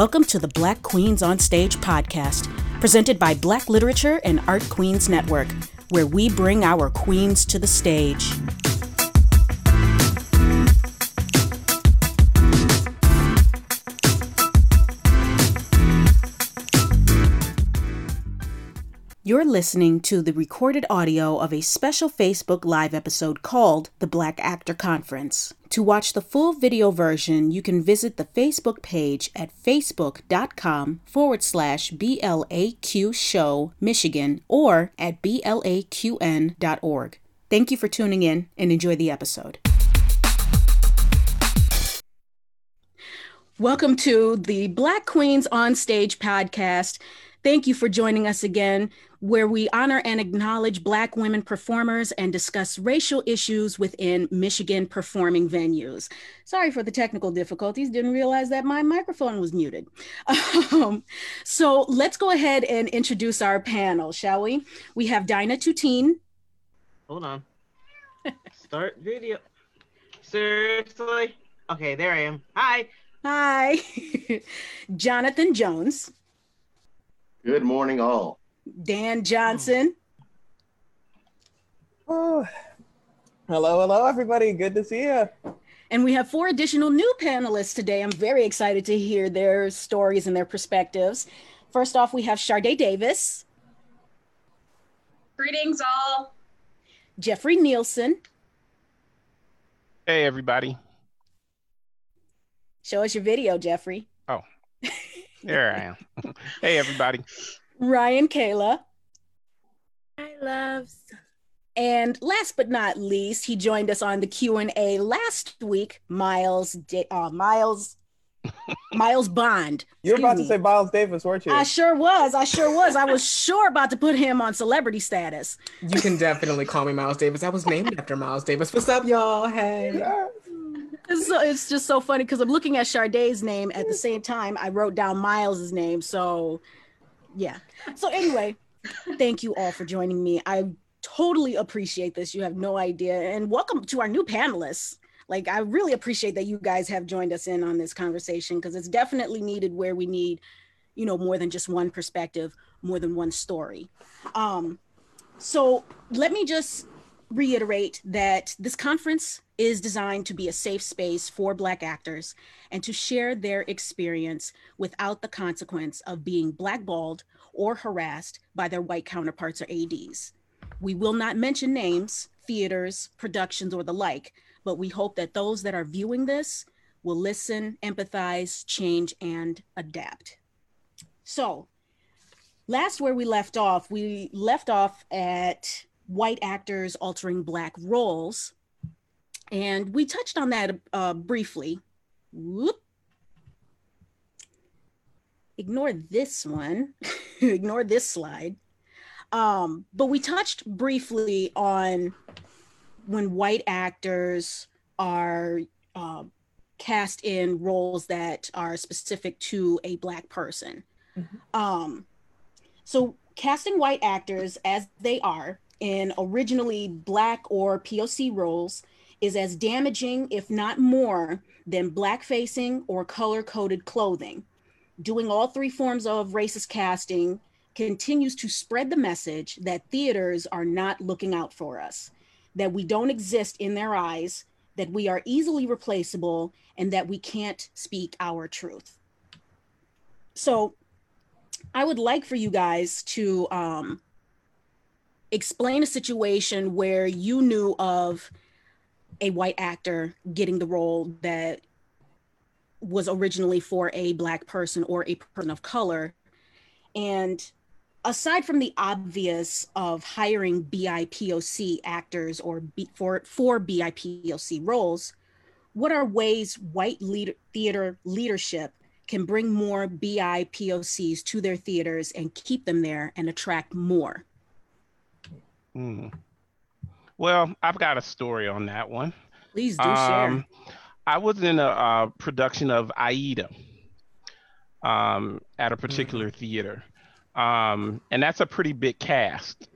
Welcome to the Black Queens on Stage podcast, presented by Black Literature and Art Queens Network, where we bring our queens to the stage. You're listening to the recorded audio of a special Facebook Live episode called The Black Actor Conference. To watch the full video version, you can visit the Facebook page at facebook.com forward slash BLAQ Show Michigan or at blaqn.org. Thank you for tuning in and enjoy the episode. Welcome to the Black Queens on Stage podcast. Thank you for joining us again where we honor and acknowledge Black women performers and discuss racial issues within Michigan performing venues. Sorry for the technical difficulties, didn't realize that my microphone was muted. Um, so let's go ahead and introduce our panel, shall we? We have Dinah Tutine. Hold on. Start video. Seriously? Okay, there I am. Hi. Hi. Jonathan Jones. Good morning, all. Dan Johnson. Oh, hello, hello, everybody. Good to see you. And we have four additional new panelists today. I'm very excited to hear their stories and their perspectives. First off, we have Sharday Davis. Greetings, all. Jeffrey Nielsen. Hey, everybody. Show us your video, Jeffrey. Oh, there I am. hey, everybody. Ryan Kayla. Hi, loves. And last but not least, he joined us on the Q and A last week. Miles, uh, Miles, Miles Bond. You were about me. to say Miles Davis, weren't you? I sure was. I sure was. I was sure about to put him on celebrity status. You can definitely call me Miles Davis. I was named after Miles Davis. What's up, y'all? Hey. It's, so, it's just so funny because I'm looking at Sharday's name at the same time. I wrote down Miles's name, so yeah. So anyway, thank you all for joining me. I totally appreciate this. You have no idea. And welcome to our new panelists. Like I really appreciate that you guys have joined us in on this conversation because it's definitely needed where we need, you know, more than just one perspective, more than one story. Um, so let me just reiterate that this conference is designed to be a safe space for Black actors and to share their experience without the consequence of being blackballed or harassed by their white counterparts or ADs. We will not mention names, theaters, productions, or the like, but we hope that those that are viewing this will listen, empathize, change, and adapt. So, last where we left off, we left off at white actors altering black roles. And we touched on that uh, briefly. Whoop. Ignore this one, ignore this slide. Um, but we touched briefly on when white actors are uh, cast in roles that are specific to a black person. Mm-hmm. Um, so casting white actors as they are in originally Black or POC roles is as damaging, if not more, than black facing or color coded clothing. Doing all three forms of racist casting continues to spread the message that theaters are not looking out for us, that we don't exist in their eyes, that we are easily replaceable, and that we can't speak our truth. So, I would like for you guys to um, explain a situation where you knew of a white actor getting the role that was originally for a black person or a person of color and aside from the obvious of hiring BIPOC actors or B, for for BIPOC roles, what are ways white leader, theater leadership can bring more BIPOCs to their theaters and keep them there and attract more? Mm. Well, I've got a story on that one. Please do um, share. I was in a, a production of Aida um, at a particular mm. theater, um, and that's a pretty big cast.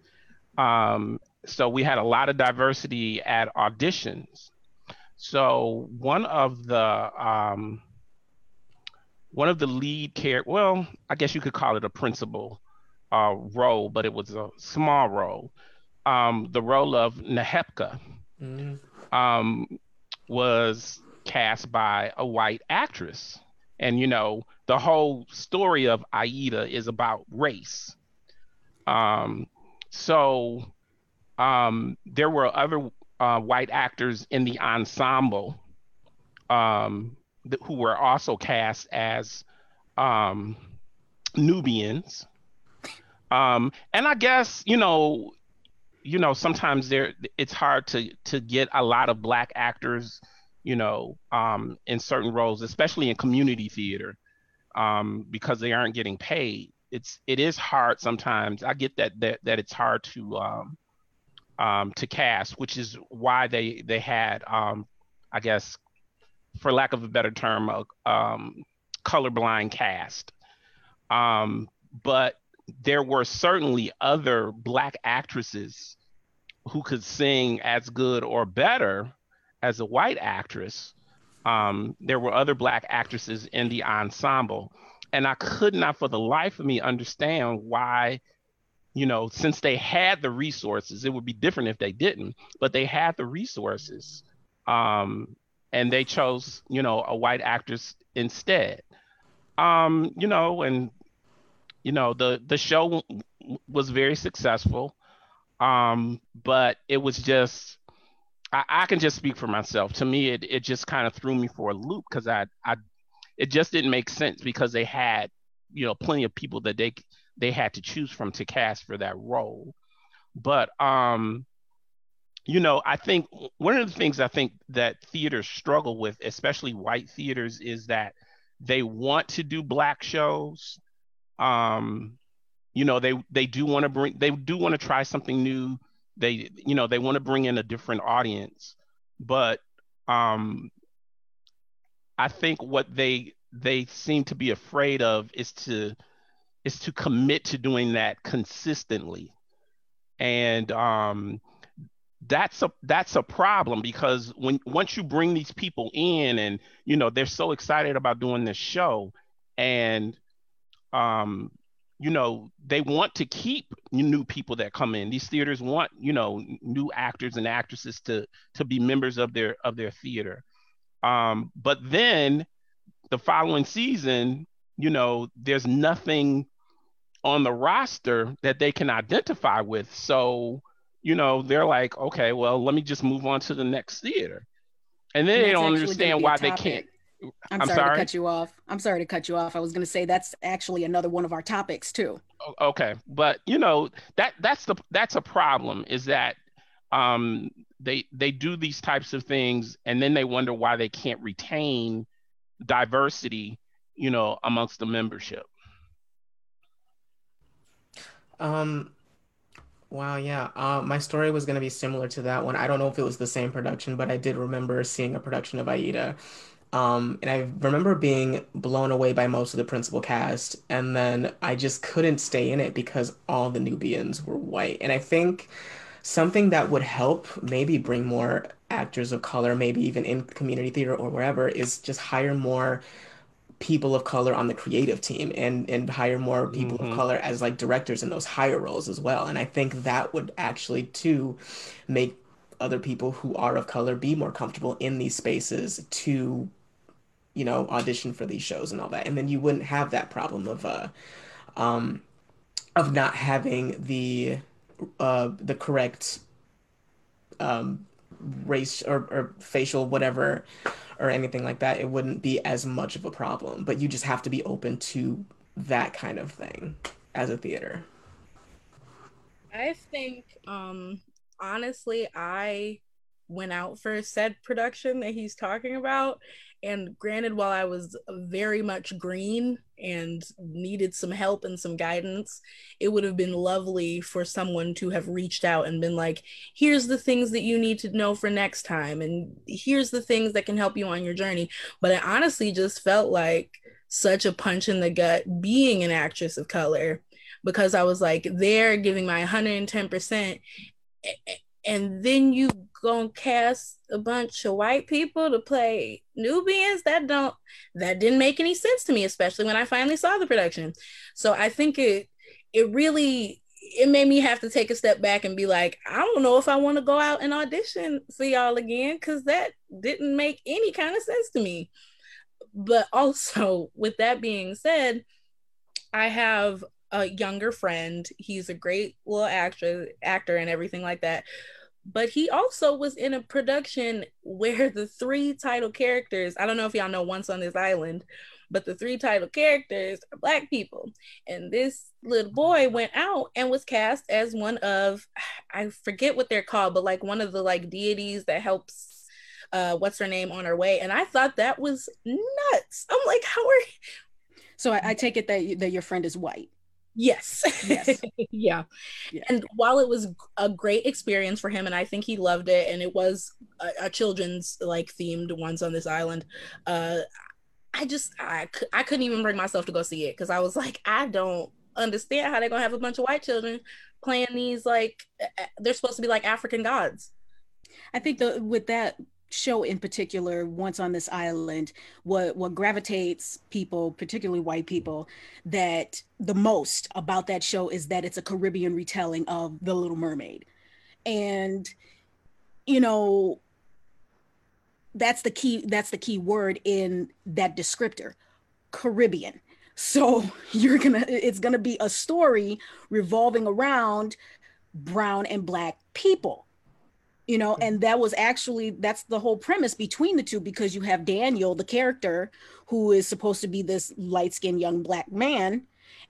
Um, so we had a lot of diversity at auditions. So one of the um, one of the lead care. Well, I guess you could call it a principal uh, role, but it was a small role. Um, the role of Nehebka Mm. um, was cast by a white actress. And, you know, the whole story of Aida is about race. Um, so um, there were other uh, white actors in the ensemble um, th- who were also cast as um, Nubians. Um, and I guess, you know, you know sometimes there it's hard to to get a lot of black actors you know um in certain roles especially in community theater um because they aren't getting paid. It's it is hard sometimes. I get that that, that it's hard to um um to cast which is why they they had um i guess for lack of a better term a um colorblind cast. Um but there were certainly other black actresses who could sing as good or better as a white actress. Um, there were other black actresses in the ensemble, and I could not, for the life of me, understand why. You know, since they had the resources, it would be different if they didn't, but they had the resources, um, and they chose, you know, a white actress instead. Um, you know, and you know the the show was very successful. Um but it was just I, I can just speak for myself. To me it, it just kind of threw me for a loop because I, I it just didn't make sense because they had you know plenty of people that they they had to choose from to cast for that role. But um you know i think one of the things i think that theaters struggle with especially white theaters is that they want to do black shows um you know they they do want to bring they do want to try something new. They you know they want to bring in a different audience. But um i think what they they seem to be afraid of is to is to commit to doing that consistently. And um that's a that's a problem because when once you bring these people in and you know they're so excited about doing this show and um, you know, they want to keep new people that come in. These theaters want, you know, new actors and actresses to to be members of their of their theater. Um, but then the following season, you know, there's nothing on the roster that they can identify with. So, you know, they're like, okay, well, let me just move on to the next theater. And then And they don't understand why they can't. I'm, I'm sorry, sorry? to cut you off. I'm sorry to cut you off. I was going to say that's actually another one of our topics too. Okay but you know that that's the that's a problem is that um they they do these types of things and then they wonder why they can't retain diversity you know amongst the membership Um, wow, yeah. Uh, my story was going to be similar to that one. I don't know if it was the same production, but I did remember seeing a production of Aida. Um, and I remember being blown away by most of the principal cast, and then I just couldn't stay in it because all the Nubians were white. And I think something that would help maybe bring more actors of color, maybe even in community theater or wherever, is just hire more people of color on the creative team and and hire more people Mhm. of color as like directors in those higher roles as well. And I think that would actually too make other people who are of color be more comfortable in these spaces to, you know, audition for these shows and all that. And then you wouldn't have that problem of uh um of not having the uh the correct um race or, or facial whatever or anything like that, it wouldn't be as much of a problem. But you just have to be open to that kind of thing as a theater. I think, um, honestly, I went out for said production that he's talking about. And granted, while I was very much green and needed some help and some guidance, it would have been lovely for someone to have reached out and been like, here's the things that you need to know for next time. And here's the things that can help you on your journey. But it honestly just felt like such a punch in the gut being an actress of color because I was like there giving my 110% and then you gonna cast a bunch of white people to play Nubians? That don't that didn't make any sense to me especially when I finally saw the production. So I think it it really it made me have to take a step back and be like I don't know if I want to go out and audition for y'all again cuz that didn't make any kind of sense to me. But also with that being said I have a younger friend. He's a great little actor, actor, and everything like that. But he also was in a production where the three title characters, I don't know if y'all know Once on This Island, but the three title characters are black people. And this little boy went out and was cast as one of, I forget what they're called, but like one of the like deities that helps uh what's her name on her way. And I thought that was nuts. I'm like, how are so I, I take it that that your friend is white. Yes. Yes. yeah. yeah. And while it was a great experience for him, and I think he loved it, and it was a, a children's like themed once on this island, uh, I just I I couldn't even bring myself to go see it because I was like I don't understand how they're gonna have a bunch of white children playing these like they're supposed to be like African gods. I think the with that show in particular once on this island what what gravitates people particularly white mm-hmm. people that the most about that show is that it's a caribbean retelling of the little mermaid. And you know that's the key that's the key word in that descriptor caribbean. So you're gonna it's gonna be a story revolving around brown and black people you know mm-hmm. and that was actually that's the whole premise between the two because you have daniel the character who is supposed to be this light-skinned young black man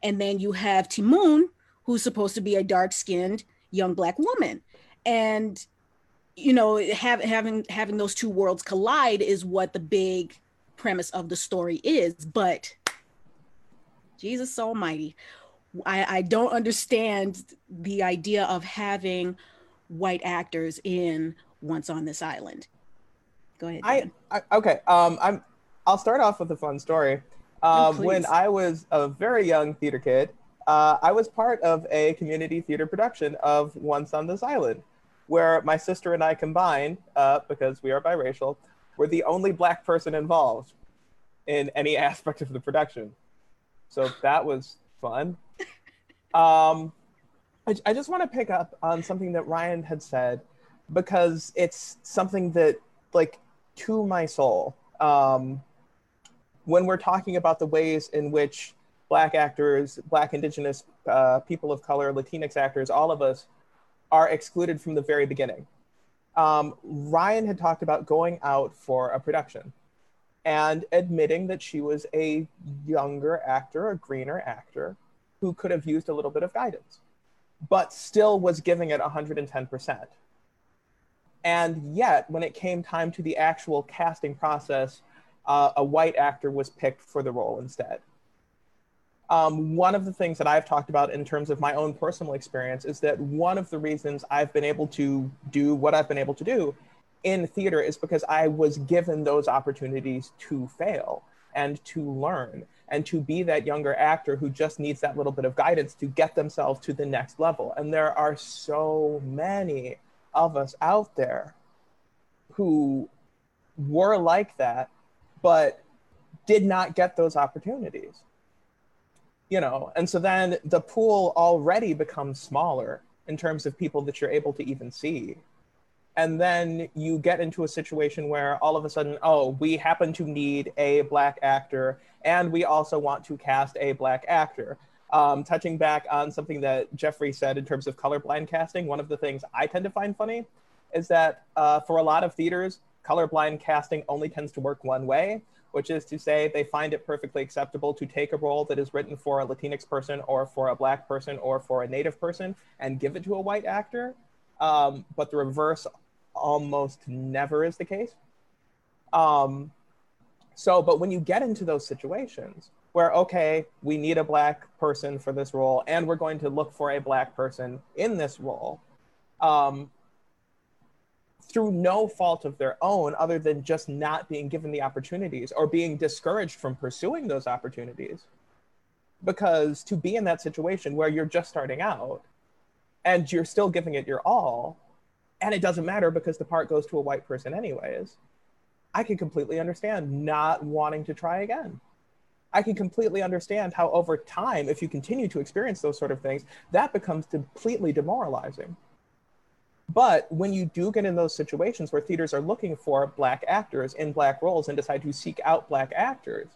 and then you have Ti Moune who's supposed to be a dark-skinned young black woman. And you know have, having having those two worlds collide is what the big premise of the story is but jesus almighty I, I don't understand the idea of having white actors in Once on This Island. Go ahead. I, I, okay. Um, I'm. I'll start off with a fun story. Oh, um, oh, when I was a very young theater kid, uh, I was part of a community theater production of Once on This Island, where my sister and I combined, uh, because we are biracial, were the only black person involved in any aspect of the production. So that was fun. Um, I, I just want to pick up on something that Ryan had said because it's something that, like, to my soul, um, when we're talking about the ways in which Black actors, Black, Indigenous, uh, people of color, Latinx actors, all of us are excluded from the very beginning. Um, Ryan had talked about going out for a production and admitting that she was a younger actor, a greener actor, who could have used a little bit of guidance but still was giving it 110%. And yet, when it came time to the actual casting process, uh, a white actor was picked for the role instead. Um, one of the things that I've talked about in terms of my own personal experience is that one of the reasons I've been able to do what I've been able to do in theater is because I was given those opportunities to fail and to learn and to be that younger actor who just needs that little bit of guidance to get themselves to the next level. And there are so many of us out there who were like that, but did not get those opportunities. You know, and so then the pool already becomes smaller in terms of people that you're able to even see and then you get into a situation where all of a sudden oh we happen to need a black actor and we also want to cast a black actor. Um, touching back on something that jeffrey said in terms of colorblind casting one of the things i tend to find funny is that uh, for a lot of theaters colorblind casting only tends to work one way which is to say they find it perfectly acceptable to take a role that is written for a latinx person or for a black person or for a native person and give it to a white actor. Um, but the reverse almost never is the case. Um, so, but when you get into those situations where, okay, we need a black person for this role, and we're going to look for a black person in this role, um, through no fault of their own, other than just not being given the opportunities or being discouraged from pursuing those opportunities. Because to be in that situation where you're just starting out and you're still giving it your all, and it doesn't matter because the part goes to a white person anyways, I can completely understand not wanting to try again. I can completely understand how over time, if you continue to experience those sort of things, that becomes completely demoralizing. But when you do get in those situations where theaters are looking for black actors in black roles and decide to seek out black actors,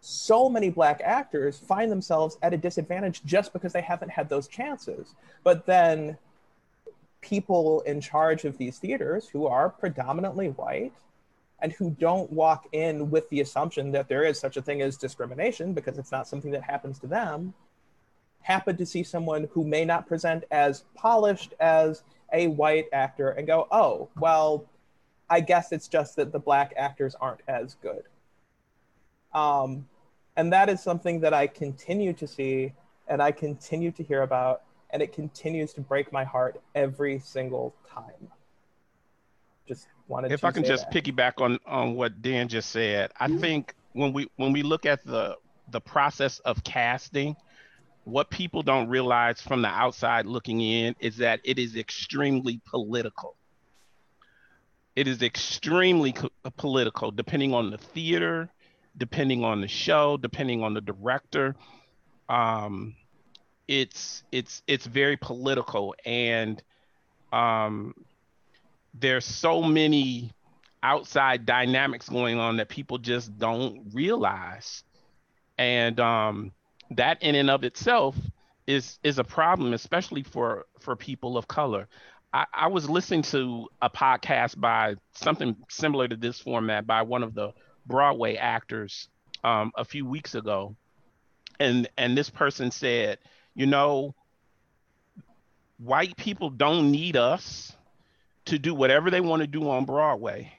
so many black actors find themselves at a disadvantage just because they haven't had those chances. But then people in charge of these theaters who are predominantly white and who don't walk in with the assumption that there is such a thing as discrimination because it's not something that happens to them happen to see someone who may not present as polished as a white actor and go oh well i guess it's just that the black actors aren't as good. Um, and that is something that i continue to see and i continue to hear about and it continues to break my heart every single time just wanted to if I can just that. piggyback on on what Dan just said, I think when we when we look at the the process of casting, what people don't realize from the outside looking in is that it is extremely political. It is extremely co- political, depending on the theater, depending on the show, depending on the director. Um, it's it's it's very political, and um, there's so many outside dynamics going on that people just don't realize. And um, that in and of itself is is a problem especially for for people of color. I, I was listening to a podcast by something similar to this format by one of the broadway actors um, a few weeks ago. And and this person said you know white people don't need us to do whatever they want to do on Broadway,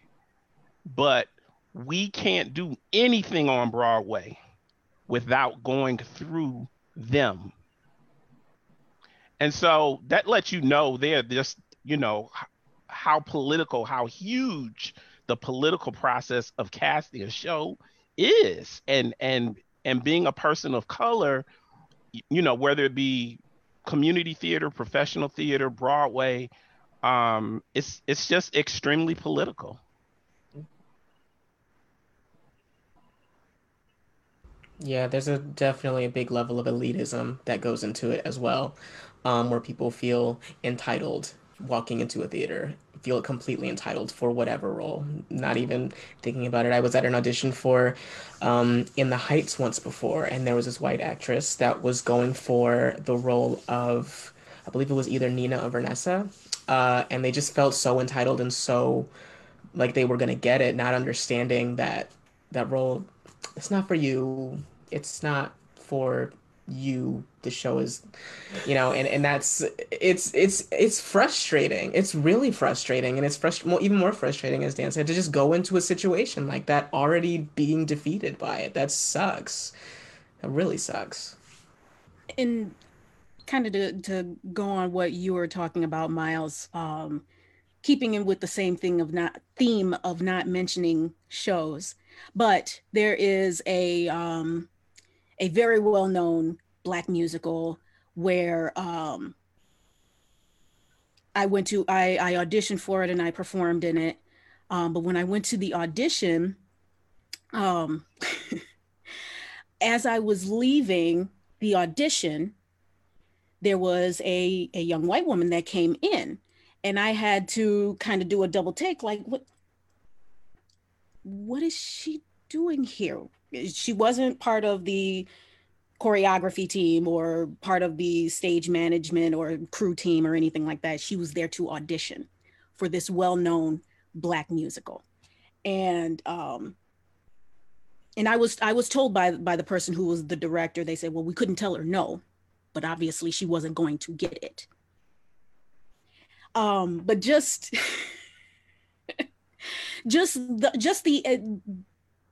but we can't do anything on Broadway without going through them. And so that lets you know they're just, you know, how political, how huge the political process of casting a show is. And and and being a person of color, you know, whether it be community theater, professional theater, Broadway, um, it's it's just extremely political. Yeah, there's a definitely a big level of elitism that goes into it as well, um, where people feel entitled walking into a theater, feel completely entitled for whatever role. Not even thinking about it. I was at an audition for um, In the Heights once before, and there was this white actress that was going for the role of, I believe it was either Nina or Vanessa, uh, and they just felt so entitled and so like they were gonna get it, not understanding that that role it's not for you it's not for you the show is you know and and that's it's it's it's frustrating. It's really frustrating and it's frust- well, even more frustrating as dan said to just go into a situation like that already being defeated by it. That sucks. That really sucks. And kind of to, to go on what you were talking about miles um keeping in with the same thing of not theme of not mentioning shows. But there is a um a very well known black musical where um i went to i i auditioned for it and i performed in it. Um but when i went to the audition um as i was leaving the audition there was a a young white woman that came in and i had to kind of do a double take like what what is she doing here she wasn't part of the choreography team or part of the stage management or crew team or anything like that. She was there to audition for this well-known black musical. And um and i was i was told by by the person who was the director they said well we couldn't tell her no but obviously she wasn't going to get it. Um but just just the just the uh,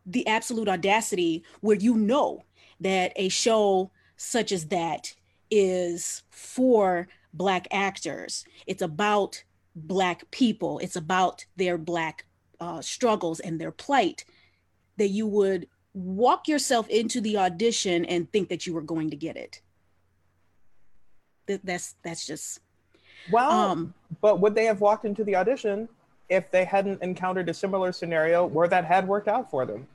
the absolute audacity where you know that a show such as that is for black actors. It's about black people. It's about their black uh, struggles and their plight that you would walk yourself into the audition and think that you were going to get it. That- that's that's just Well, um, but would they have walked into the audition if they hadn't encountered a similar scenario where that had worked out for them?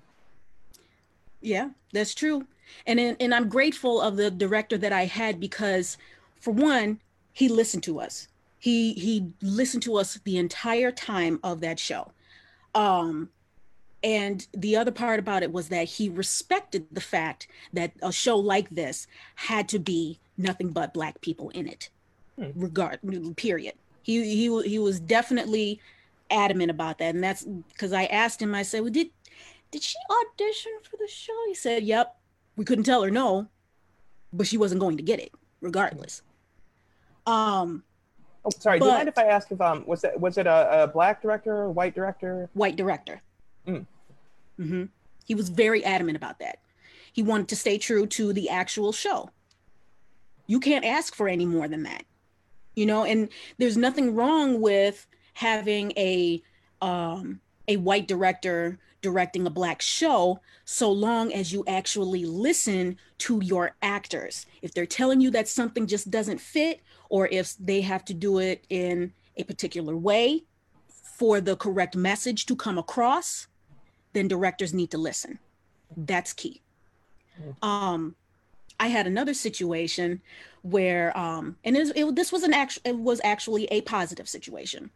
Yeah, that's true. And and I'm grateful of the director that I had because for one, he listened to us. He he listened to us the entire time of that show. Um and the other part about it was that he respected the fact that a show like this had to be nothing but black people in it. Hmm. Regard period. He he he was definitely adamant about that. And that's because I asked him, I said, Well, did did she audition for the show? He said, Yep. We couldn't tell her no, but she wasn't going to get it regardless. Um Oh, sorry. But, do you mind if I ask if um was it was it a, a black director, or white director? White director. Mm. Mm-hmm. He was very adamant about that. He wanted to stay true to the actual show. You can't ask for any more than that, you know. And there's nothing wrong with having a um, a white director directing a black show so long as you actually listen to your actors. If they're telling you that something just doesn't fit, or if they have to do it in a particular way for the correct message to come across, then directors need to listen. That's key. Um, I had another situation where, um, and it, it, this was an actual, it was actually a positive situation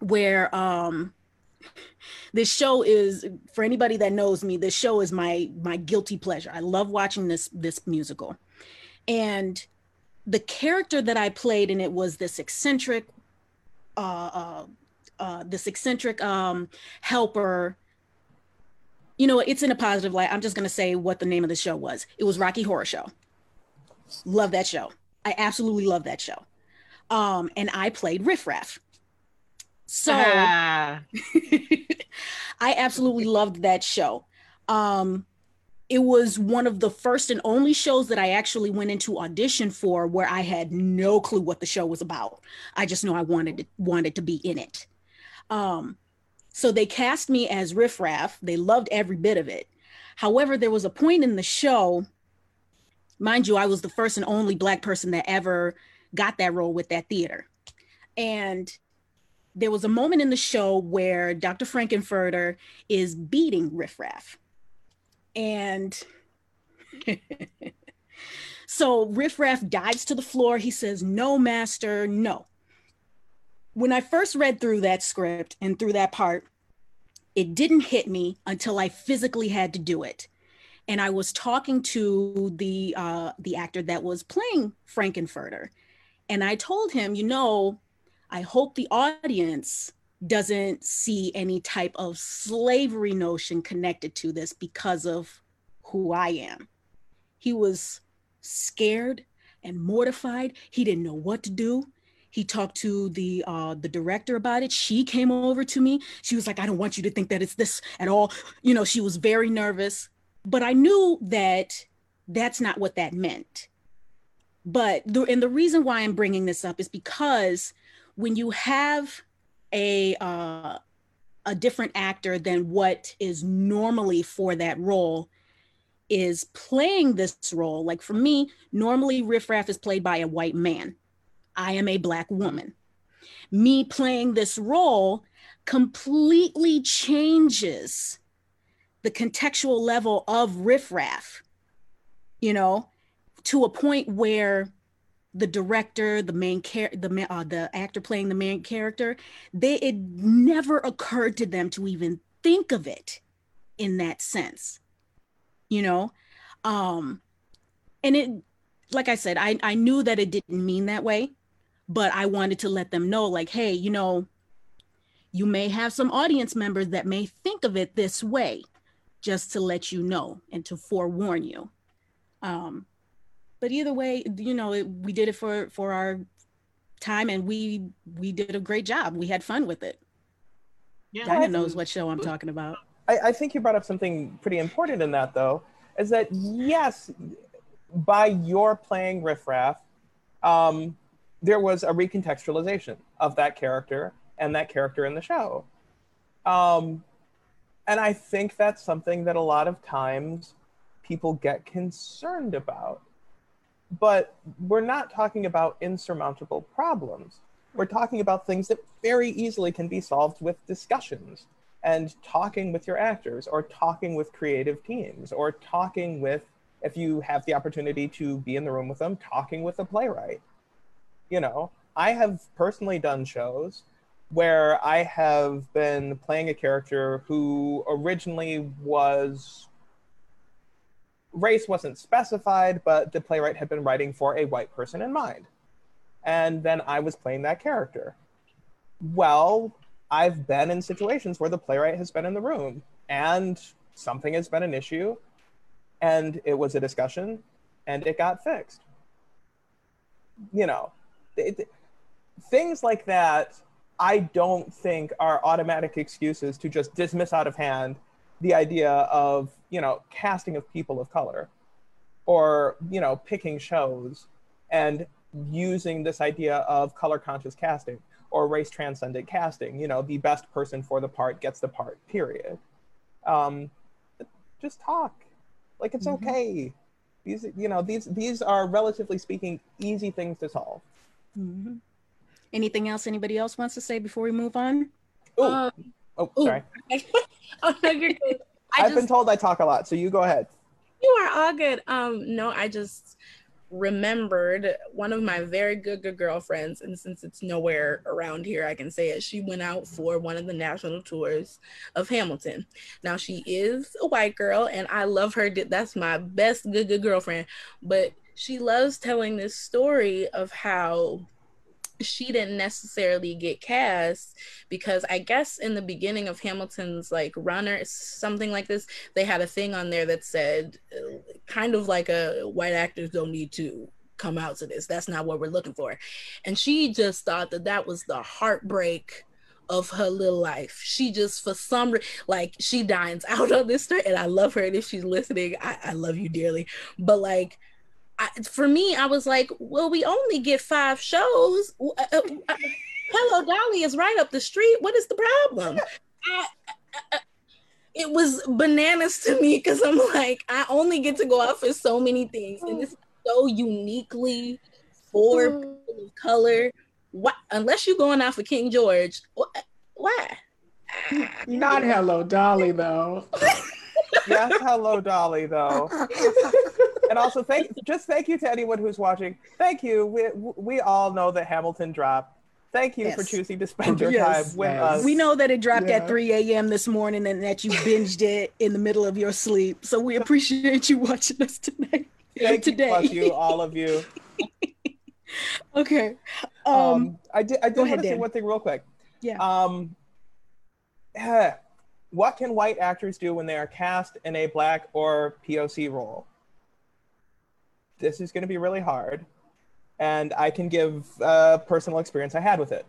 where um, this show is for anybody that knows me. This show is my my guilty pleasure. I love watching this this musical, and the character that I played in it was this eccentric, uh, uh, uh this eccentric um, helper you know, it's in a positive light. I'm just going to say what the name of the show was. It was Rocky Horror Show. Love that show. I absolutely love that show. Um, and I played Riff Raff. So ah. I absolutely loved that show. Um, it was one of the first and only shows that I actually went into audition for where I had no clue what the show was about. I just know I wanted to, wanted to be in it. Um, so they cast me as Riff Raff. They loved every bit of it. However, there was a point in the show, mind you, I was the first and only Black person that ever got that role with that theater. And there was a moment in the show where Dr. Frank-N-Furter is beating Riff Raff. And so Riff Raff dives to the floor. He says, No, master, no when I first read through that script and through that part, it didn't hit me until I physically had to do it. And I was talking to the uh, the actor that was playing Frank-N-Furter, and I told him, you know, I hope the audience doesn't see any type of slavery notion connected to this because of who I am. He was scared and mortified. He didn't know what to do. He talked to the uh, the director about it. She came over to me. She was like, "I don't want you to think that it's this at all." You know, she was very nervous, but I knew that that's not what that meant. But the, and the reason why I'm bringing this up is because when you have a uh, a different actor than what is normally for that role is playing this role. Like for me, normally Riff Raff is played by a white man. I am a Black woman. Me playing this role completely changes the contextual level of riffraff, you know, to a point where the director, the main character, the uh, the actor playing the main character, they it never occurred to them to even think of it in that sense, you know, um, and it, like I said, I I knew that it didn't mean that way, but I wanted to let them know, like, hey, you know, you may have some audience members that may think of it this way, just to let you know and to forewarn you. Um, but either way, you know, it, we did it for for our time, and we we did a great job. We had fun with it. Yeah, Diana knows what show I'm talking about. I, I think you brought up something pretty important in that, though, is that yes, by your playing riffraff um, there was a recontextualization of that character and that character in the show. Um, and I think that's something that a lot of times people get concerned about. But we're not talking about insurmountable problems. We're talking about things that very easily can be solved with discussions and talking with your actors or talking with creative teams or talking with if you have the opportunity to be in the room with them talking with a playwright you know i have personally done shows where i have been playing a character who originally was race wasn't specified but the playwright had been writing for a white person in mind and then i was playing that character well I've been in situations where the playwright has been in the room and something has been an issue and it was a discussion and it got fixed. You know, it, things like that, I don't think are automatic excuses to just dismiss out of hand the idea of, you know, casting of people of color or, you know, picking shows and using this idea of color conscious casting or race transcendent casting. You know, the best person for the part gets the part. Period. Um, just talk, like it's mm-hmm. okay. These, you know, these these are relatively speaking easy things to solve. Mm-hmm. Anything else anybody else wants to say before we move on? Ooh. Um, oh, sorry. oh, no, you're good. I have been told I talk a lot, so you go ahead. You are all good. Um, no, I just remembered one of my very good good girlfriends and since it's nowhere around here i can say it she went out for one of the national tours of hamilton now she is a white girl and i love her that's my best good good girlfriend but she loves telling this story of how she didn't necessarily get cast because I guess in the beginning of Hamilton's like runner something like this they had a thing on there that said uh, kind of like a white actors don't need to come out to this that's not what we're looking for and she just thought that that was the heartbreak of her little life. She just for some like she dines out on this story, and I love her. And if she's listening, I, I love you dearly. But like I, for me, I was like, well, we only get five shows. Uh, uh, uh, Hello Dolly is right up the street. What is the problem? I, I, it was bananas to me because I'm like, I only get to go out for so many things, and this is so uniquely for mm. people of color. Why, unless you're going out for King George, why? Not Hello Dolly though. yes, hello Dolly though. and also thank just thank you to anyone who's watching. Thank you. We we all know that Hamilton dropped. Thank you yes. for choosing to spend your yes. time with yes. us. We know that it dropped yeah. at 3 a.m. this morning and that you binged it in the middle of your sleep. So we appreciate you watching us tonight. Thank today. you, you, all of you. okay. Um, um, I did. I did want to say one thing real quick. Yeah. Um. What can white actors do when they are cast in a black or POC role? this is going to be really hard. And I can give a personal experience I had with it.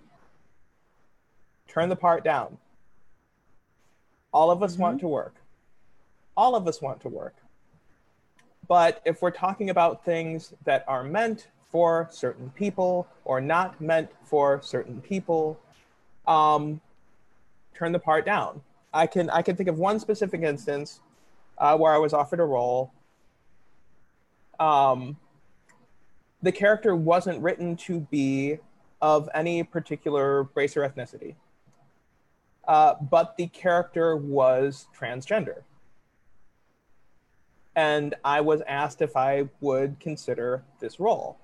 Turn the part down. All of us mm-hmm. want to work. All of us want to work. But if we're talking about things that are meant for certain people or not meant for certain people, um, turn the part down. I can I can think of one specific instance uh, where I was offered a role um, the character wasn't written to be of any particular race or ethnicity, uh, but the character was transgender. And I was asked if I would consider this role.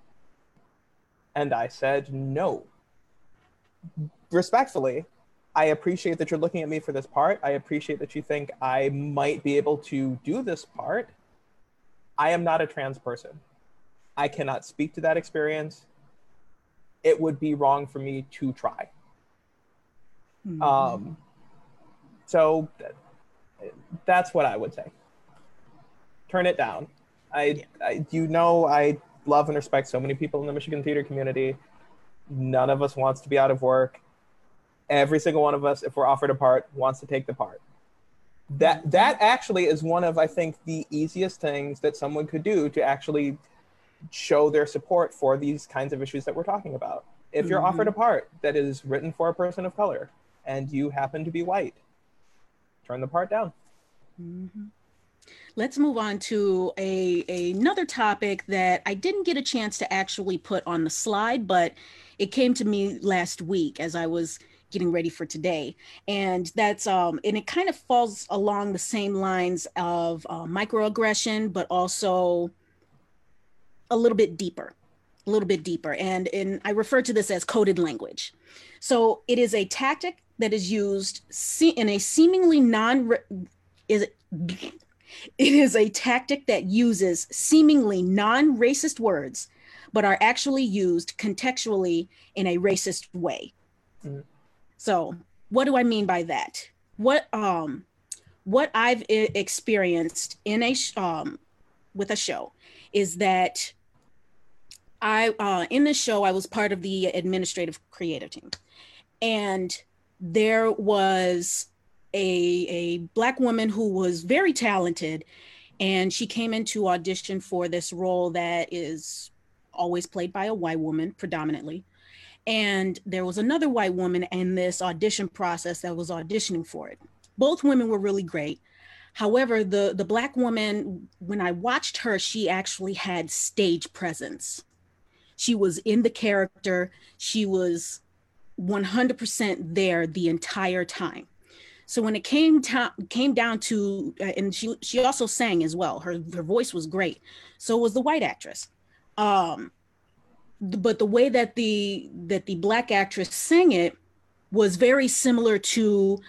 And I said no. Respectfully, I appreciate that you're looking at me for this part. I appreciate that you think I might be able to do this part. I am not a trans person. I cannot speak to that experience. It would be wrong for me to try. Mm-hmm. Um, so that's what I would say. Turn it down. I, yeah. I, you know, I love and respect so many people in the Michigan theater community. None of us wants to be out of work. Every single one of us, if we're offered a part, wants to take the part that that actually is one of i think the easiest things that someone could do to actually show their support for these kinds of issues that we're talking about if you're mm-hmm. offered a part that is written for a person of color and you happen to be white turn the part down mm-hmm. let's move on to a, a, another topic that I didn't get a chance to actually put on the slide, but it came to me last week as I was getting ready for today, and that's um and it kind of falls along the same lines of uh, microaggression, but also a little bit deeper, a little bit deeper, and and I refer to this as coded language. So it is a tactic that is used in a seemingly non is it is a tactic that uses seemingly non racist words, but are actually used contextually in a racist way. Mm. So, what do I mean by that? What um what I've experienced in a um with a show is that I uh in the show I was part of the administrative creative team. And there was a, a black woman who was very talented and she came into audition for this role that is always played by a white woman predominantly and there was another white woman in this audition process that was auditioning for it both women were really great however the the black woman when i watched her she actually had stage presence she was in the character she was 100% there the entire time so when it came to, came down to, uh, and she she also sang as well. Her her voice was great. So was the white actress. Um, but the way that the that the black actress sang it was very similar to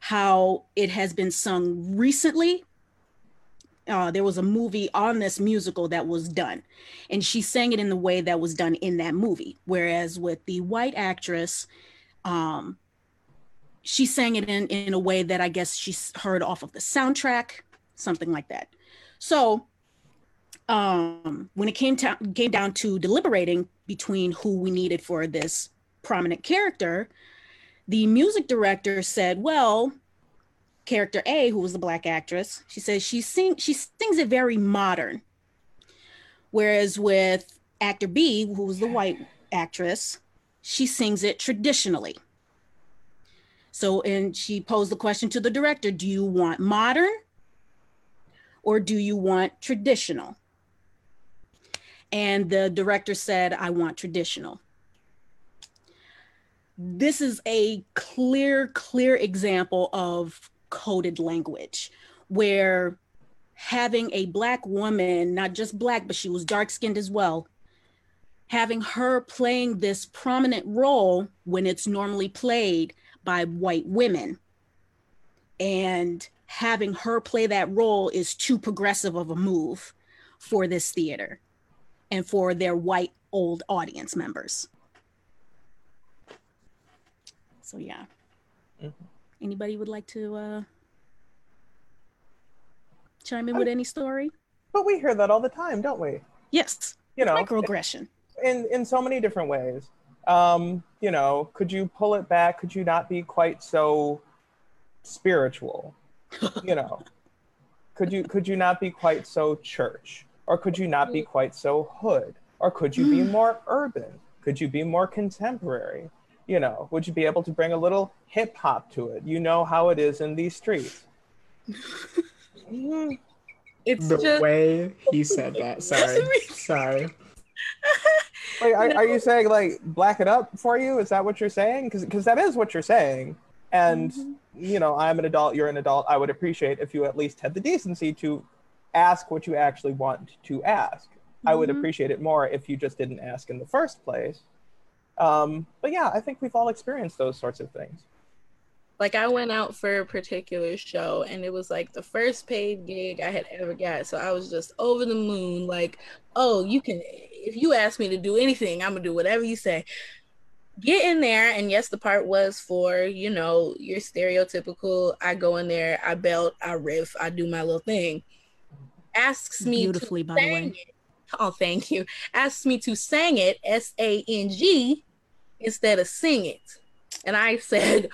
how it has been sung recently. Uh, there was a movie on this musical that was done, and she sang it in the way that was done in that movie. Whereas with the white actress, um, she sang it in in a way that I guess she heard off of the soundtrack, something like that. So um, when it came to came down to deliberating between who we needed for this prominent character, the music director said, "Well, character A, who was the black actress, she says she sing she sings it very modern, whereas with actor B, who was the white actress, she sings it traditionally." So, and she posed the question to the director Do you want modern or do you want traditional? And the director said, I want traditional. This is a clear, clear example of coded language where having a black woman, not just black, but she was dark skinned as well, having her playing this prominent role when it's normally played by white women. And having her play that role is too progressive of a move for this theater and for their white old audience members. So yeah. Mm-hmm. Anybody would like to uh chime in with any story? But we hear that all the time, don't we? Yes. You know, microaggression. In in so many different ways um, you know, could you pull it back? Could you not be quite so spiritual? you know, could you could you not be quite so church, or could you not be quite so hood, or could you be more urban? Could you be more contemporary? You know, would you be able to bring a little hip hop to it? You know how it is in these streets. it's the just... way he said that. Sorry, sorry. Like, are, no. are, you saying like black it up for you? Is that what you're saying? Because because that is what you're saying. And mm-hmm. you know, I'm an adult. You're an adult. I would appreciate if you at least had the decency to ask what you actually want to ask. Mm-hmm. I would mm-hmm. appreciate it more if you just didn't ask in the first place. Um, but yeah, I think we've all experienced those sorts of things. Like I went out for a particular show and it was like the first paid gig I had ever got. So I was just over the moon, like, oh, you can if you ask me to do anything, I'm gonna do whatever you say. Get in there, and yes, the part was for you know your stereotypical. I go in there, I belt, I riff, I do my little thing. Asks me beautifully, by the way. It. Oh, thank you. Asks me to sing it, S A N G, instead of sing it, and I said.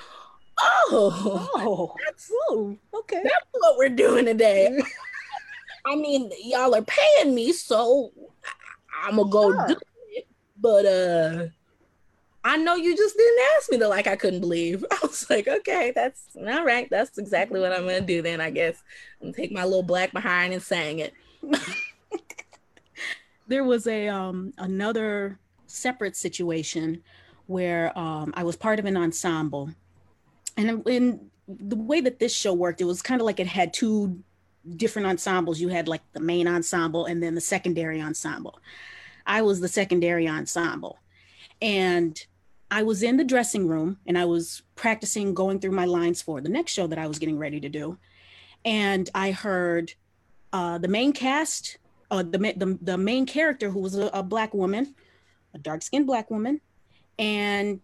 Oh, oh, that's oh, okay. That's what we're doing today. I mean, y'all are paying me, so I'm gonna go sure. do it. But uh, I know you just didn't ask me to like I couldn't believe. I was like, okay, that's all right. That's exactly what I'm gonna do then, I guess. And take my little black behind and sang it. there was a um another separate situation where um I was part of an ensemble. And in the way that this show worked, it was kind of like it had two different ensembles. You had like the main ensemble and then the secondary ensemble. I was the secondary ensemble. And I was in the dressing room and I was practicing going through my lines for the next show that I was getting ready to do. And I heard uh, the main cast, uh, the, the, the main character who was a, a black woman, a dark skinned black woman, and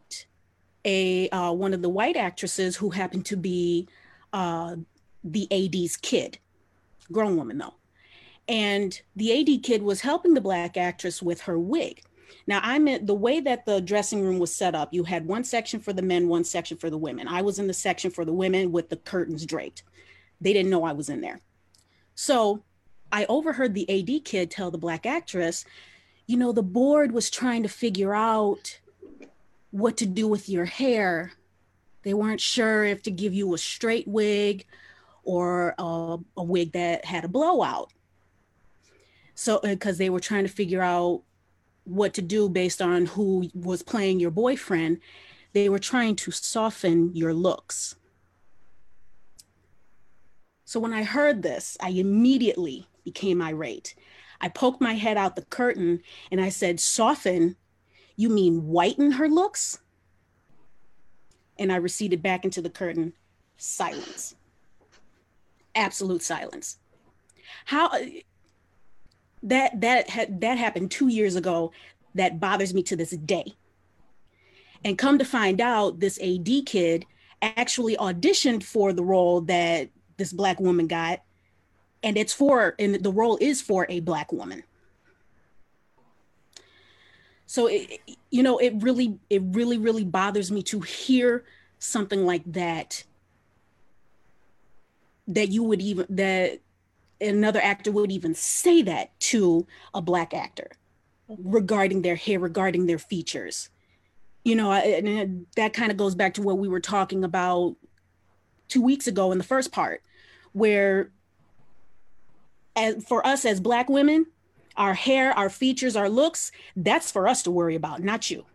a uh, one of the white actresses who happened to be uh, the AD's kid, grown woman though. And the AD kid was helping the black actress with her wig. Now, I meant the way that the dressing room was set up, you had one section for the men, one section for the women. I was in the section for the women with the curtains draped. They didn't know I was in there. So I overheard the AD kid tell the black actress, you know, the board was trying to figure out what to do with your hair. They weren't sure if to give you a straight wig or a, a wig that had a blowout. So, uh, because they were trying to figure out what to do based on who was playing your boyfriend. They were trying to soften your looks. So when I heard this, I immediately became irate. I poked my head out the curtain and I said, Soften? You mean whiten her looks? And I receded back into the curtain. Silence. Absolute silence. How that that had that happened two years ago that bothers me to this day. And come to find out this ad kid actually auditioned for the role that this black woman got. And it's for and the role is for a black woman. So it, you know it really it really really bothers me to hear something like that that you would even that another actor would even say that to a black actor regarding their hair, regarding their features. You know, and that kind of goes back to what we were talking about two weeks ago in the first part, where as, for us as black women, our hair, our features, our looks, that's for us to worry about, not you.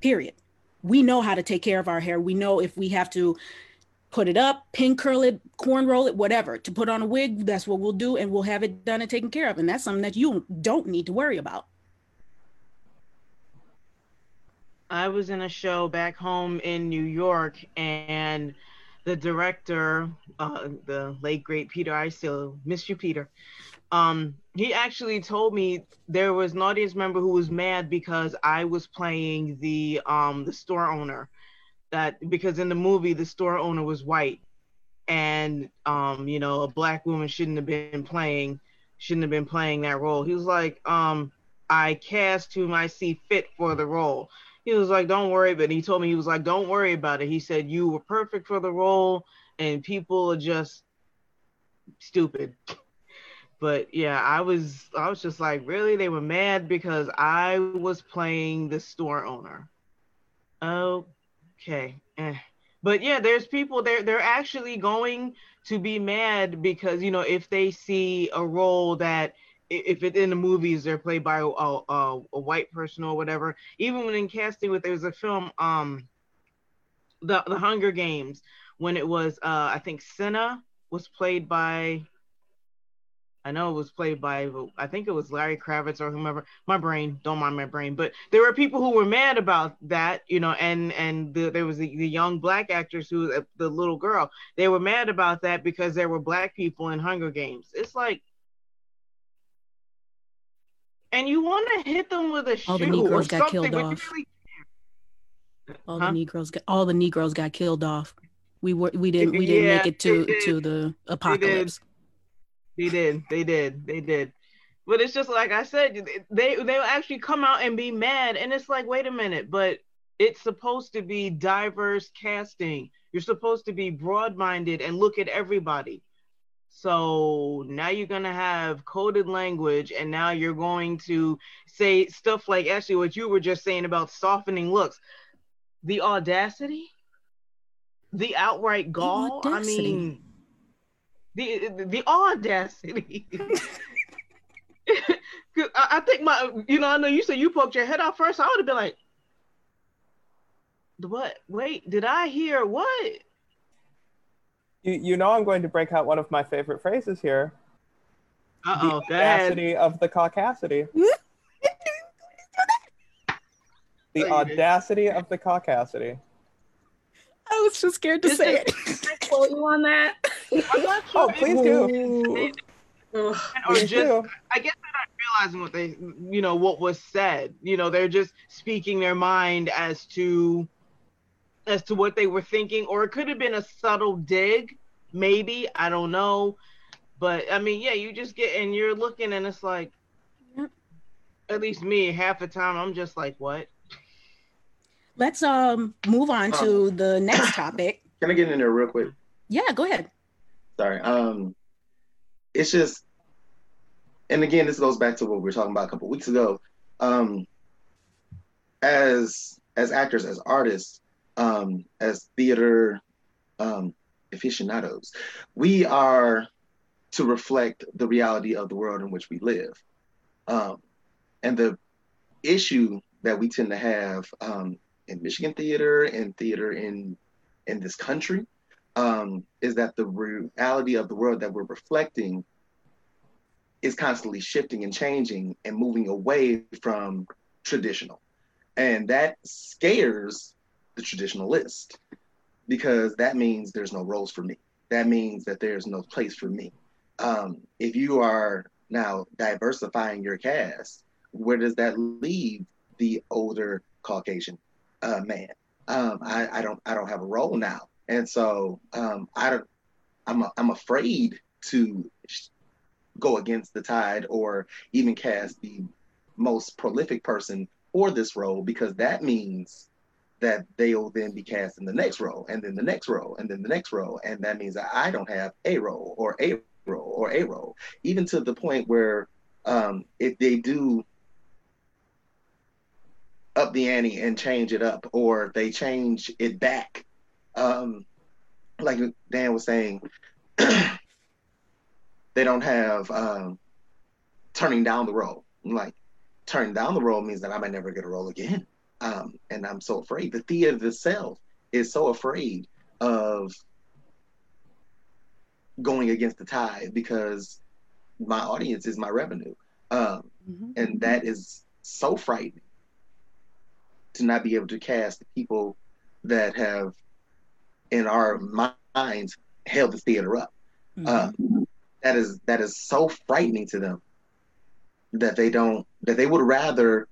Period. We know how to take care of our hair. We know if we have to put it up, pin curl it, corn roll it, whatever. To put on a wig, that's what we'll do, and we'll have it done and taken care of. And that's something that you don't need to worry about. I was in a show back home in New York, and the director, uh, the late great Peter I still miss you, Peter. Um, he actually told me there was an audience member who was mad because I was playing the um the store owner that because in the movie the store owner was white. And um you know a black woman shouldn't have been playing shouldn't have been playing that role. He was like um i cast whom i see fit for the role. He was like don't worry but he told me he was like don't worry about it. He said you were perfect for the role and people are just stupid. But yeah i was i was just like really? They were mad because i was playing the store owner. Oh Okay. Eh. But yeah, there's people they're they're actually going to be mad because you know if they see a role that if it in the movies they're played by a, a, a white person or whatever. Even when in casting with there's a film um the the Hunger Games when it was uh I think Cinna was played by I know it was played by, I think it was Larry Kravitz or whomever. My brain, don't mind my brain, but there were people who were mad about that, you know, and and the, there was the, the young black actors who, uh, the little girl, they were mad about that because there were black people in Hunger Games. It's like, and you want to hit them with a all shoe the Negroes or got something, killed off. really All Huh? the Negroes got all the Negroes got killed off. We were we didn't we didn't Yeah, make it to did. to the apocalypse. They did. They did. They did. But it's just like I said, they they will actually come out and be mad, and it's like, wait a minute, but it's supposed to be diverse casting. You're supposed to be broad-minded and look at everybody. So now you're gonna have coded language, and now you're going to say stuff like actually what you were just saying about softening looks. The audacity, the outright gall. The I mean, the the audacity. I think my, you know, I know you said you poked your head out first. I would have been like, what? Wait, did I hear what? You, you know I'm going to break out one of my favorite phrases here. Uh-oh, the audacity of the caucasity. the audacity of the caucasity. I was so scared to say it. I quote you on that. Oh, please do. or just, do. I guess they're not realizing what they, you know, what was said. You know, they're just speaking their mind as to as to what they were thinking, or it could have been a subtle dig, maybe. I don't know. But I mean, yeah, you just get and you're looking and it's like at least me, half the time I'm just like, what? Let's um move on to um, the next topic. Can I get in there real quick? Yeah, go ahead. Sorry. Um it's just and again this goes back to what we were talking about a couple weeks ago. Um as as actors, as artists, um, as theater um, aficionados, we are to reflect the reality of the world in which we live. Um, and the issue that we tend to have um, in Michigan theater and theater in in this country um, is that the reality of the world that we're reflecting is constantly shifting and changing and moving away from traditional. And that scares the traditionalist because that means there's no roles for me. That means that there's no place for me. Um, if you are now diversifying your cast, where does that leave the older Caucasian uh, man? Um, I, I, don't I don't have a role now, and so um, I. I'm a, I'm afraid to go against the tide or even cast the most prolific person for this role because that means that they'll then be cast in the next role and then the next role and then the next role. And that means that I don't have a role or a role or a role, even to the point where um, if they do up the ante and change it up or they change it back, um, like Dan was saying, they don't have um, turning down the role. Like turning down the role means that I might never get a role again. Um, and I'm so afraid. The theater itself is so afraid of going against the tide because my audience is my revenue. Um, mm-hmm. And that is so frightening to not be able to cast the people that have, in our minds, held the theater up. Mm-hmm. Uh, that is that is so frightening to them that they don't that they would rather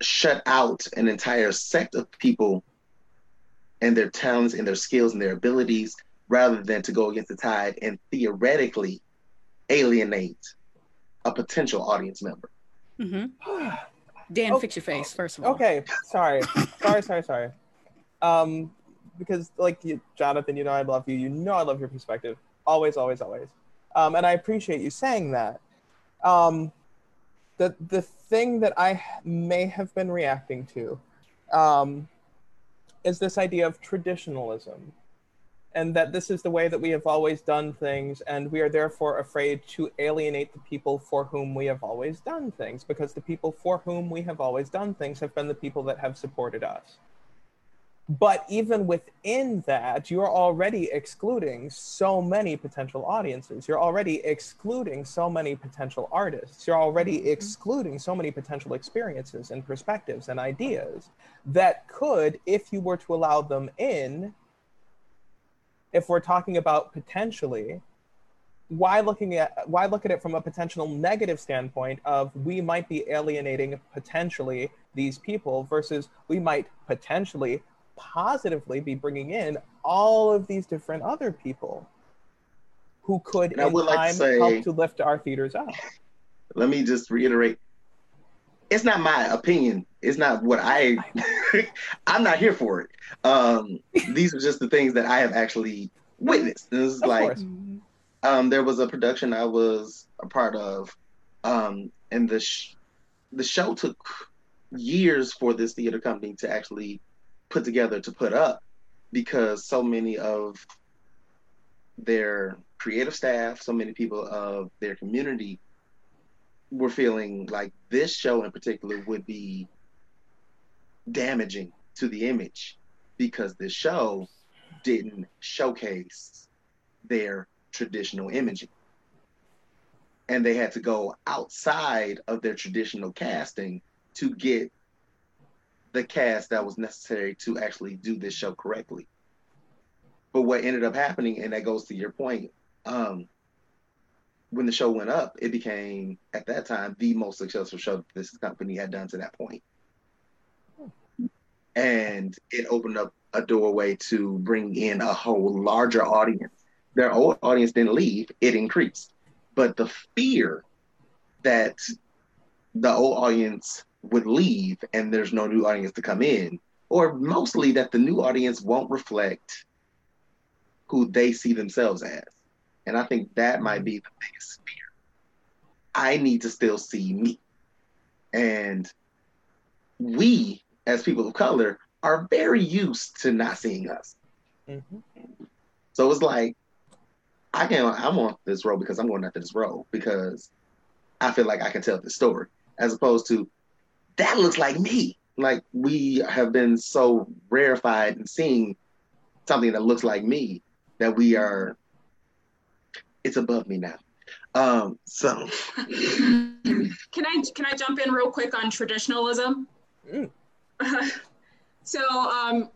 shut out an entire sect of people and their talents and their skills and their abilities rather than to go against the tide and theoretically alienate a potential audience member. Mm-hmm. Dan, oh, fix your face first of all. Okay, sorry, sorry, sorry, sorry. Um, because like you, Jonathan, you know I love you. You know I love your perspective. Always, always, always. Um, and I appreciate you saying that. Um, the the thing that I may have been reacting to um, is this idea of traditionalism, and that this is the way that we have always done things, and we are therefore afraid to alienate the people for whom we have always done things, because the people for whom we have always done things have been the people that have supported us. But even within that, you're already excluding so many potential audiences. You're already excluding so many potential artists. You're already mm-hmm. excluding so many potential experiences and perspectives and ideas that could, if you were to allow them in, if we're talking about potentially, why looking at why look at it from a potential negative standpoint of we might be alienating potentially these people versus we might potentially positively be bringing in all of these different other people who could in time like to say, help to lift our theaters up. Let me just reiterate. It's not my opinion. It's not what I I'm not here for it. Um, these are just the things that I have actually witnessed. This is of like. Um, there was a production I was a part of, um, and the sh- the show took years for this theater company to actually put together to put up because so many of their creative staff, so many people of their community were feeling like this show in particular would be damaging to the image because this show didn't showcase their traditional imaging. And they had to go outside of their traditional casting to get the cast that was necessary to actually do this show correctly. But what ended up happening, and that goes to your point, um, when the show went up, it became at that time the most successful show this company had done to that point. And it opened up a doorway to bring in a whole larger audience. Their old audience didn't leave, it increased. But the fear that the old audience would leave and there's no new audience to come in, or mostly that the new audience won't reflect who they see themselves as. And I think that might be the biggest fear. I need to still see me. And we, as people of color, are very used to not seeing us. Mm-hmm. So it's like, I can I'm on this road because I'm going after this road because I feel like I can tell this story. As opposed to that looks like me. Like we have been so rarefied in seeing something that looks like me that we are it's above me now. Um, so can I can I jump in real quick on traditionalism? Mm. so um,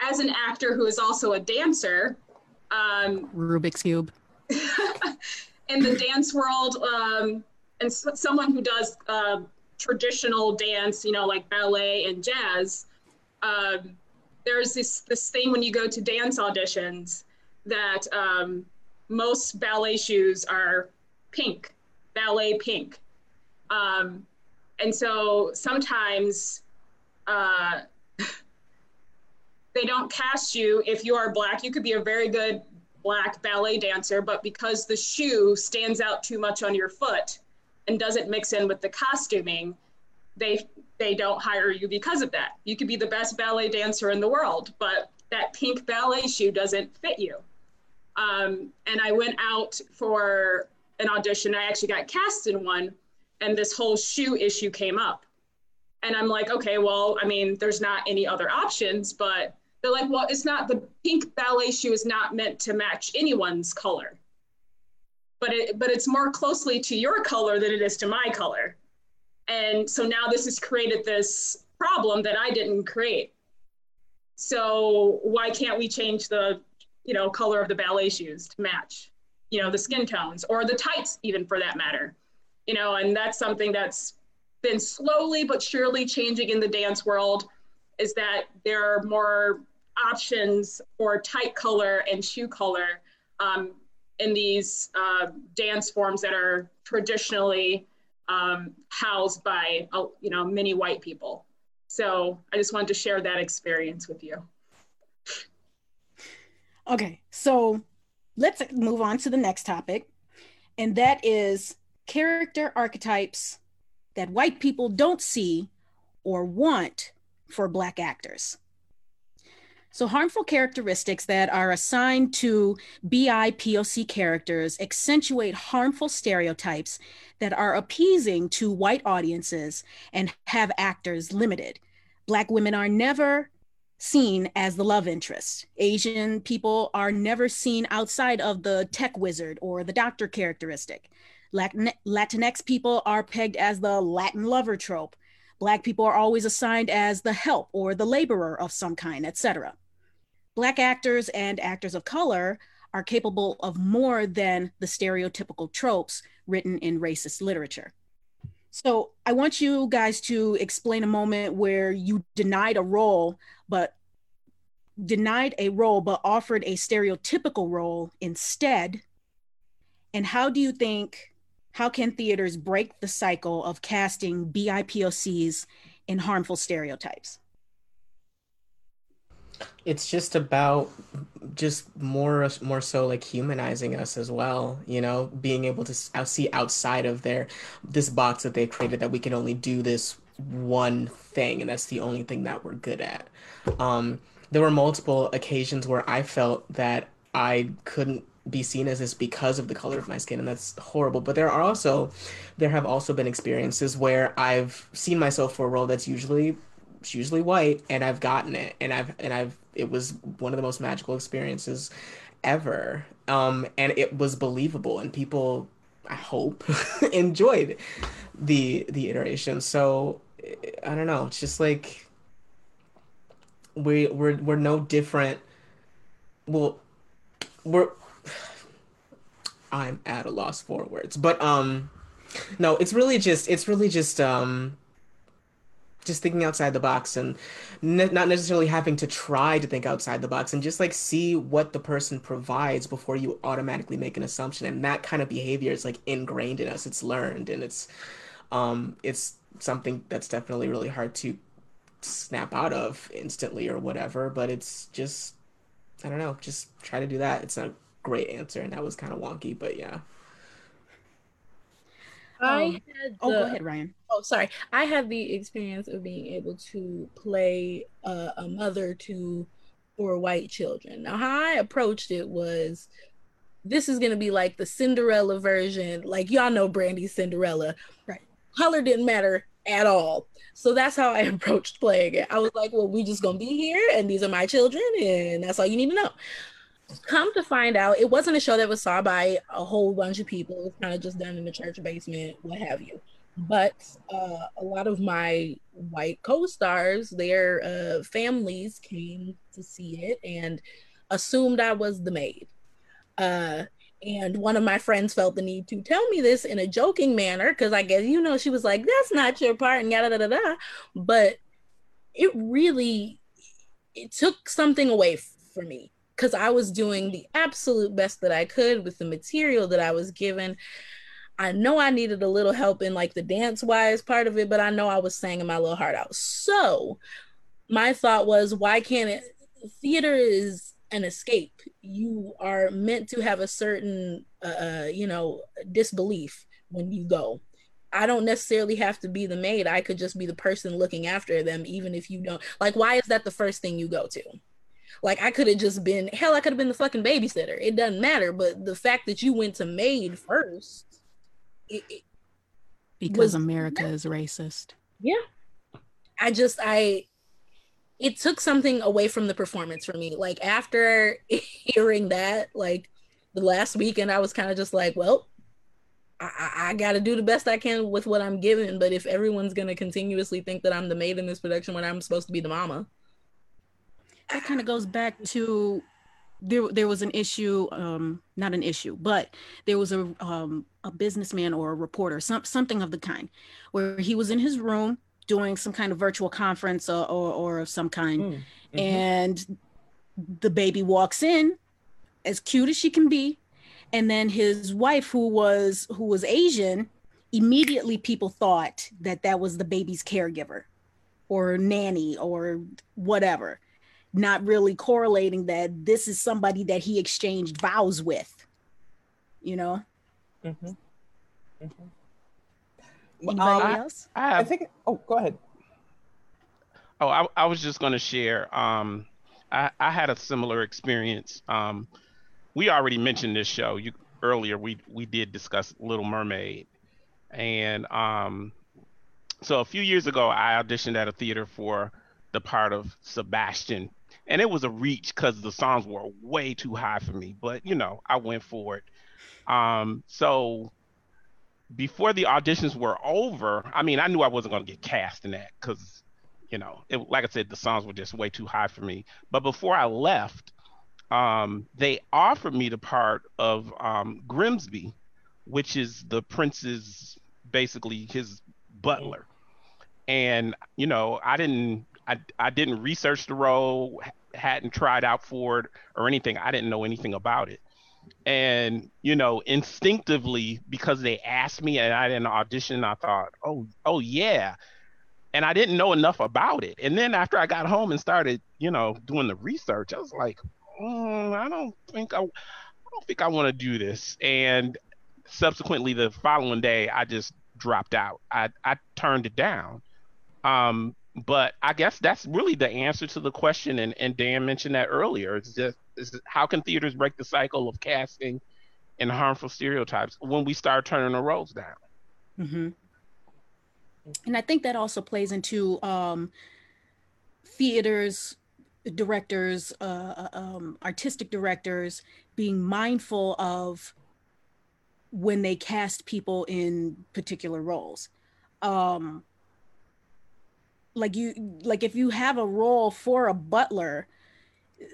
as an actor who is also a dancer, um, Rubik's cube. in the dance world, um, and someone who does uh, traditional dance, you know, like ballet and jazz, um, there's this this thing when you go to dance auditions that um, most ballet shoes are pink, ballet pink. Um, and so sometimes uh, they don't cast you if you are black. You could be a very good black ballet dancer, but because the shoe stands out too much on your foot and doesn't mix in with the costuming, they they don't hire you because of that. You could be the best ballet dancer in the world, but that pink ballet shoe doesn't fit you. Um, and I went out for an audition. I actually got cast in one, and this whole shoe issue came up. And I'm like, okay, well, I mean, there's not any other options, but they're like, well, it's not the pink ballet shoe is not meant to match anyone's color. But it but it's more closely to your color than it is to my color. And so now this has created this problem that I didn't create. So why can't we change the you know, color of the ballet shoes to match, you know, the skin tones or the tights, even for that matter. You know, and that's something that's been slowly but surely changing in the dance world is that there are more options for tight color and shoe color um, in these uh, dance forms that are traditionally um, housed by, uh, you know, many white people. So I just wanted to share that experience with you. Okay, so let's move on to the next topic, and that is character archetypes that white people don't see or want for Black actors. So, harmful characteristics that are assigned to BIPOC characters accentuate harmful stereotypes that are appeasing to white audiences and have actors limited. Black women are never seen as the love interest. Asian people are never seen outside of the tech wizard or the doctor characteristic. Latinx people are pegged as the Latin lover trope. Black people are always assigned as the help or the laborer of some kind, etc. Black actors and actors of color are capable of more than the stereotypical tropes written in racist literature. So I want you guys to explain a moment where you denied a role, but denied a role, but offered a stereotypical role instead. And how do you think, how can theaters break the cycle of casting BIPOCs in harmful stereotypes? It's just about just more more so like humanizing us as well you know being able to see outside of their this box that they've created that we can only do this one thing and that's the only thing that we're good at. Um there were multiple occasions where i felt that i couldn't be seen as this because of the color of my skin and that's horrible but there are also there have also been experiences where i've seen myself for a role that's usually usually white and i've gotten it and i've and i've it was one of the most magical experiences ever. Um and it was believable and people i hope enjoyed the the iteration. So i don't know it's just like we we're we're no different. Well we're i'm at a loss for words but um no it's really just it's really just um just thinking outside the box and ne- not necessarily having to try to think outside the box and just like see what the person provides before you automatically make an assumption. And that kind of behavior is like ingrained in us. It's learned and it's um it's something that's definitely really hard to snap out of instantly or whatever but it's just i don't know just try to do that. It's a great answer and that was kind of wonky but yeah I um, had oh, the, go ahead, Ryan. Oh, sorry. I had the experience of being able to play uh, a mother to four white children. Now, how I approached it was this is going to be like the Cinderella version. Like, y'all know Brandy's Cinderella. Right. Color didn't matter at all. So that's how I approached playing it. I was like, well, we just going to be here, and these are my children, and that's all you need to know come to find out, it wasn't a show that was saw by a whole bunch of people. It was kind of just done in the church basement, what have you. But uh, a lot of my white co-stars, their uh, families came to see it and assumed I was the maid. Uh, and one of my friends felt the need to tell me this in a joking manner because I guess you know she was like, "That's not your part," and yada da da da. But it really it took something away for me because I was doing the absolute best that I could with the material that I was given. I know I needed a little help in like the dance wise part of it, but I know I was singing my little heart out. So my thought was, why can't it? Theater is an escape. You are meant to have a certain, uh, uh you know, disbelief when you go. I don't necessarily have to be the maid. I could just be the person looking after them, even if you don't. Like, why is that the first thing you go to? Like I could have just been hell, I could have been the fucking babysitter. It doesn't matter. But the fact that you went to maid first, it, it because America is racist. Yeah. I just I it took something away from the performance for me. Like after hearing that, like the last weekend, I was kind of just like, well, I, I got to do the best I can with what I'm given. But if everyone's going to continuously think that I'm the maid in this production when I'm supposed to be the mama, that kind of goes back to there there was an issue um not an issue but there was a um a businessman or a reporter some something of the kind where he was in his room doing some kind of virtual conference or or, or of some kind mm, mm-hmm. and the baby walks in as cute as she can be and then his wife who was who was asian immediately people thought that that was the baby's caregiver or nanny or whatever not really correlating that this is somebody that he exchanged vows with you know mm-hmm. Mm-hmm. Anybody um, else I, have, I, think oh go ahead oh i, I was just going to share um I, I had a similar experience um we already mentioned this show you earlier we we did discuss little mermaid and um so a few years ago i auditioned at a theater for the part of sebastian and it was a reach because the songs were way too high for me. But you know, I went for it. Um, so before the auditions were over, I mean, I knew I wasn't going to get cast in that because, you know, it, like I said, the songs were just way too high for me. But before I left, um, they offered me the part of um, Grimsby, which is the prince's basically his butler. And you know, I didn't I, I didn't research the role, hadn't tried out for it or anything. I didn't know anything about it. And, you know, instinctively, because they asked me and I didn't audition, I thought, oh, oh yeah. And I didn't know enough about it. And then after I got home and started you know, doing the research, I was like, mm, I don't think I, I don't think I want to do this. And subsequently, the following day, I just dropped out. I I turned it down. Um, but I guess that's really the answer to the question. And, and Dan mentioned that earlier. It's just it's, how can theaters break the cycle of casting and harmful stereotypes when we start turning the roles down? Mm-hmm. And I think that also plays into um, theaters, directors, uh, uh, um, artistic directors being mindful of when they cast people in particular roles. Um, like you like if you have a role for a butler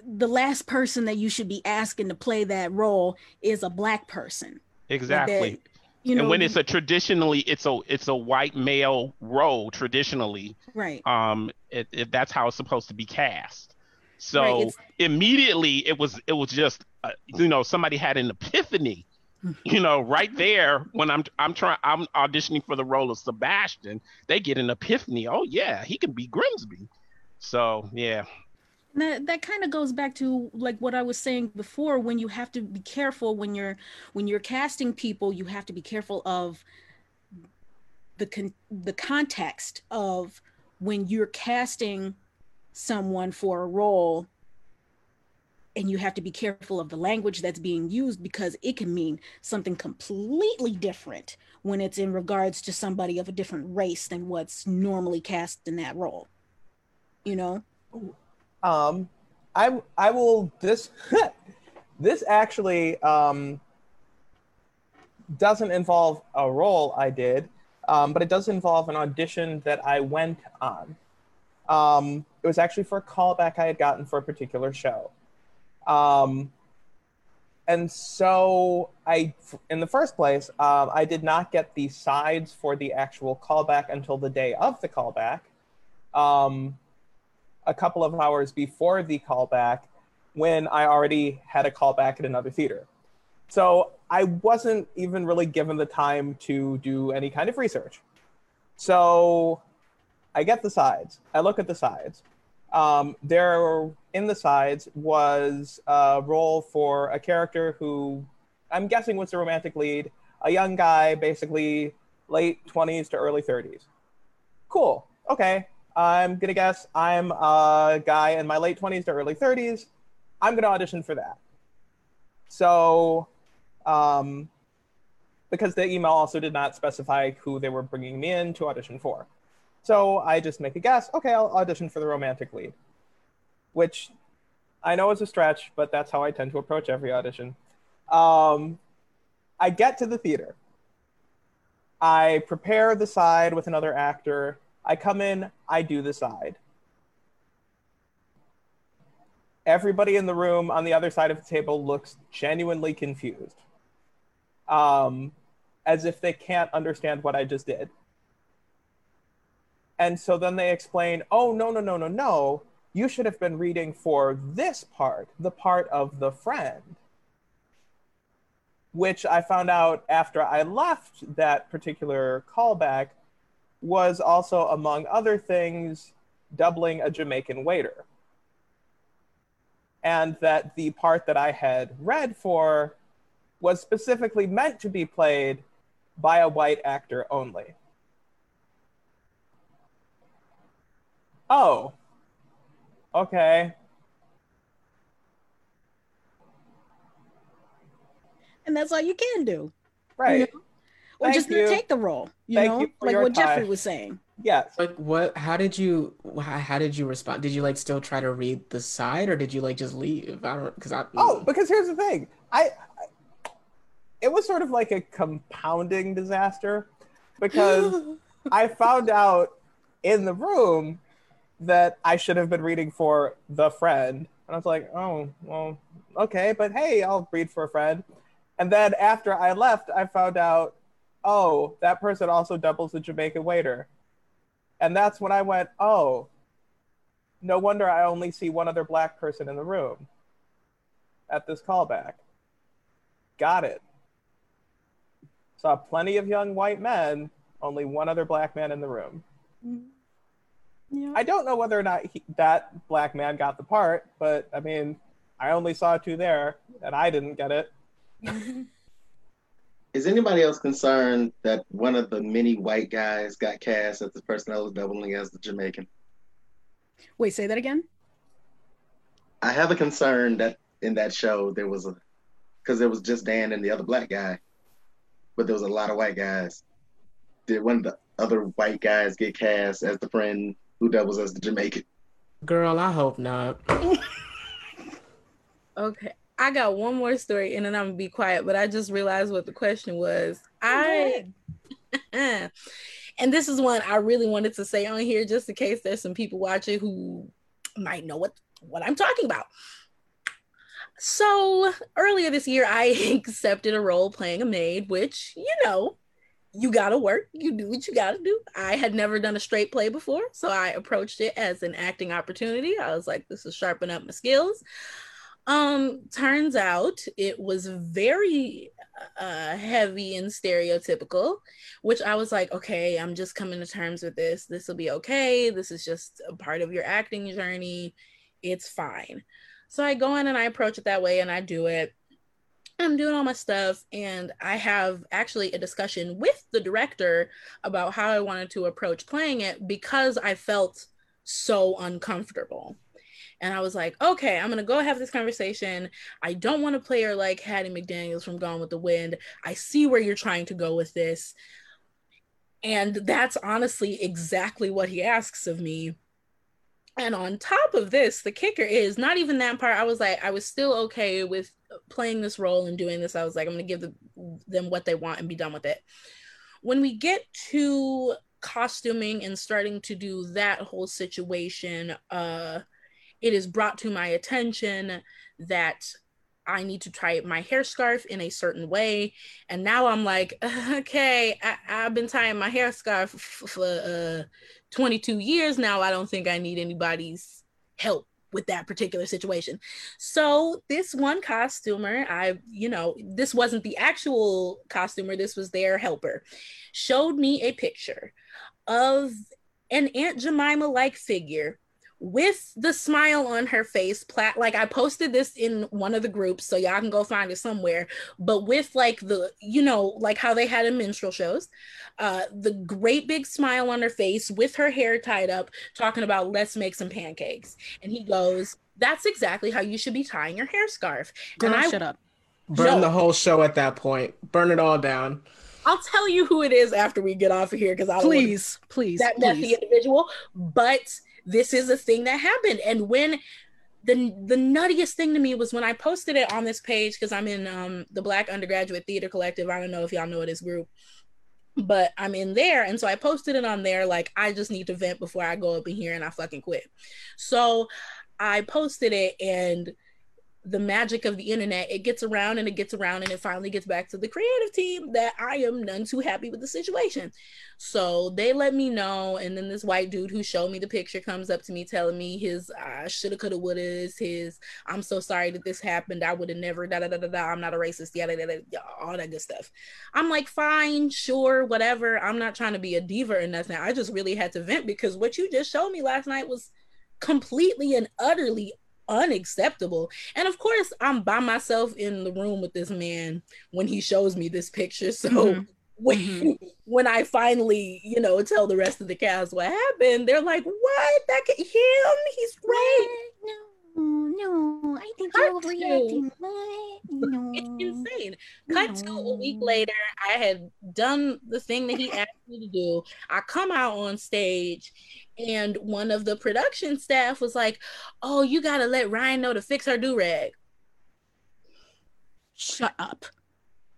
the last person that you should be asking to play that role is a black person. Exactly. Like that, you know, and when it's a traditionally it's a it's a white male role traditionally right. um it, it that's how it's supposed to be cast. So right, immediately it was it was just uh, you know somebody had an epiphany you know, right there when I'm I'm trying I'm auditioning for the role of Sebastian, they get an epiphany. Oh yeah, he can be Grimsby. So yeah. That that kind of goes back to like what I was saying before when you have to be careful when you're when you're casting people, you have to be careful of the con- the context of when you're casting someone for a role and you have to be careful of the language that's being used because it can mean something completely different when it's in regards to somebody of a different race than what's normally cast in that role you know? Um i i will this this actually um doesn't involve a role i did um, but it does involve an audition that i went on. Um, it was actually for a callback i had gotten for a particular show um, and so I, in the first place, um, I did not get the sides for the actual callback until the day of the callback. Um, a couple of hours before the callback, when I already had a callback at another theater. So I wasn't even really given the time to do any kind of research. So I get the sides. I look at the sides. Um, there in the sides was a role for a character who I'm guessing was the romantic lead, a young guy, basically late 20s to early 30s. Cool. Okay. I'm going to guess I'm a guy in my late 20s to early 30s. I'm going to audition for that. So, um, because the email also did not specify who they were bringing me in to audition for. So I just make a guess. Okay, I'll audition for the romantic lead, which I know is a stretch, but that's how I tend to approach every audition. Um, I get to the theater. I prepare the side with another actor. I come in, I do the side. Everybody in the room on the other side of the table looks genuinely confused, um, as if they can't understand what I just did. And so then they explain, oh, no, no, no, no, no. You should have been reading for this part, the part of the friend. Which I found out after I left that particular callback was also, among other things, doubling a Jamaican waiter. And that the part that I had read for was specifically meant to be played by a white actor only. Oh. Okay. And that's all you can do. Right. You know? Or Thank just you. take the role, you Thank know, you like what time. Jeffrey was saying. Yes. Like what how did you how, how did you respond? Did you like still try to read the side or did you like just leave? I don't because I Oh, because here's the thing. I, I it was sort of like a compounding disaster because I found out in the room that I should have been reading for the friend. And I was like, oh, well, okay, but hey, I'll read for a friend. And then after I left, I found out, oh, that person also doubles the Jamaican waiter. And that's when I went, oh, no wonder I only see one other black person in the room at this callback. Got it. Saw plenty of young white men, only one other black man in the room. Mm-hmm. Yeah. I don't know whether or not he, that black man got the part, but I mean, I only saw two there, and I didn't get it. Mm-hmm. Anybody else concerned that one of the many white guys got cast as the person that was doubling as the Jamaican? Wait, say that again. I have a concern that in that show there was a because there was just Dan and the other black guy, but there was a lot of white guys. Did one of the other white guys get cast as the friend who doubles as the Jamaican? Girl, I hope not. okay. I got one more story and then I'm gonna be quiet, but I just realized what the question was. I and this is one I really wanted to say on here just in case there's some people watching who might know what what I'm talking about. So earlier this year, I accepted a role playing a maid, which you know, you gotta work, you do what you gotta do. I had never done a straight play before, so I approached it as an acting opportunity. I was like, this is sharpen up my skills. Um, turns out it was very uh, heavy and stereotypical, which I was like, okay, I'm just coming to terms with this. This will be okay. This is just a part of your acting journey. It's fine. So I go in and I approach it that way and I do it. I'm doing all my stuff, and I have actually a discussion with the director about how I wanted to approach playing it because I felt so uncomfortable. And I was like, okay, I'm gonna go have this conversation. I don't want to play her like Hattie McDaniels from Gone with the Wind. I see where you're trying to go with this. And that's honestly exactly what he asks of me. And on top of this, the kicker is not even that part. I was like, I was still okay with playing this role and doing this. I was like, I'm gonna give the, them what they want and be done with it. When we get to costuming and starting to do that whole situation, uh, it is brought to my attention that I need to tie my hair scarf in a certain way. And now I'm like, okay, I, have been tying my hair scarf for uh, 22 years now. I don't think I need anybody's help with that particular situation. So this one costumer, I, you know, this wasn't the actual costumer, this was their helper, showed me a picture of an Aunt Jemima like figure with the smile on her face plat like i posted this in one of the groups so y'all can go find it somewhere but with like the you know like how they had in minstrel shows uh the great big smile on her face with her hair tied up talking about let's make some pancakes. And he goes that's exactly how you should be tying your hair scarf. Girl, and i shut up. Burn the whole show at that point. Burn it all down. I'll tell you who it is after we get off of here because I please, please, that please. messy individual. But this is a thing that happened. And when the the nuttiest thing to me was when I posted it on this page because I'm in um, the Black Undergraduate Theater Collective. I don't know if y'all know this group, but I'm in there, and so I posted it on there. Like I just need to vent before I go up in here and I fucking quit. So I posted it, and the magic of the internet, it gets around and it gets around and it finally gets back to the creative team that I am none too happy with the situation. So they let me know, and then this white dude who showed me the picture comes up to me telling me his uh, shoulda, coulda, woulda is his. I'm so sorry that this happened. I would have never da da da da da. I'm not a racist. Yada yada yada. All that good stuff. I'm like, fine, sure, whatever. I'm not trying to be a diva or nothing. I just really had to vent because what you just showed me last night was completely and utterly unacceptable. And of course, I'm by myself in the room with this man when he shows me this picture. So mm-hmm. when mm-hmm. when I finally, you know, tell the rest of the cast what happened, they're like, "What? That could him? He's great." No, no, I think you're overreacting. No. It's insane. Cut no. to a week later, I had done the thing that he asked me to do. I come out on stage and one of the production staff was like, "Oh, you gotta let Ryan know to fix her do rag." Shut up.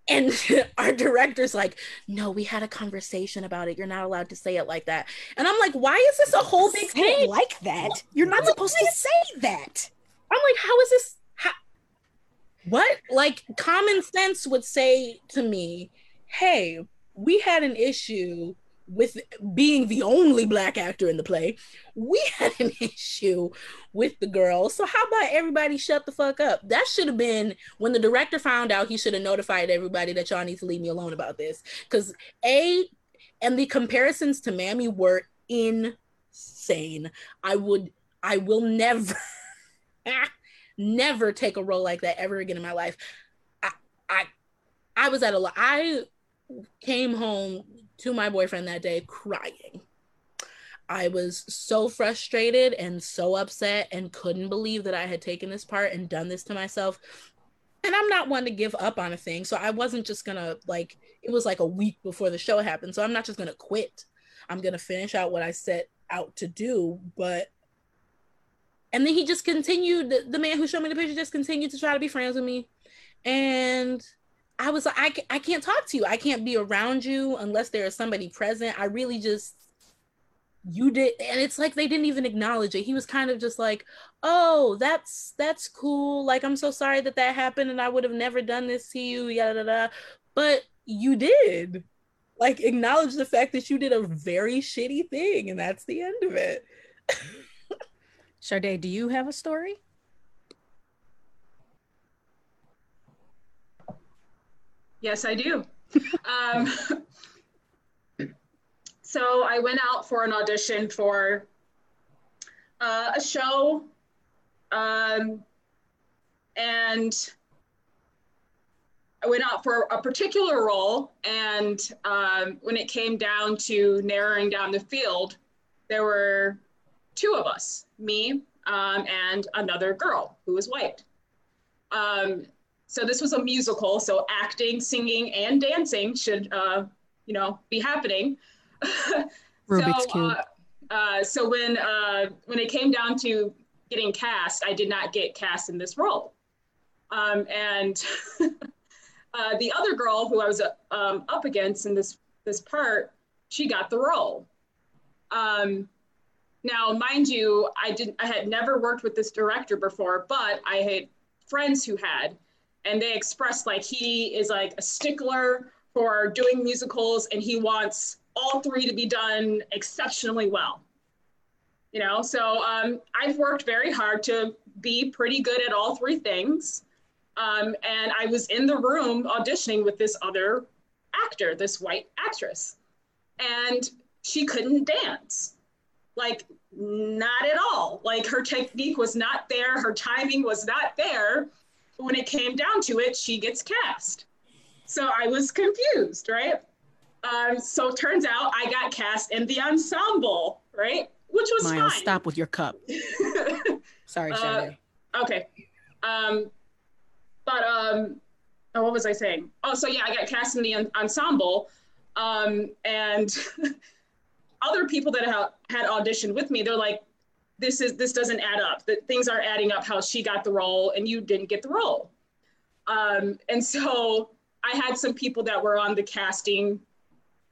And our director's like, "No, we had a conversation about it. You're not allowed to say it like that." And I'm like, "Why is this a whole big thing like that? You're not supposed to say that." I'm like, "How is this? How, what? Like common sense would say to me, "Hey, we had an issue with being the only black actor in the play, we had an issue with the girl. So how about everybody shut the fuck up? That should have been when the director found out. He should have notified everybody that y'all need to leave me alone about this. Because a and the comparisons to Mammy were insane. I would, I will never, never take a role like that ever again in my life. I, I, I was at a. I came home to my boyfriend that day crying. I was so frustrated and so upset and couldn't believe that I had taken this part and done this to myself. And I'm not one to give up on a thing. So I wasn't just gonna like it was like a week before the show happened. So I'm not just gonna quit. I'm gonna finish out what I set out to do. But and then he just continued the, the man who showed me the picture just continued to try to be friends with me. And I was like, I, I can't talk to you. I can't be around you unless there is somebody present. I really just you did and it's like they didn't even acknowledge it. He was kind of just like oh that's that's cool. Like i'm so sorry that that happened and i would have never done this to you yada da, but you did. Like acknowledge the fact that you did a very shitty thing and that's the end of it. Sade, do you have a story yes i do um so I went out for an audition for uh, a show, um, and I went out for a particular role. And um, when it came down to narrowing down the field, there were two of us, me um, and another girl who was white. Um, so this was a musical, so acting, singing, and dancing should, uh, you know, be happening. Rubik's so, Cube. Uh, uh, so when uh, when it came down to getting cast, I did not get cast in this role. Um, and uh, the other girl who I was um, up against in this this part, she got the role. Um, now, mind you, I didn't. I had never worked with this director before, but I had friends who had, and they expressed like he is like a stickler for doing musicals, and he wants all three to be done exceptionally well. You know, so um, I've worked very hard to be pretty good at all three things. Um, and I was in the room auditioning with this other actor, this white actress, and she couldn't dance. Like, not at all. Like, her technique was not there, her timing was not there. When it came down to it, she gets cast. So I was confused, right? Um, so it turns out I got cast in the ensemble, right? Which was Miles, fine. stop with your cup. Sorry, uh, Okay. Um, but um, oh, what was I saying? Oh, so yeah, I got cast in the ensemble, um, and other people that had, had auditioned with me, they're like, "This is this doesn't add up. That things aren't adding up. How she got the role and you didn't get the role." Um, and so I had some people that were on the casting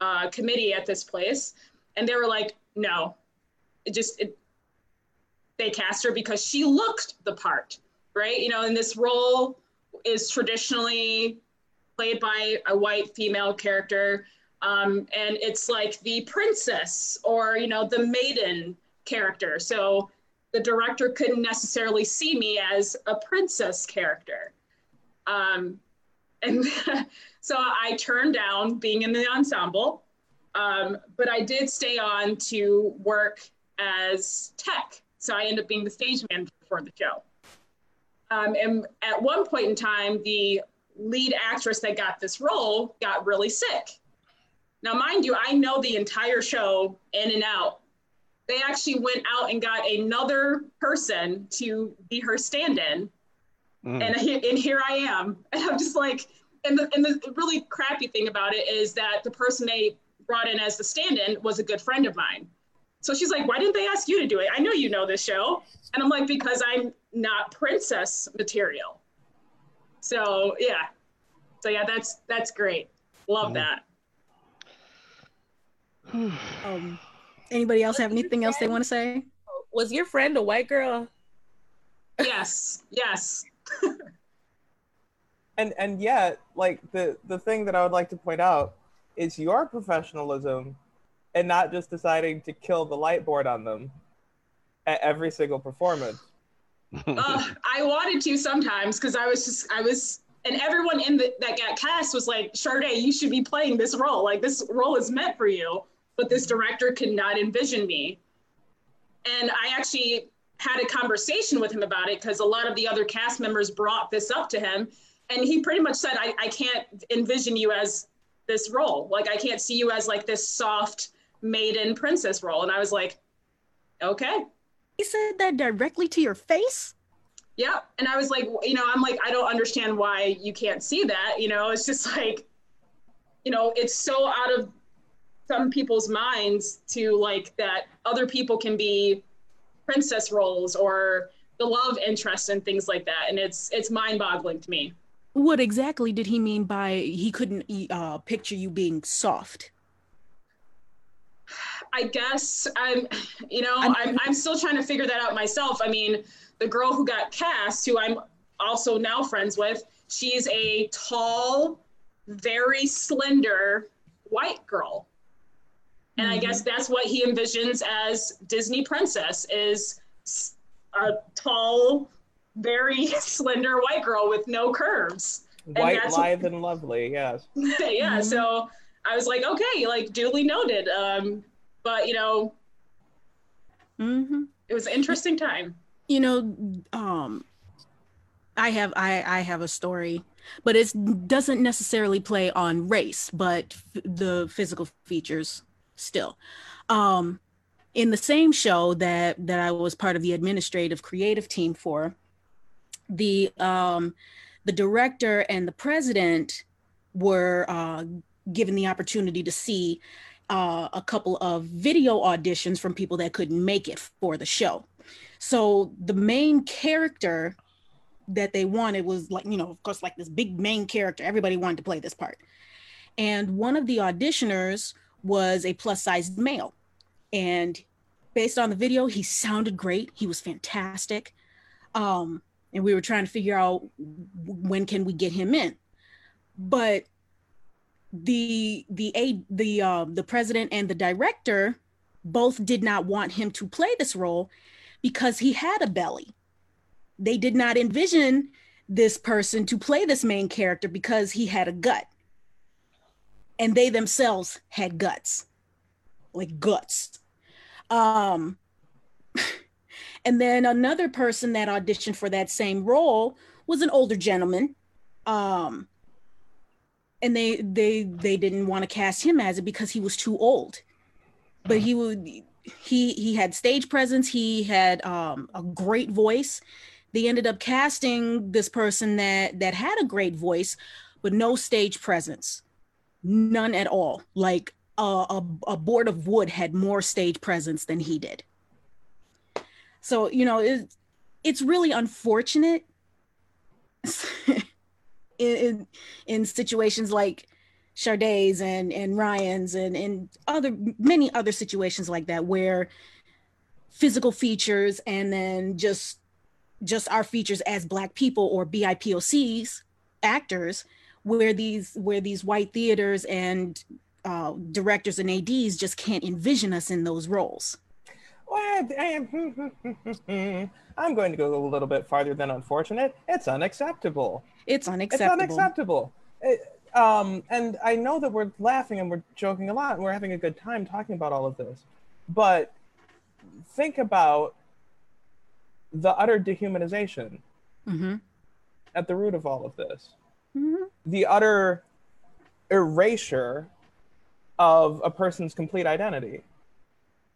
uh, committee at this place, and they were like, no, it just it, they cast her because she looked the part, right? You know, and this role is traditionally played by a white female character, um, and it's like the princess or you know the maiden character. So the director couldn't necessarily see me as a princess character. Um, and so I turned down being in the ensemble, um, but I did stay on to work as tech. So I ended up being the stage manager for the show. Um, and at one point in time, the lead actress that got this role got really sick. Now, mind you, I know the entire show in and out. They actually went out and got another person to be her stand in. Mm. And, and here I am. And I'm just like, and the, and the really crappy thing about it is that the person they brought in as the stand-in was a good friend of mine. So she's like, why didn't they ask you to do it? I know you know this show. And I'm like, because I'm not princess material. So yeah. So yeah, that's that's great. Love that. um anybody else have anything else they want to say? Was your friend a white girl? Yes, yes. and and yet like the the thing that i would like to point out is your professionalism and not just deciding to kill the light board on them at every single performance uh, i wanted to sometimes because i was just i was and everyone in the, that got cast was like Sade, you should be playing this role like this role is meant for you but this director could not envision me And I actually had a conversation with him about it because a lot of the other cast members brought this up to him. And he pretty much said, I, I can't envision you as this role. Like, I can't see you as like this soft maiden princess role. And I was like, okay. He said that directly to your face? Yeah. And I was like, you know, I'm like, I don't understand why you can't see that. You know, it's just like, you know, it's so out of some people's minds to like that other people can be princess roles or the love interest and things like that. And it's it's mind boggling to me. What exactly did he mean by he couldn't uh, picture you being soft? I guess I'm, you know, I'm, I'm, I'm still trying to figure that out myself. I mean, the girl who got cast, who I'm also now friends with, she's a tall, very slender white girl. And mm-hmm. I guess that's what he envisions as Disney princess is a tall, very slender white girl with no curves. White, and lithe, and lovely. Yes. yeah. Mm-hmm. So I was like, okay, like duly noted. Um, but you know, mm-hmm. it was an interesting time. You know, um, I have I I have a story, but it doesn't necessarily play on race, but f- the physical features still. Um, in the same show that that I was part of the administrative creative team for, the um, the director and the president were uh, given the opportunity to see uh, a couple of video auditions from people that couldn't make it for the show. So the main character that they wanted was like, you know, of course, like this big main character. Everybody wanted to play this part. And one of the auditioners was a plus sized male. And based on the video, he sounded great. He was fantastic. Um, and we were trying to figure out when can we get him in. But the the a the uh, the president and the director both did not want him to play this role because he had a belly. They did not envision this person to play this main character because he had a gut and they themselves had guts like guts. Um and then another person that auditioned for that same role was an older gentleman. Um and they they they didn't want to cast him as it because he was too old. But he would he he had stage presence he had um a great voice. They ended up casting this person that that had a great voice but no stage presence none at all. Like a, a board of wood had more stage presence than he did. So, you know, it, it's really unfortunate in, in, in situations like Shardae's and, and Ryan's and, and other many other situations like that where physical features and then just just our features as black people or BIPOCs actors where these where these white theaters and uh, directors and ads just can't envision us in those roles well, I'm going to go a little bit farther than unfortunate. It's unacceptable. It's unacceptable. It's unacceptable. It, um, and I know that we're laughing and we're joking a lot and we're having a good time talking about all of this. But think about the utter dehumanization mm-hmm. at the root of all of this mm-hmm. the utter erasure of a person's complete identity.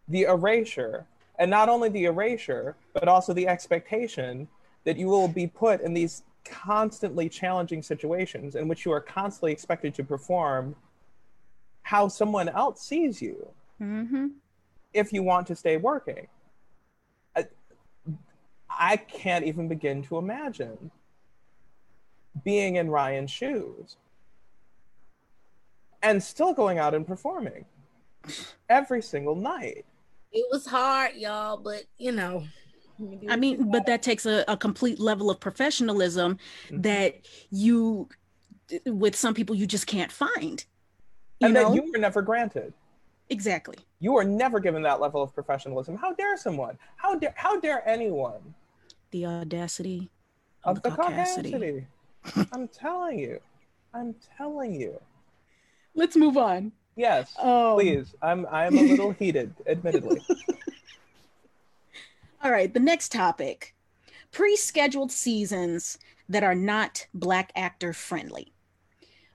The erasure, and not only the erasure, but also the expectation that you will be put in these constantly challenging situations in which you are constantly expected to perform how someone else sees you mm-hmm. if you want to stay working. I, I can't even begin to imagine being in Ryan's shoes and still going out and performing every single night. It was hard, y'all, but you know. I mean, but that takes a, a complete level of professionalism mm-hmm. that you, with some people, you just can't find. and know? that you were never granted. Exactly. You were never given that level of professionalism. How dare someone? How dare how dare anyone? The audacity of, of the, the caucasity. I'm telling you. I'm telling you. Let's move on. Yes, um, please. I'm I'm a little heated, admittedly. All right, the next topic pre scheduled seasons that are not Black actor friendly.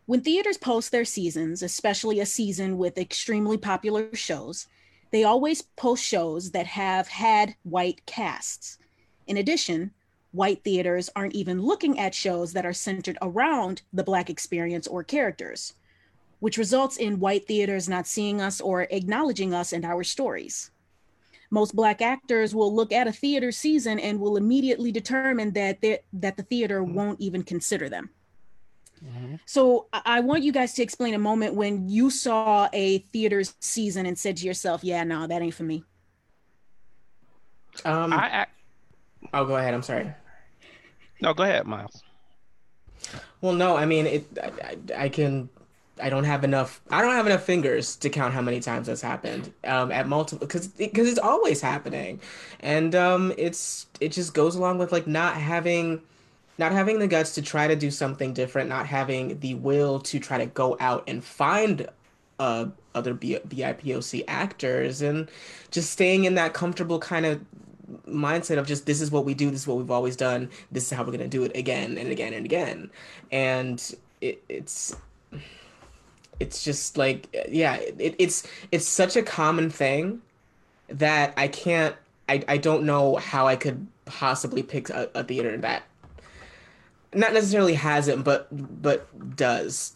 When theaters post their seasons, especially a season with extremely popular shows, they always post shows that have had white casts. In addition, white theaters aren't even looking at shows that are centered around the Black experience or characters, which results in white theaters not seeing us or acknowledging us and our stories. Most Black actors will look at a theater season and will immediately determine that, that the theater mm-hmm. won't even consider them. Mm-hmm. So I want you guys to explain a moment when you saw a theater season and said to yourself, "Yeah, no, that ain't for me." Um, I, I oh, go ahead. I'm sorry. No, go ahead, Miles. Well, no, I mean, it. I, I, can. I don't have enough. I don't have enough fingers to count how many times that's happened. Um, at multiple, because because it's always happening, and um, it's it just goes along with like not having not having the guts to try to do something different, not having the will to try to go out and find uh, other B- BIPOC actors, and just staying in that comfortable kind of mindset of just this is what we do, this is what we've always done, this is how we're gonna do it again and again and again, and it, it's it's just like yeah, it, it's it's such a common thing that I can't I, I don't know how I could possibly pick a, a theater that not necessarily hasn't, but but does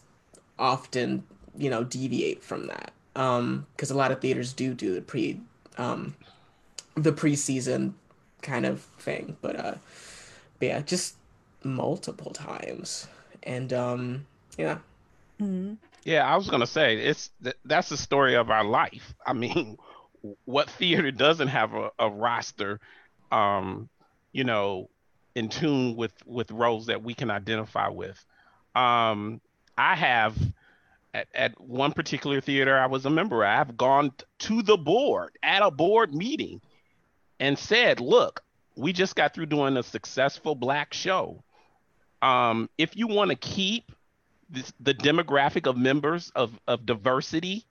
often you know deviate from that. Um because a lot of theaters do do the pre um, the preseason kind of thing, but uh, but yeah, just multiple times, and um, yeah. Mm-hmm. Yeah, I was gonna say it's that's the story of our life. I mean, what theater doesn't have a, a roster, um, you know, in tune with with roles that we can identify with. Um, I have at, at one particular theater I was a member. I've gone to the board at a board meeting and said, "Look, we just got through doing a successful black show. Um, if you want to keep this, the demographic of members of of diversity."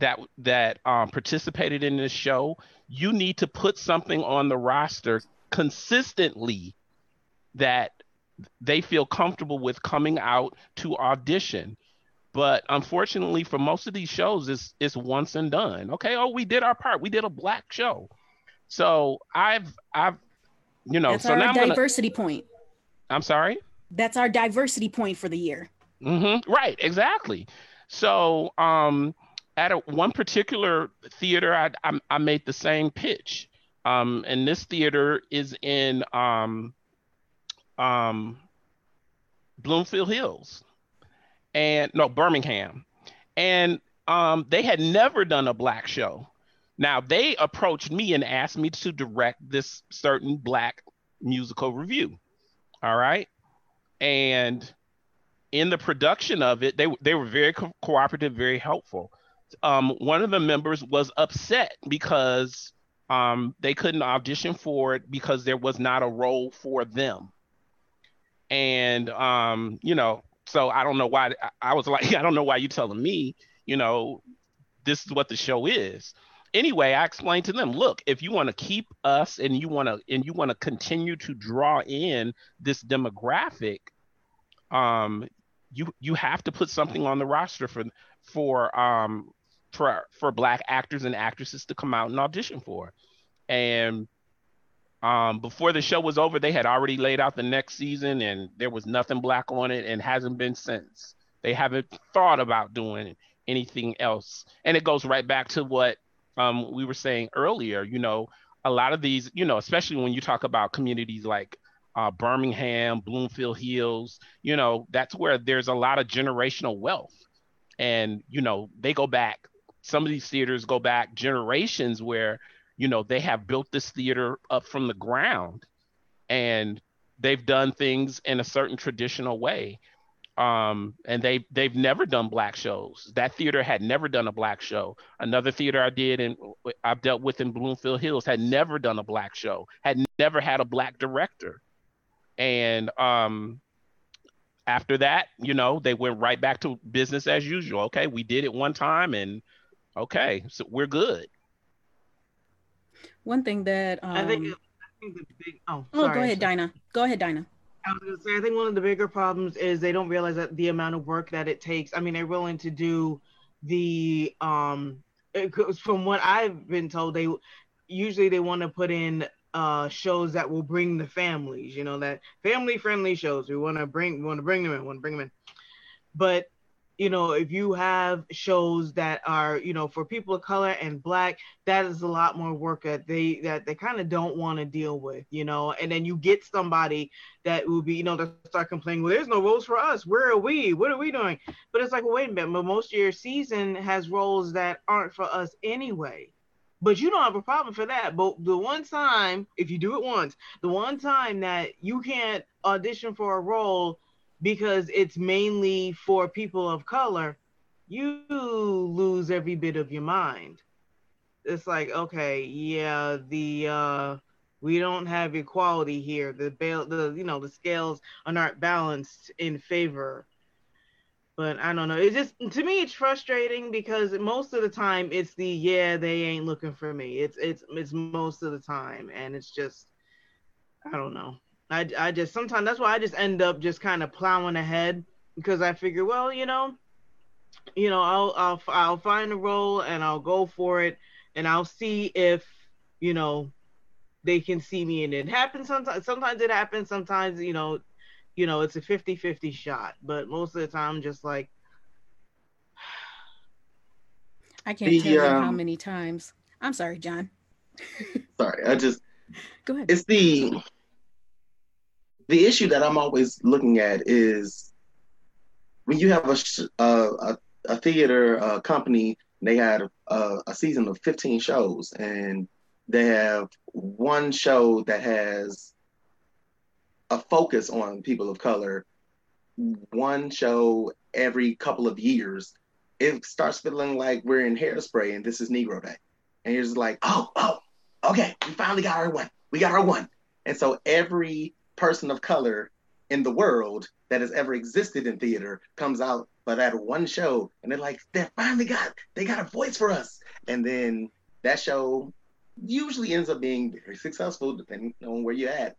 that that um, participated in this show, you need to put something on the roster consistently that they feel comfortable with coming out to audition. But unfortunately, for most of these shows, it's it's once and done. Okay, oh, we did our part. We did a black show. So I've I've you know That's so our now diversity gonna, point. I'm sorry. That's our diversity point for the year. Mm-hmm. Right, exactly. So um, at a, one particular theater, I, I, I made the same pitch. Um, and this theater is in um, um, Bloomfield Hills and no Birmingham, and um, they had never done a black show. Now they approached me and asked me to direct this certain black musical review. All right, and in the production of it, they they were very co- cooperative, very helpful. Um, one of the members was upset because um, they couldn't audition for it because there was not a role for them and um, you know, so I don't know why I was like, I don't know why you're telling me, you know, this is what the show is. Anyway, I explained to them, look, if you want to keep us and you want to and you want to continue to draw in this demographic, um, you you have to put something on the roster for for um for for black actors and actresses to come out and audition for. And um, before the show was over, they had already laid out the next season, and there was nothing black on it, and hasn't been since. They haven't thought about doing anything else, and it goes right back to what um, we were saying earlier. You know, a lot of these, you know, especially when you talk about communities like uh, Birmingham, Bloomfield Hills, you know, that's where there's a lot of generational wealth, and you know, they go back. Some of these theaters go back generations where you know they have built this theater up from the ground and they've done things in a certain traditional way um, and they they've never done black shows. That theater had never done a black show. Another theater i did and i've dealt with in bloomfield hills had never done a black show had never had a black director. And um, after that you know they went right back to business as usual. Okay we did it one time and okay so we're good. One thing that um, I think the big, oh, oh, go ahead, Dinah. Go ahead, Dinah. I was gonna say, I think one of the bigger problems is they don't realize that the amount of work that it takes. I mean, they're willing to do the um, from what I've been told, they usually they want to put in uh shows that will bring the families, you know, that family friendly shows. We want to bring, we want to bring them in, want to bring them in. But you know, if you have shows that are, you know, for people of color and black, that is a lot more work that they that they kind of don't want to deal with, you know. And then you get somebody that will be, you know, to start complaining, well, there's no roles for us. Where are we? What are we doing? But it's like, well, wait a minute, but most of your season has roles that aren't for us anyway. But you don't have a problem for that. But the one time, if you do it once, the one time that you can't audition for a role because it's mainly for people of color, you lose every bit of your mind. It's like, okay, yeah, the uh we don't have equality here. The bail the you know, the scales are not balanced in favor. But I don't know. It's just to me it's frustrating because most of the time it's the yeah, they ain't looking for me. It's it's it's most of the time and it's just I don't know. I, I just sometimes that's why I just end up just kind of plowing ahead because I figure, well, you know, you know, I'll I'll I'll find a role and I'll go for it and I'll see if you know they can see me and it happens sometimes sometimes it happens sometimes you know you know it's a 50-50 shot but most of the time I'm just like I can't the, tell you um, how many times. I'm sorry John. Sorry I just go ahead. It's the the issue that I'm always looking at is when you have a a, a theater a company, they had a, a season of 15 shows, and they have one show that has a focus on people of color, one show every couple of years. It starts feeling like we're in hairspray and this is Negro Day. And you're just like, oh, oh, okay, we finally got our one. We got our one. And so every person of color in the world that has ever existed in theater comes out but at one show and they're like they finally got they got a voice for us. And then that show usually ends up being very successful depending on where you're at.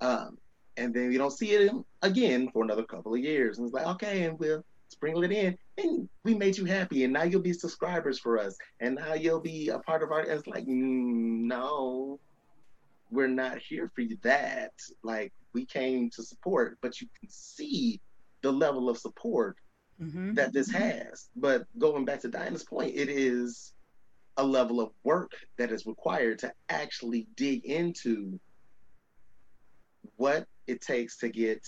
Um, and then you don't see it again for another couple of years. And it's like okay and we'll sprinkle it in. And we made you happy and now you'll be subscribers for us and now you'll be a part of our it's like mm, no we're not here for that. Like we came to support, but you can see the level of support mm-hmm. that this has. But going back to Diana's point, it is a level of work that is required to actually dig into what it takes to get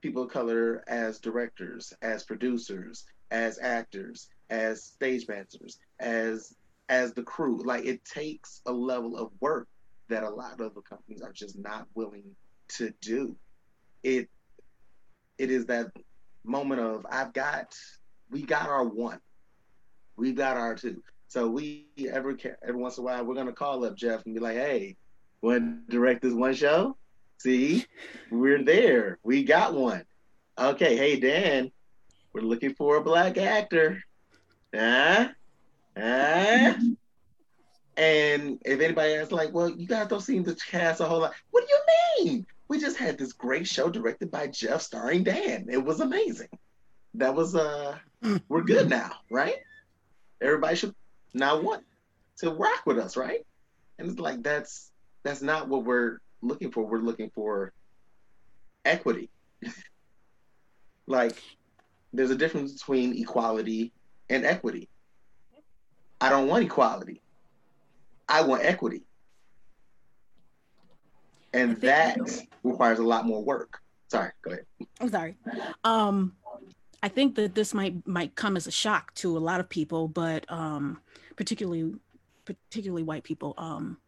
people of color as directors, as producers, as actors, as stage masters, as as the crew. Like it takes a level of work that a lot of the companies are just not willing to do. It it is that moment of I've got we got our one, we got our two. So we every every once in a while we're gonna call up Jeff and be like, hey, want to direct this one show? See, we're there. We got one. Okay, hey Dan, we're looking for a black actor. Huh? Huh? And if anybody asks, like, well, you guys don't seem to cast a whole lot. What do you mean? We just had this great show directed by Jeff starring Dan. It was amazing. That was uh we're good now, right? Everybody should now want to rock with us, right? And it's like that's that's not what we're looking for. We're looking for equity. like there's a difference between equality and equity. I don't want equality. I want equity. And that requires a lot more work. Sorry, go ahead. I'm sorry. Um, I think that this might might come as a shock to a lot of people, but um, particularly particularly white people. Um,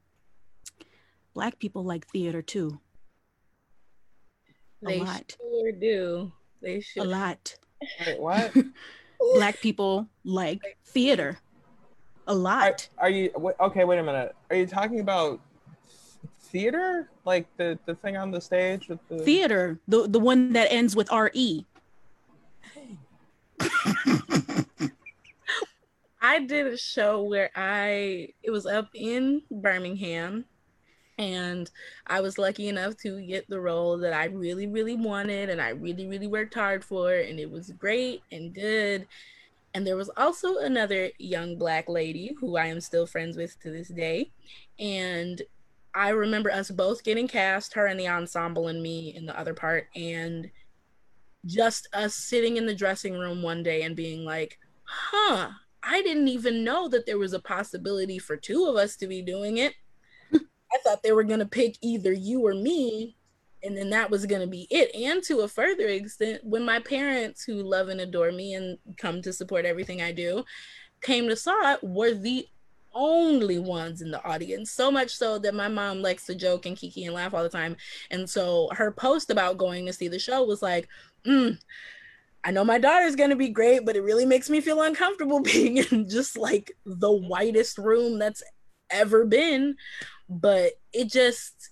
black people like theater too. A they lot. sure do. They should. A lot. Wait, what? black people like theater a lot. Are, are you okay? Wait a minute. Are you talking about theater, like the the thing on the stage with the theater, the the one that ends with R E? I did a show where I it was up in Birmingham And I was lucky enough to get the role that I really, really wanted and I really, really worked hard for. And it was great and good. And there was also another young black lady who I am still friends with to this day. And I remember us both getting cast, her in the ensemble and me in the other part. And just us sitting in the dressing room one day and being like, huh, I didn't even know that there was a possibility for two of us to be doing it. I thought they were going to pick either you or me, and then that was going to be it. And to a further extent, when my parents, who love and adore me and come to support everything I do, came to saw it, were the only ones in the audience. So much so that my mom likes to joke and kiki and laugh all the time. And so her post about going to see the show was like, mm, I know my daughter's gonna be great, but it really makes me feel uncomfortable being in just like the whitest room that's ever been. But it just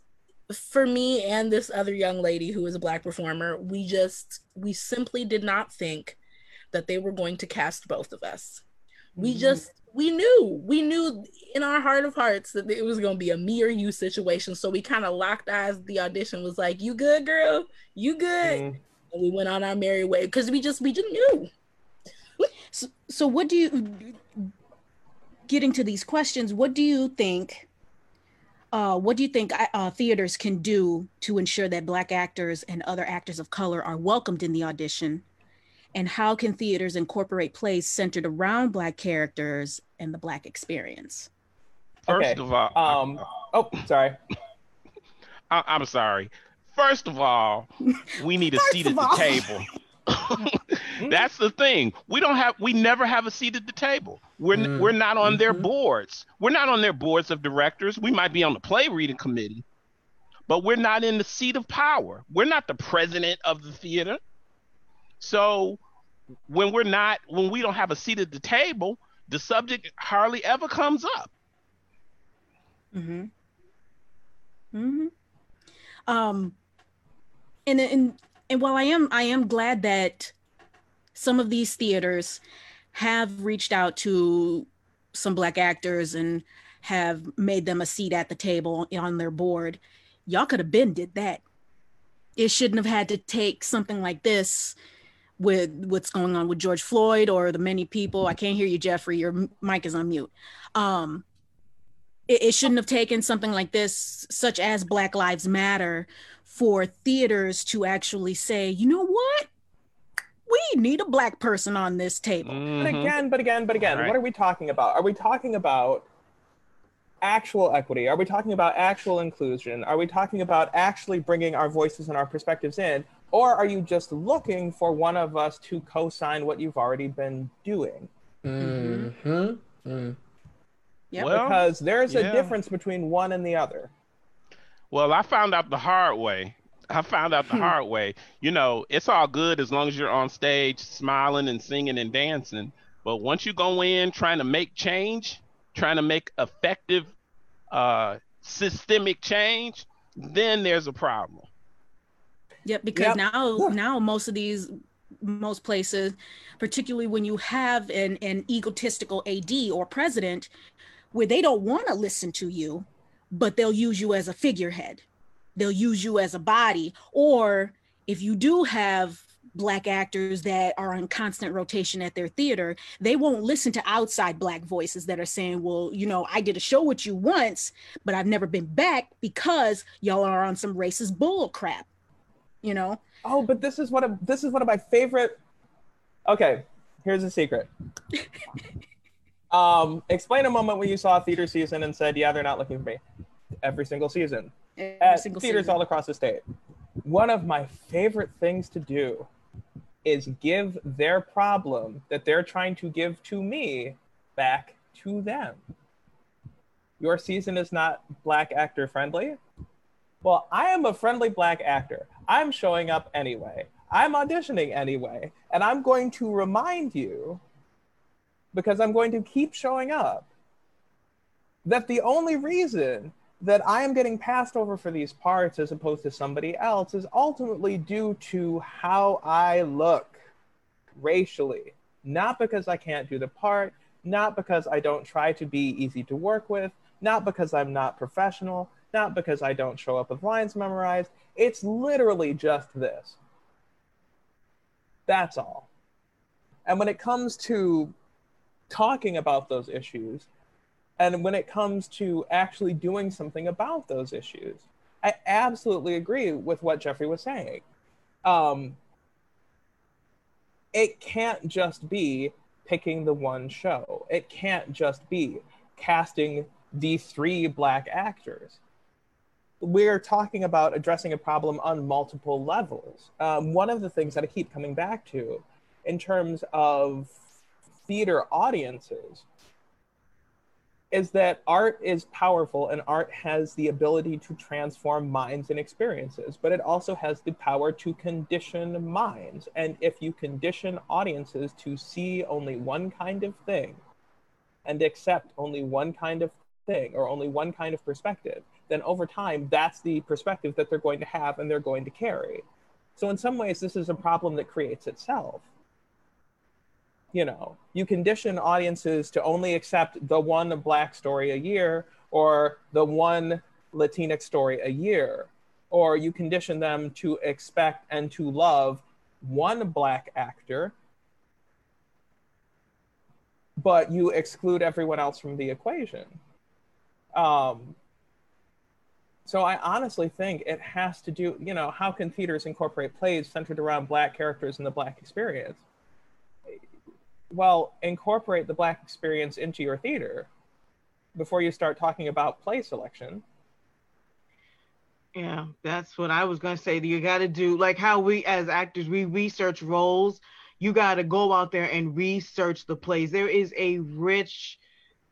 for me and this other young lady who is a black performer, we just we simply did not think that they were going to cast both of us. We mm-hmm. just we knew we knew in our heart of hearts that it was going to be a me or you situation. So we kind of locked eyes. The audition was like you good girl? You good? Mm and we went on our merry way because we just we just knew. So, so what do you getting to these questions what do you think uh, what do you think uh, theaters can do to ensure that black actors and other actors of color are welcomed in the audition and how can theaters incorporate plays centered around black characters and the black experience first okay. of all um oh sorry I, i'm sorry First of all, we need a seat at the table. That's the thing. We don't have we never have a seat at the table. We're mm. we're not on mm-hmm. their boards. We're not on their boards of directors. We might be on the play reading committee, but we're not in the seat of power. We're not the president of the theater. So when we're not when we don't have a seat at the table, the subject hardly ever comes up. Mhm. Mhm. Um and and and while I am I am glad that some of these theaters have reached out to some black actors and have made them a seat at the table on their board. Y'all could have been did that. It shouldn't have had to take something like this with what's going on with George Floyd or the many people. I can't hear you, Jeffrey. Your mic is on mute. Um, it, it shouldn't have taken something like this, such as Black Lives Matter, for theaters to actually say, you know what? We need a black person on this table. Mm-hmm. But again, but again, but again, right. what are we talking about? Are we talking about actual equity? Are we talking about actual inclusion? Are we talking about actually bringing our voices and our perspectives in? Or are you just looking for one of us to co sign what you've already been doing? Mm-hmm. Mm. Yeah, well, because there's yeah. a difference between one and the other. Well, I found out the hard way. I found out the hmm. hard way. You know, it's all good as long as you're on stage smiling and singing and dancing. But once you go in trying to make change, trying to make effective uh, systemic change, then there's a problem. Yep, because yep. now now most of these most places, particularly when you have an, an egotistical AD or president, where they don't want to listen to you, but they'll use you as a figurehead. They'll use you as a body. Or if you do have black actors that are on constant rotation at their theater, they won't listen to outside black voices that are saying, well, you know, I did a show with you once, but I've never been back because y'all are on some racist bull crap. You know? Oh, but this is one of this is one of my favorite. Okay, here's a secret. Um, explain a moment when you saw a theater season and said, "Yeah, they're not looking for me." Every single season, Every at single theaters season. all across the state. One of my favorite things to do is give their problem that they're trying to give to me back to them. Your season is not black actor friendly. Well, I am a friendly black actor. I'm showing up anyway. I'm auditioning anyway. And I'm going to remind you because I'm going to keep showing up. That the only reason that I am getting passed over for these parts as opposed to somebody else is ultimately due to how I look racially. Not because I can't do the part, not because I don't try to be easy to work with, not because I'm not professional, not because I don't show up with lines memorized. It's literally just this. That's all. And when it comes to talking about those issues, and when it comes to actually doing something about those issues, I absolutely agree with what Jeffrey was saying. Um, it can't just be picking the one show. It can't just be casting the three black actors. We're talking about addressing a problem on multiple levels. Um, one of the things that I keep coming back to in terms of theater audiences is that art is powerful and art has the ability to transform minds and experiences, but it also has the power to condition minds. And if you condition audiences to see only one kind of thing and accept only one kind of thing or only one kind of perspective, then over time, that's the perspective that they're going to have and they're going to carry. So, in some ways, this is a problem that creates itself you know you condition audiences to only accept the one black story a year or the one latinx story a year or you condition them to expect and to love one black actor but you exclude everyone else from the equation um, so I honestly think it has to do, you know, how can theaters incorporate plays centered around Black characters and the Black experience? Well, incorporate the Black experience into your theater before you start talking about play selection. Yeah, that's what I was going to say. You got to do like how we as actors, we research roles. You got to go out there and research the plays. There is a rich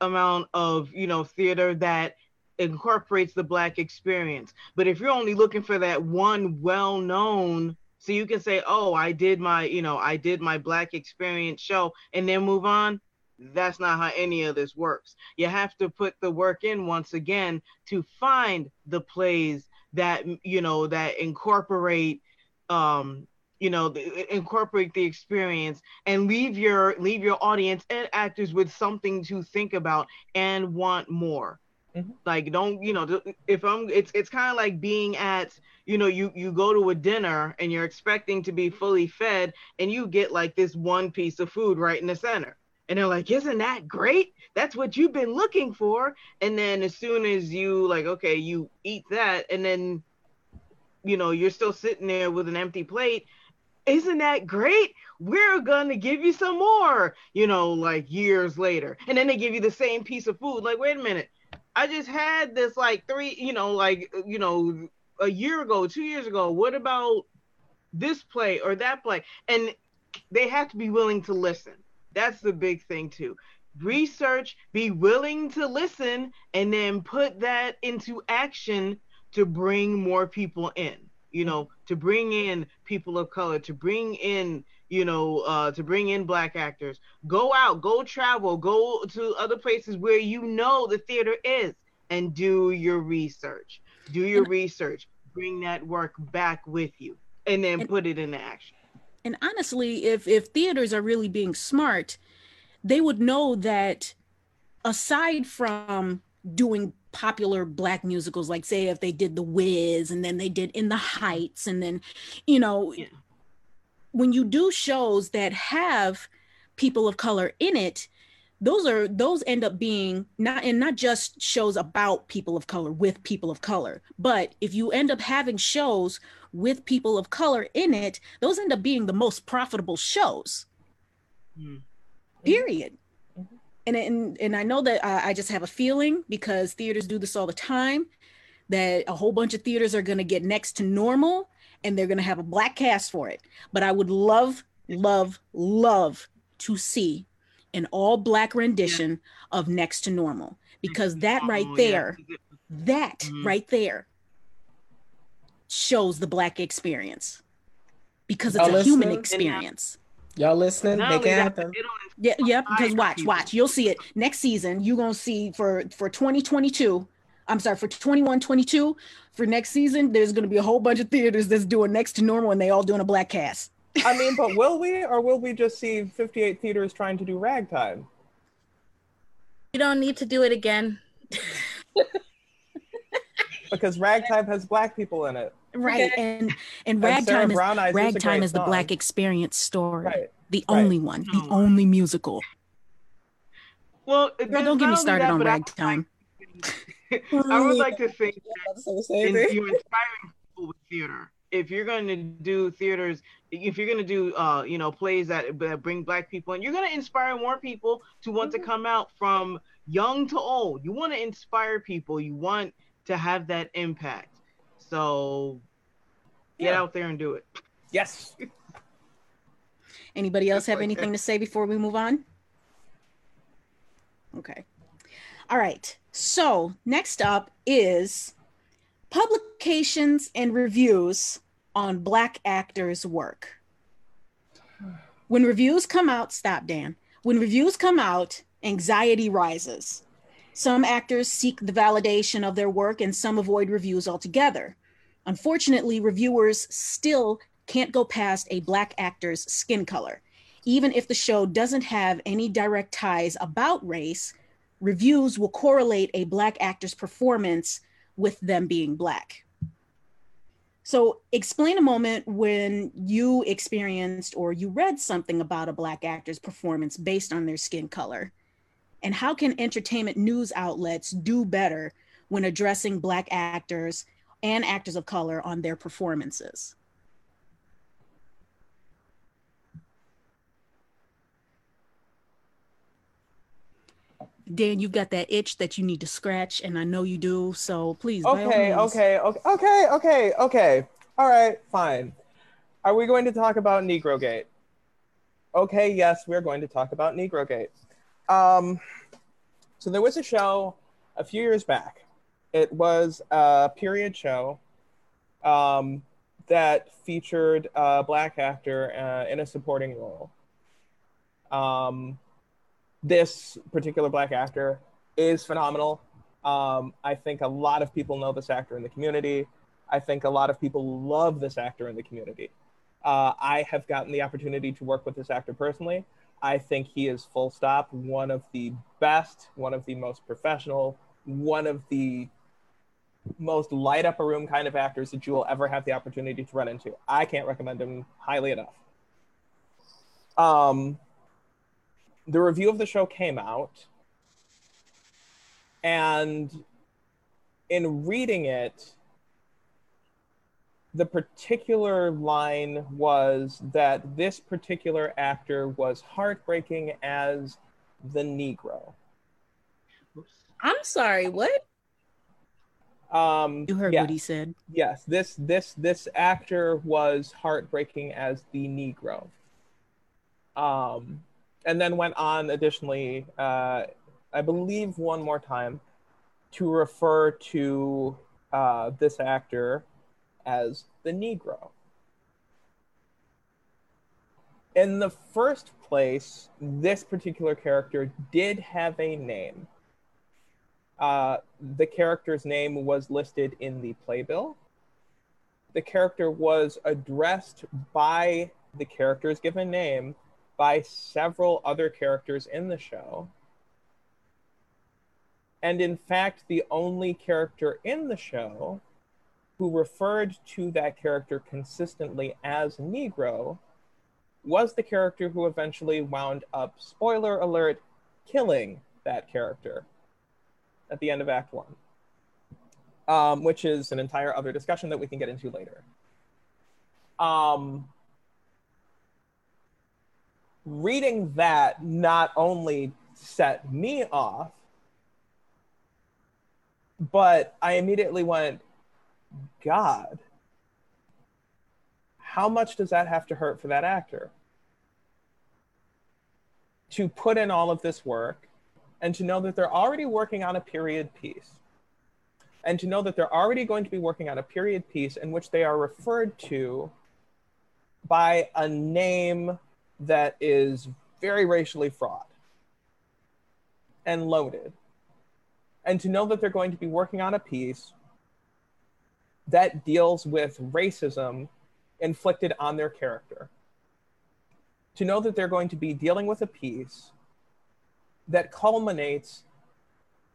amount of, you know, theater that incorporates the Black experience. But if you're only looking for that one well known so you can say, "Oh, I did my, you know, I did my black experience show and then move on." That's not how any of this works. You have to put the work in once again to find the plays that, you know, that incorporate um you know the, incorporate the experience and leave your leave your audience and actors with something to think about and want more mm-hmm. like don't you know if i'm it's it's kind of like being at you know you you go to a dinner and you're expecting to be fully fed and you get like this one piece of food right in the center. And they're like isn't that great? That's what you've been looking for. And then as soon as you like okay you eat that and then you know you're still sitting there with an empty plate isn't that great? We're gonna give you some more you know like years later. And then they give you the same piece of food like wait a minute i just had this like three you know like you know a year ago, two years ago? What about this play or that play? And they have to be willing to listen. That's the big thing too. Research, be willing to listen, and then put that into action to bring more people in. You know, to bring in people of color, to bring in, you know, uh, to bring in black actors. Go out, go travel, go to other places where you know the theater is, and do your research do your research, bring that work back with you, and then and, put it into action. And honestly, if if theaters are really being smart, they would know that aside from doing popular black musicals like say if they did the Wiz and then they did in the heights and then you know yeah. When you do shows that have people of color in it those are those end up being not and not just shows about people of color with people of color but if you end up having shows with people of color in it those end up being the most profitable shows mm-hmm. period mm-hmm. and, and and i know that I, I just have a feeling because theaters do this all the time that a whole bunch of theaters are going to get next to normal and they're going to have a black cast for it but i would love love love to see an all black rendition yeah. of Next to Normal because that right there, yeah. that mm-hmm. right there shows the black experience because it's Y'all a listening? human experience. Y'all listening? Make it happen. Yeah, yeah. Because watch, watch. You'll see it next season. You're gonna see for for 2022. I'm sorry, for 21, 22, for next season, there's gonna be a whole bunch of theaters that's doing next to normal and they all doing a black cast. I mean, but will we, or will we just see 58 theaters trying to do ragtime? You don't need to do it again. because ragtime has black people in it. Right. Okay. And and And ragtime is Brown Eyes is a ragtime great is the song. black experience story. Right. The Right. only one, the Oh. only musical. Well, Girl, don't get me started on ragtime. I would like to think say that same in- you're inspiring people with theater. If you're going to do theaters, if you're going to do, uh, you know, plays that, that bring black people in, you're going to inspire more people to want Mm-hmm. to come out from young to old. You want to inspire people. You want to have that impact. So get Yeah. out there and do it. Yes. Anybody else have anything to say before we move on? Okay. All right. So next up is publications and reviews on Black actors' work. When reviews come out, stop, Dan. When reviews come out, anxiety rises. Some actors seek the validation of their work and some avoid reviews altogether. Unfortunately, reviewers still can't go past a Black actor's skin color. Even if the show doesn't have any direct ties about race, reviews will correlate a Black actor's performance with them being Black. So, explain a moment when you experienced or you read something about a Black actor's performance based on their skin color. And how can entertainment news outlets do better when addressing Black actors and actors of color on their performances? Dan, you've got that itch that you need to scratch, and I know you do. So please, Okay, okay, okay, okay, okay, okay. All right, fine. Are we going to talk about Negro Gate? Okay, yes, we're going to talk about Negro Gate. Um, so there was a show a few years back. It was a period show um, that featured a black actor uh, in a supporting role. Um, this particular black actor is phenomenal. Um, I think a lot of people know this actor in the community. I think a lot of people love this actor in the community. Uh, I have gotten the opportunity to work with this actor personally. I think he is full stop one of the best, one of the most professional, one of the most light up a room kind of actors that you will ever have the opportunity to run into. I can't recommend him highly enough. Um, the review of the show came out, and in reading it, the particular line was that this particular actor was heartbreaking as the Negro. I'm sorry, what? Um, You heard yeah. what he said. yes this this this actor was heartbreaking as the negro um and then went on additionally uh i believe one more time to refer to uh this actor as the negro in the first place this particular character did have a name uh, the character's name was listed in the playbill. The character was addressed by the character's given name by several other characters in the show. And in fact, the only character in the show who referred to that character consistently as Negro was the character who eventually wound up, spoiler alert, killing that character at the end of Act One, um, which is an entire other discussion that we can get into later. Um, reading that not only set me off, but I immediately went, God, how much does that have to hurt for that actor? To put in all of this work and to know that they're already working on a period piece and to know that they're already going to be working on a period piece in which they are referred to by a name that is very racially fraught and loaded and to know that they're going to be working on a piece that deals with racism inflicted on their character to know that they're going to be dealing with a piece that culminates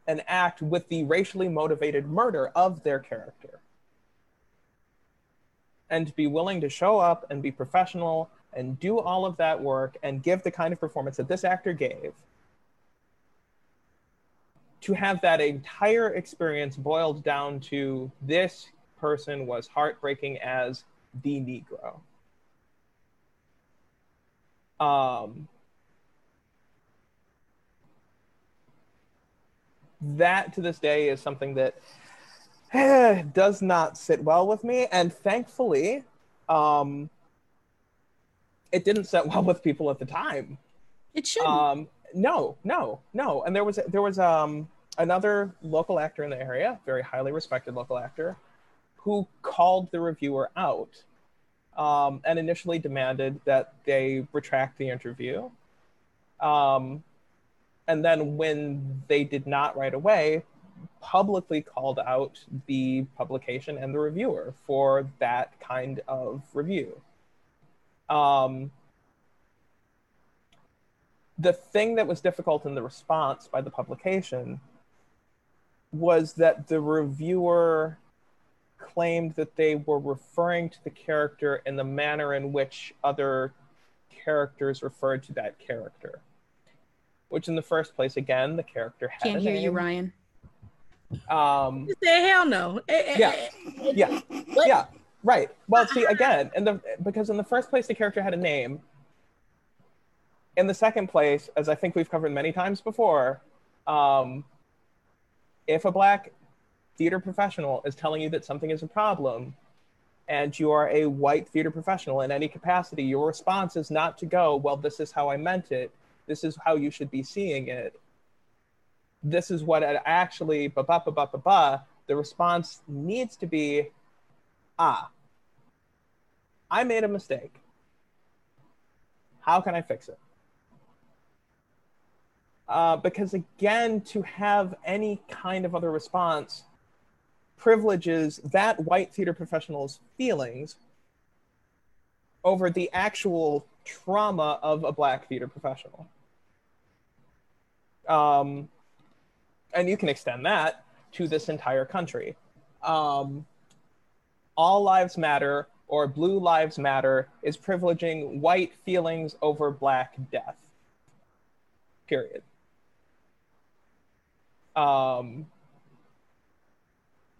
an act with the racially motivated murder of their character. And to be willing to show up and be professional and do all of that work and give the kind of performance that this actor gave, to have that entire experience boiled down to this person was heartbreaking as the Negro. Um, that to this day is something that does not sit well with me. And thankfully, um, it didn't set well with people at the time. It should. Um, no, no, no. And there was there was um, another local actor in the area, very highly respected local actor, who called the reviewer out um, and initially demanded that they retract the interview. Um, and then when they did not right away, publicly called out the publication and the reviewer for that kind of review. Um, the thing that was difficult in the response by the publication was that the reviewer claimed that they were referring to the character in the manner in which other characters referred to that character. Which, in the first place, again, the character had. Can't hear name. you, Ryan. Um, Say hell no. Eh, eh, yeah, eh, yeah, what? Right. Well, see, again, in the because in the first place, the character had a name. In the second place, as I think we've covered many times before, um, if a black theater professional is telling you that something is a problem, and you are a white theater professional in any capacity, your response is not to go, "Well, this is how I meant it. This is how you should be seeing it." This is what it actually, ba ba ba ba ba ba. The response needs to be, ah, I made a mistake. How can I fix it? Uh, because again, to have any kind of other response privileges that white theater professional's feelings over the actual trauma of a black theater professional. Um, and you can extend that to this entire country. Um, all lives matter or blue lives matter is privileging white feelings over black death. Period. Um,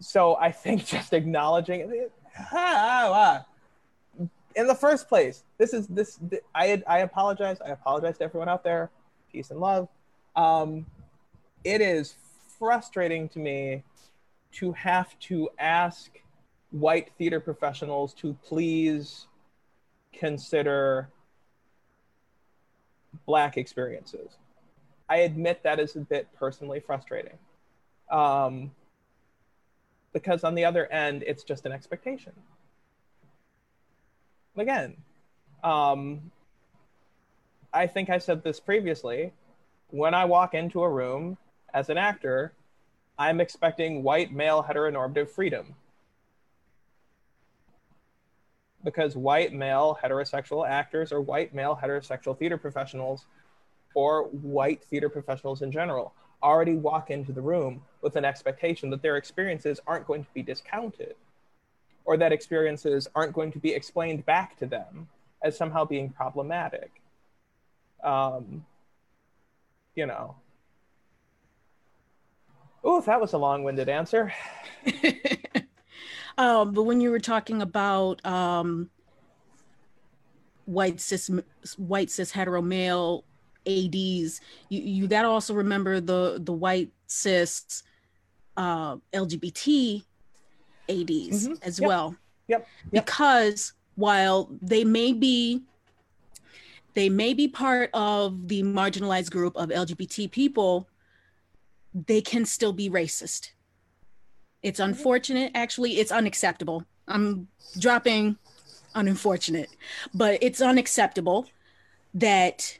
so I think just acknowledging it, in the first place, this is this. I I apologize. I apologize to everyone out there. Peace and love. Um, it is frustrating to me to have to ask white theater professionals to please consider black experiences. I admit that is a bit personally frustrating. Um, because on the other end, it's just an expectation. Again, um, I think I said this previously. When I walk into a room as an actor, I'm expecting white male heteronormative freedom. Because white male heterosexual actors or white male heterosexual theater professionals or white theater professionals in general already walk into the room with an expectation that their experiences aren't going to be discounted or that experiences aren't going to be explained back to them as somehow being problematic. Um, you know. Ooh, that was a long-winded answer. um, but when you were talking about um, white cis white cis hetero male ads you, you got to also remember the the white cis uh, lgbt ads Mhm. as Yep. well Yep. Yep. because while they may be they may be part of the marginalized group of lgbt people they can still be racist it's mm-hmm. unfortunate. Actually it's unacceptable. I'm dropping unfortunate. But it's unacceptable that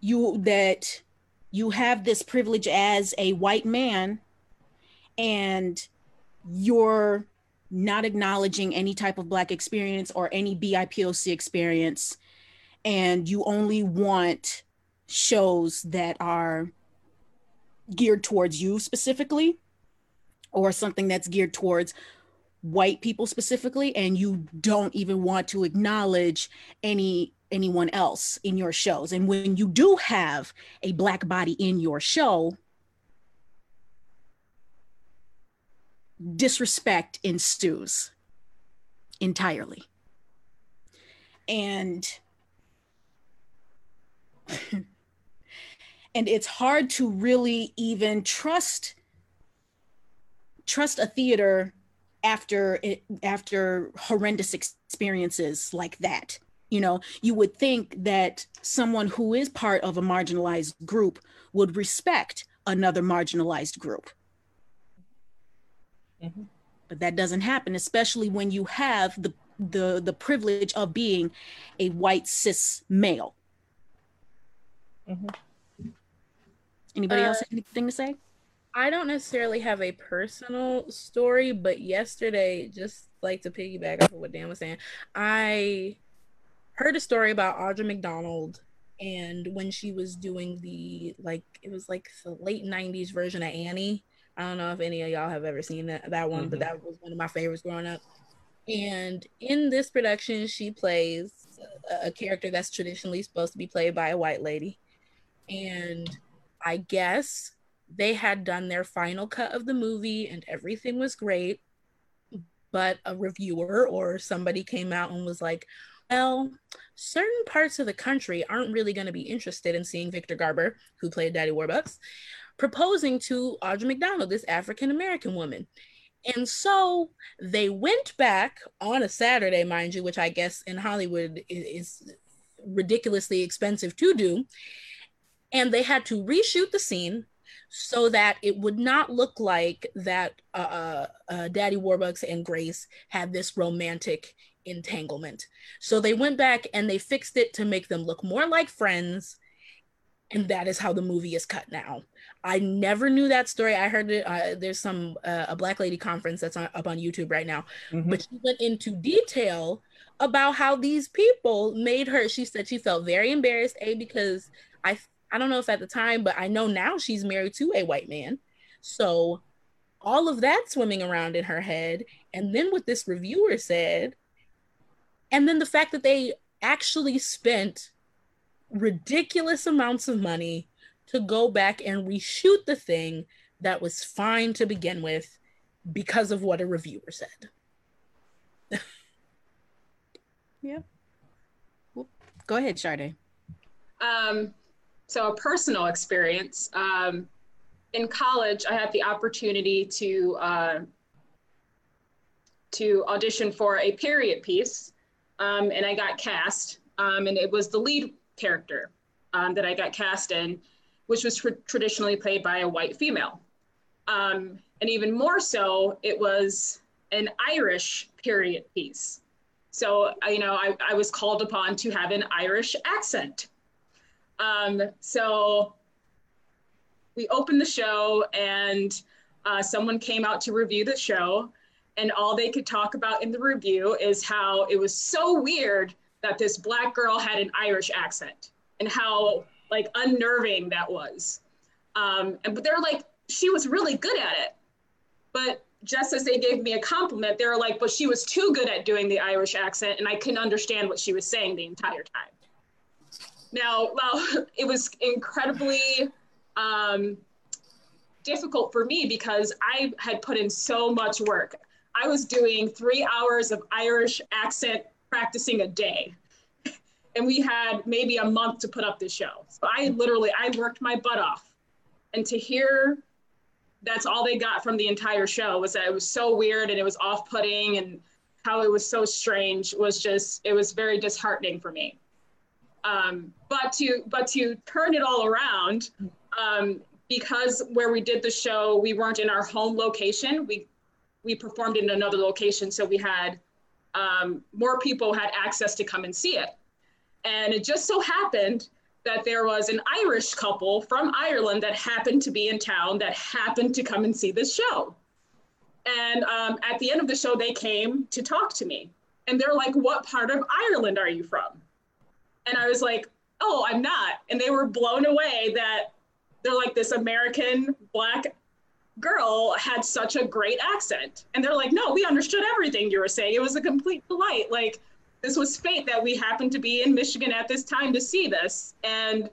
you that you have this privilege as a white man and you're not acknowledging any type of black experience or any bipoc experience and you only want shows that are geared towards you specifically or something that's geared towards white people specifically and you don't even want to acknowledge any anyone else in your shows. And when you do have a black body in your show disrespect ensues entirely. And and it's hard to really even trust trust a theater after it after horrendous experiences like that you know you would think that someone who is part of a marginalized group would respect another marginalized group mm-hmm. but that doesn't happen especially when you have the the the privilege of being a white cis male mm-hmm. anybody uh, else have anything to say I don't necessarily have a personal story, but yesterday, just like to piggyback off of what Dan was saying, I heard a story about Audra McDonald and when she was doing the like it was like the late 90s version of Annie. I don't know if any of y'all have ever seen that, that one, mm-hmm. but that was one of my favorites growing up. And in this production, she plays a, a character that's traditionally supposed to be played by a white lady. And I guess they had done their final cut of the movie and everything was great but a reviewer or somebody came out and was like well certain parts of the country aren't really going to be interested in seeing victor garber who played daddy warbucks proposing to audra mcdonald this african american woman. And so they went back on a saturday mind you which i guess in hollywood is ridiculously expensive to do and they had to reshoot the scene so that it would not look like that uh, uh, uh, Daddy Warbucks and Grace had this romantic entanglement. So they went back and they fixed it to make them look more like friends. And that is how the movie is cut now. I never knew that story. I heard it. Uh, there's some uh, a Black Lady conference that's on, up on YouTube right now, mm-hmm. but she went into detail about how these people made her. She said she felt very embarrassed, a because I I don't know if at the time, but I know now she's married to a white man. So all of that swimming around in her head. And then what this reviewer said, and then the fact that they actually spent ridiculous amounts of money to go back and reshoot the thing that was fine to begin with because of what a reviewer said. yeah. Go ahead, Sade. Um, so a personal experience. Um, in college, I had the opportunity to uh, to audition for a period piece, um, and I got cast. Um, and it was the lead character um, that I got cast in, which was tr- traditionally played by a white female. Um, and even more so, it was an Irish period piece. So, you know, I, I was called upon to have an Irish accent. Um, so we opened the show and uh, someone came out to review the show and all they could talk about in the review is how it was so weird that this black girl had an Irish accent and how like unnerving that was. Um, and but they're like, she was really good at it. But just as they gave me a compliment, they were like, but she was too good at doing the Irish accent, and I couldn't understand what she was saying the entire time. Now, well, it was incredibly um, difficult for me because I had put in so much work. I was doing three hours of Irish accent practicing a day. And we had maybe a month to put up the show. So I literally, I worked my butt off. And to hear that's all they got from the entire show was that it was so weird and it was off-putting and how it was so strange was just, it was very disheartening for me. Um, but to but to turn it all around, um, because where we did the show, we weren't in our home location. We we performed in another location, so we had um, more people had access to come and see it. And it just so happened that there was an Irish couple from Ireland that happened to be in town that happened to come and see this show. And um, at the end of the show, they came to talk to me. And they're like, What part of Ireland are you from? And I was like, oh, I'm not. And they were blown away that they're like this American black girl had such a great accent. And they're like, no, we understood everything you were saying. It was a complete delight. Like, this was fate that we happened to be in Michigan at this time to see this. And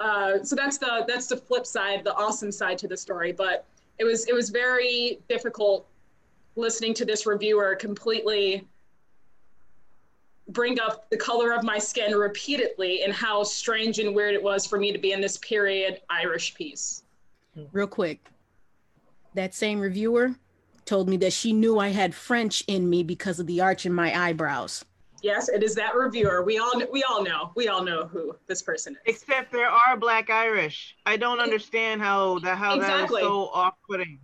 uh, so that's the that's the flip side, the awesome side to the story. But it was it was very difficult listening to this reviewer completely bring up the color of my skin repeatedly and how strange and weird it was for me to be in this period Irish piece. Real quick, that same reviewer told me that she knew I had French in me because of the arch in my eyebrows. Yes, it is that reviewer. We all we all know. We all know who this person is. Except there are black Irish. I don't understand how that how exactly. that is so off-putting.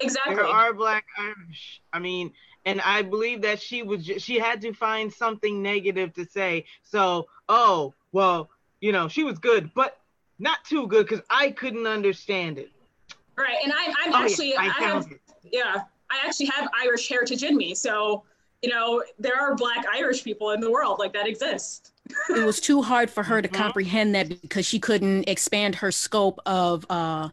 Exactly. There are black Irish. I mean, and I believe that she was just, she had to find something negative to say. So, oh, well, you know, she was good, but not too good because I couldn't understand it. Right, and I, I'm oh, actually, yeah, I, I have, it. yeah, I actually have Irish heritage in me, so you know, there are Black Irish people in the world like that exist. it was too hard for her to mm-hmm. comprehend that because she couldn't expand her scope of uh,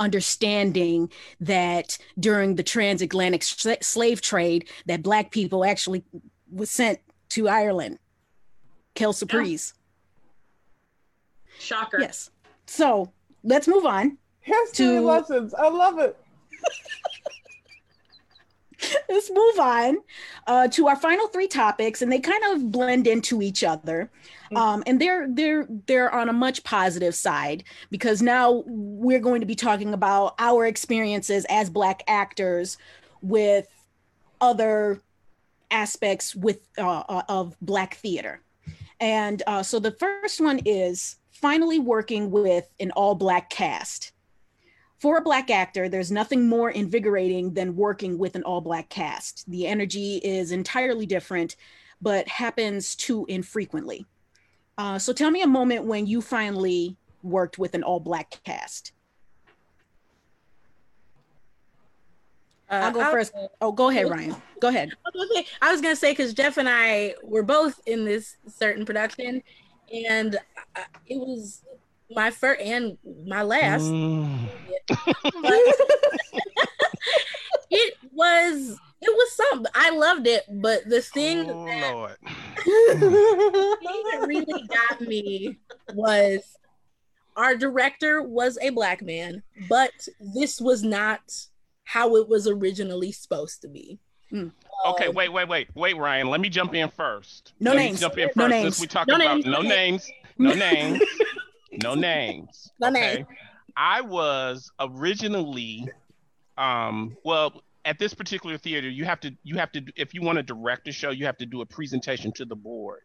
understanding that during the transatlantic slave trade that black people actually was sent to Ireland. Kel Surprise. Yeah. Shocker. Yes. So let's move on. History to... lessons. I love it. let's move on uh, to our final three topics, and they kind of blend into each other. Mm-hmm. Um, and they're they're they're on a much positive side because now we're going to be talking about our experiences as Black actors with other aspects with uh, uh of Black theater. And uh, so the first one is finally working with an all Black cast for a black actor there's nothing more invigorating than working with an all black cast the energy is entirely different but happens too infrequently uh, so tell me a moment when you finally worked with an all black cast uh, I'll go I'll, first. Oh, go ahead, Ryan. Go ahead. Okay. I was gonna say because Jeff and I were both in this certain production, and it was my first and my last. Mm. it was it was something. I loved it, but the thing oh, that, that really got me was our director was a black man, but this was not how it was originally supposed to be. Mm. Okay, um, wait, wait, wait, wait, Ryan. Let me jump in first. No Let names. jump in first. No names. Since we talk no about names. no names, no names no names. No okay? names. I was originally, um, well, at this particular theater, you have to, you have to, if you want to direct a show, you have to do a presentation to the board,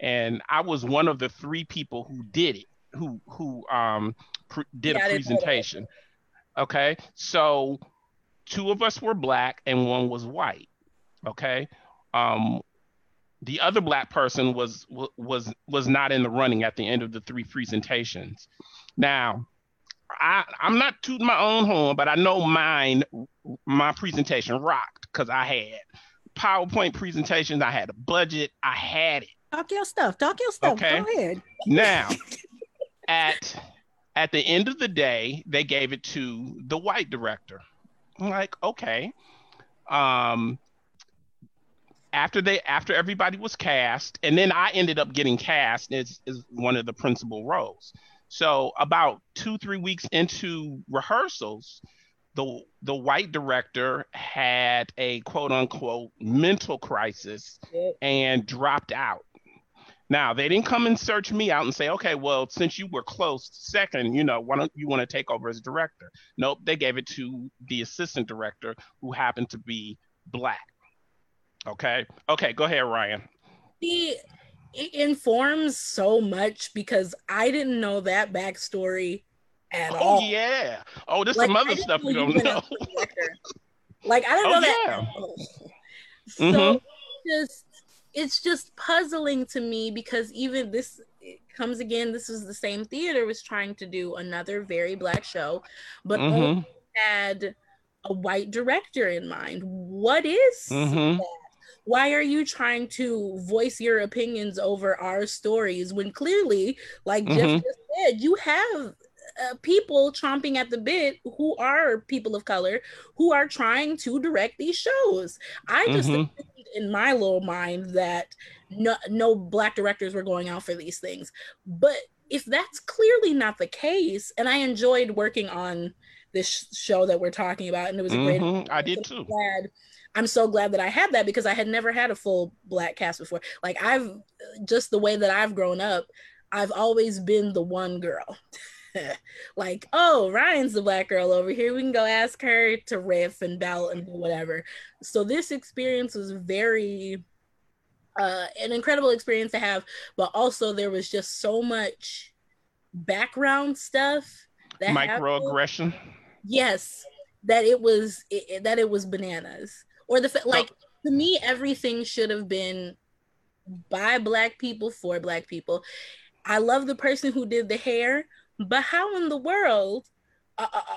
and I was one of the three people who did it, who who um pre- did yeah, a presentation. Okay, so two of us were black and one was white. Okay, um, the other black person was was was not in the running at the end of the three presentations. Now, I I'm not tooting my own horn, but I know mine my presentation rocked because I had PowerPoint presentations, I had a budget, I had it. Talk your stuff. Talk your stuff. Okay. Go ahead. Now, at at the end of the day, they gave it to the white director. I'm like, okay. Um, after they after everybody was cast, and then I ended up getting cast as, as one of the principal roles. So about two three weeks into rehearsals, the the white director had a quote unquote mental crisis and dropped out. Now they didn't come and search me out and say, okay, well, since you were close second, you know, why don't you want to take over as director? Nope, they gave it to the assistant director who happened to be black. Okay. Okay. Go ahead, Ryan. The it informs so much because I didn't know that backstory at oh, all. Oh yeah. Oh, there's like, some other stuff you don't know. like I don't oh, know that. So mm-hmm. just it's just puzzling to me because even this comes again. This is the same theater was trying to do another very black show, but mm-hmm. had a white director in mind. What is mm-hmm. that? Why are you trying to voice your opinions over our stories when clearly like mm-hmm. jeff just said you have uh, people chomping at the bit who are people of color who are trying to direct these shows. I just mm-hmm. in my little mind that no, no black directors were going out for these things. But if that's clearly not the case, and I enjoyed working on this show that we're talking about, and it was a great. Mm-hmm. I did too. Glad, I'm so glad that I had that because I had never had a full black cast before. Like I've just the way that I've grown up, I've always been the one girl. like, oh, Ryan's the black girl over here. We can go ask her to riff and belt and whatever. So this experience was very uh, an incredible experience to have, but also there was just so much background stuff that microaggression. Yes, that it was it, that it was bananas. Or the like to me, everything should have been by black people for black people. I love the person who did the hair, but how in the world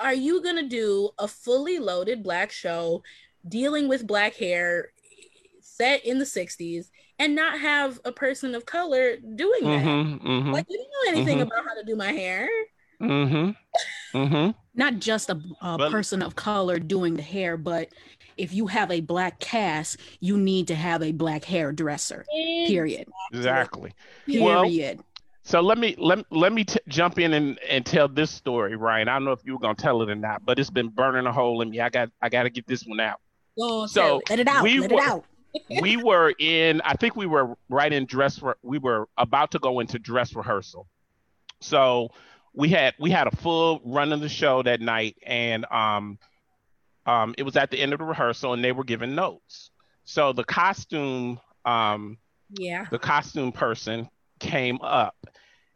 are you gonna do a fully loaded black show dealing with black hair set in the 60s and not have a person of color doing that. Mm-hmm, mm-hmm, like you don't know anything mm-hmm. about how to do my hair. Mm-hmm. Mm-hmm. Not just a, a but, person of color doing the hair, but if you have a black cast, you need to have a black hairdresser. Period. Exactly. Period. Well, so let me let, let me t- jump in and, and tell this story, Ryan. I don't know if you were gonna tell it or not, but it's been burning a hole in me. I got I got to get this one out. Oh, so let it out. We let were, it out we were in i think we were right in dress re- we were about to go into dress rehearsal so we had we had a full run of the show that night and um um it was at the end of the rehearsal and they were giving notes so the costume um yeah the costume person came up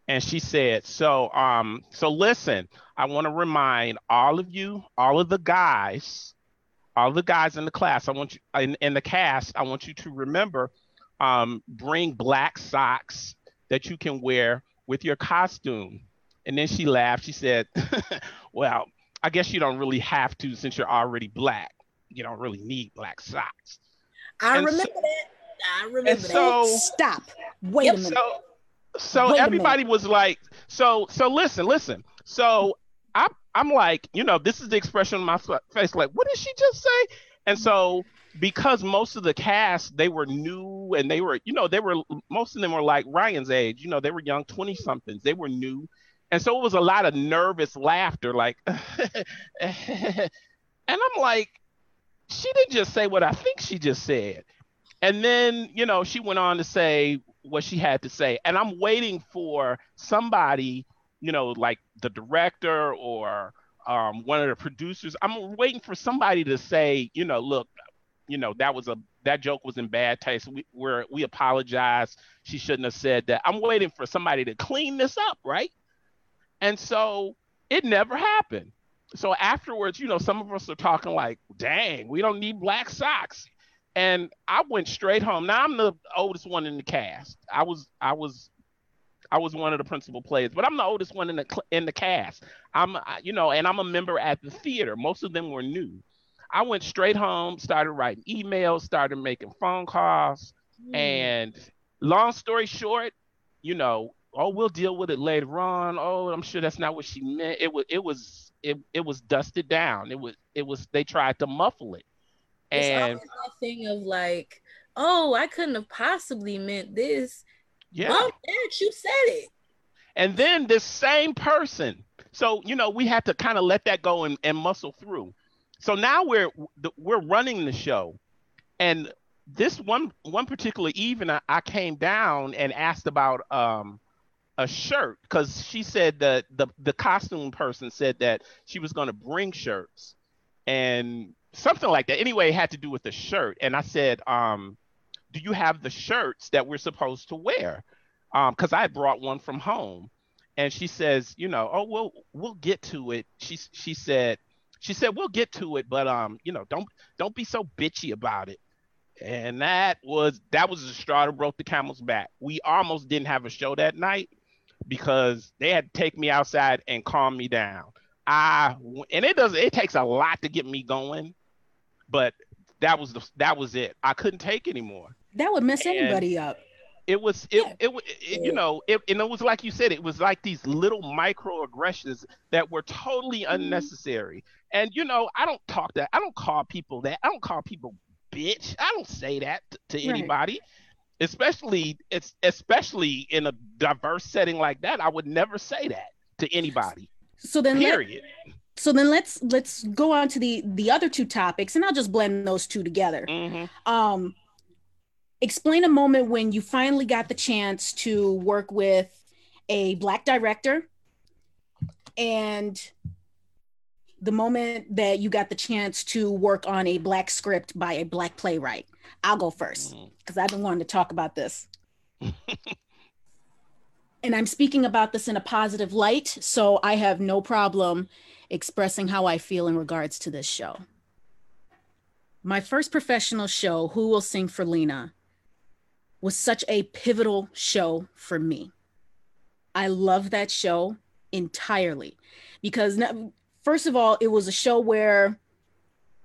and she said so um so listen i want to remind all of you all of the guys all the guys in the class, I want you in, in the cast, I want you to remember um, bring black socks that you can wear with your costume. And then she laughed. She said, Well, I guess you don't really have to since you're already black. You don't really need black socks. I and remember so, that. I remember that. So, Stop. Wait a minute. So, so everybody was like, so so listen, listen. So I I'm like, you know, this is the expression on my face. Like, what did she just say? And so, because most of the cast, they were new and they were, you know, they were, most of them were like Ryan's age, you know, they were young 20 somethings, they were new. And so it was a lot of nervous laughter, like, and I'm like, she didn't just say what I think she just said. And then, you know, she went on to say what she had to say. And I'm waiting for somebody you know, like the director or um, one of the producers. I'm waiting for somebody to say, you know, look, you know, that was a that joke was in bad taste. We we we apologize. She shouldn't have said that. I'm waiting for somebody to clean this up, right? And so it never happened. So afterwards, you know, some of us are talking like, dang, we don't need black socks. And I went straight home. Now I'm the oldest one in the cast. I was I was I was one of the principal players, but I'm the oldest one in the in the cast. I'm you know, and I'm a member at the theater. Most of them were new. I went straight home, started writing emails, started making phone calls, mm. and long story short, you know, oh, we'll deal with it later on. Oh, I'm sure that's not what she meant. It was it was it it was dusted down. It was it was they tried to muffle it. And it's that thing of like, oh, I couldn't have possibly meant this yeah. Mom, Dad, you said it. And then this same person. So, you know, we had to kind of let that go and, and muscle through. So now we're we're running the show. And this one one particular evening I, I came down and asked about um a shirt because she said that the the costume person said that she was going to bring shirts and something like that anyway it had to do with the shirt and i said um do you have the shirts that we're supposed to wear? Because um, I brought one from home. And she says, you know, oh, we'll we'll get to it. She she said, she said we'll get to it, but um, you know, don't don't be so bitchy about it. And that was that was the straw that broke the camel's back. We almost didn't have a show that night because they had to take me outside and calm me down. I and it does it takes a lot to get me going, but that was the that was it. I couldn't take anymore that would mess and, anybody up. It was it, yeah. it, it, it, you know it, and it was like you said it was like these little microaggressions that were totally mm-hmm. unnecessary. And you know I don't talk that I don't call people that I don't call people bitch. I don't say that to, to right. anybody. Especially it's especially in a diverse setting like that. I would never say that to anybody. So then period. Let, so then let's let's go on to the the other two topics and I'll just blend those two together. Mm-hmm. Um explain a moment when you finally got the chance to work with a black director and the moment that you got the chance to work on a black script by a black playwright i'll go first because mm-hmm. i've been wanting to talk about this and i'm speaking about this in a positive light so i have no problem expressing how i feel in regards to this show my first professional show who will sing for lena was such a pivotal show for me. I love that show entirely because first of all, it was a show where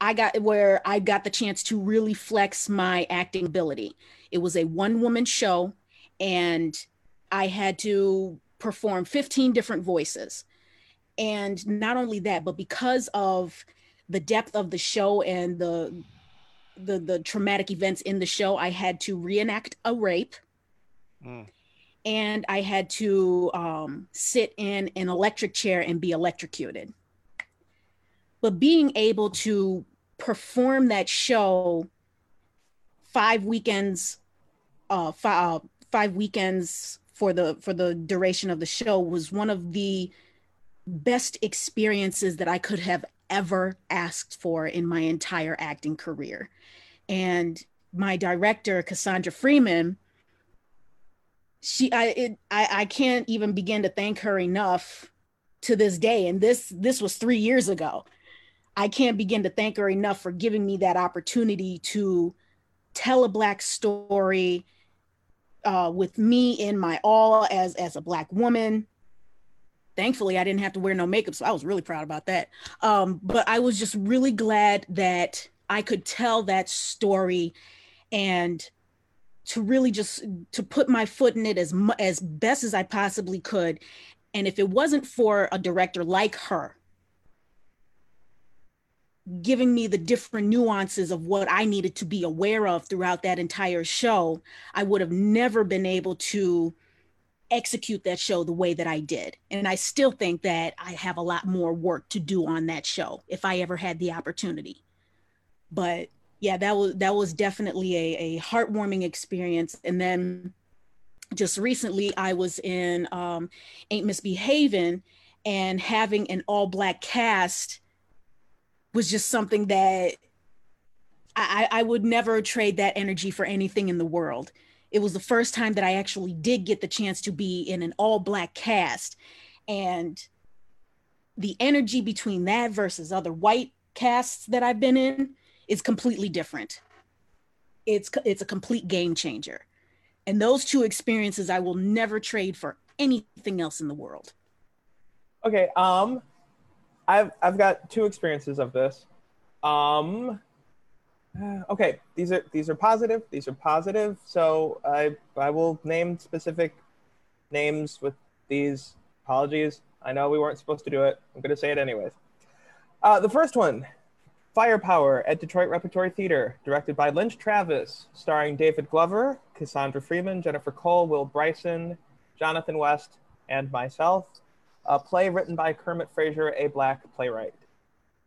I got where I got the chance to really flex my acting ability. It was a one woman show and I had to perform 15 different voices. And not only that, but because of the depth of the show and the the the traumatic events in the show, I had to reenact a rape. Mm. And I had to um, sit in an electric chair and be electrocuted. But being able to perform that show five weekends, uh, five, uh, five weekends for the for the duration of the show was one of the best experiences that I could have ever asked for in my entire acting career. And my director, Cassandra Freeman, she I it, I I can't even begin to thank her enough to this day. And this this was three years ago. I can't begin to thank her enough for giving me that opportunity to tell a black story uh, with me in my all as as a black woman thankfully I didn't have to wear no makeup, so I was really proud about that. Um, but I was just really glad that I could tell that story and to really just to put my foot in it as as best as I possibly could. And if it wasn't for a director like her giving me the different nuances of what I needed to be aware of throughout that entire show, I would have never been able to execute that show the way that I did. And I still think that I have a lot more work to do on that show if I ever had the opportunity. But yeah, that was that was definitely a, a heartwarming experience. And then just recently I was in um, Ain't Misbehaving and having an all black cast was just something that I, I would never trade that energy for anything in the world it was the first time that I actually did get the chance to be in an all black cast. And the energy between that versus other white casts that I've been in is completely different. It's it's a complete game changer. And those two experiences I will never trade for anything else in the world. Okay, um I've I've got two experiences of this. Um okay, these are these are positive. These are positive. So I I will name specific names with these. Apologies. I know we weren't supposed to do it. I'm to say it anyways. Uh, the first one, Firepower at Detroit Repertory Theater, directed by Lynch Travis, starring David Glover, Cassandra Freeman, Jennifer Cole, Will Bryson, Jonathan West, and myself. A play written by Kermit Frazier, a black playwright.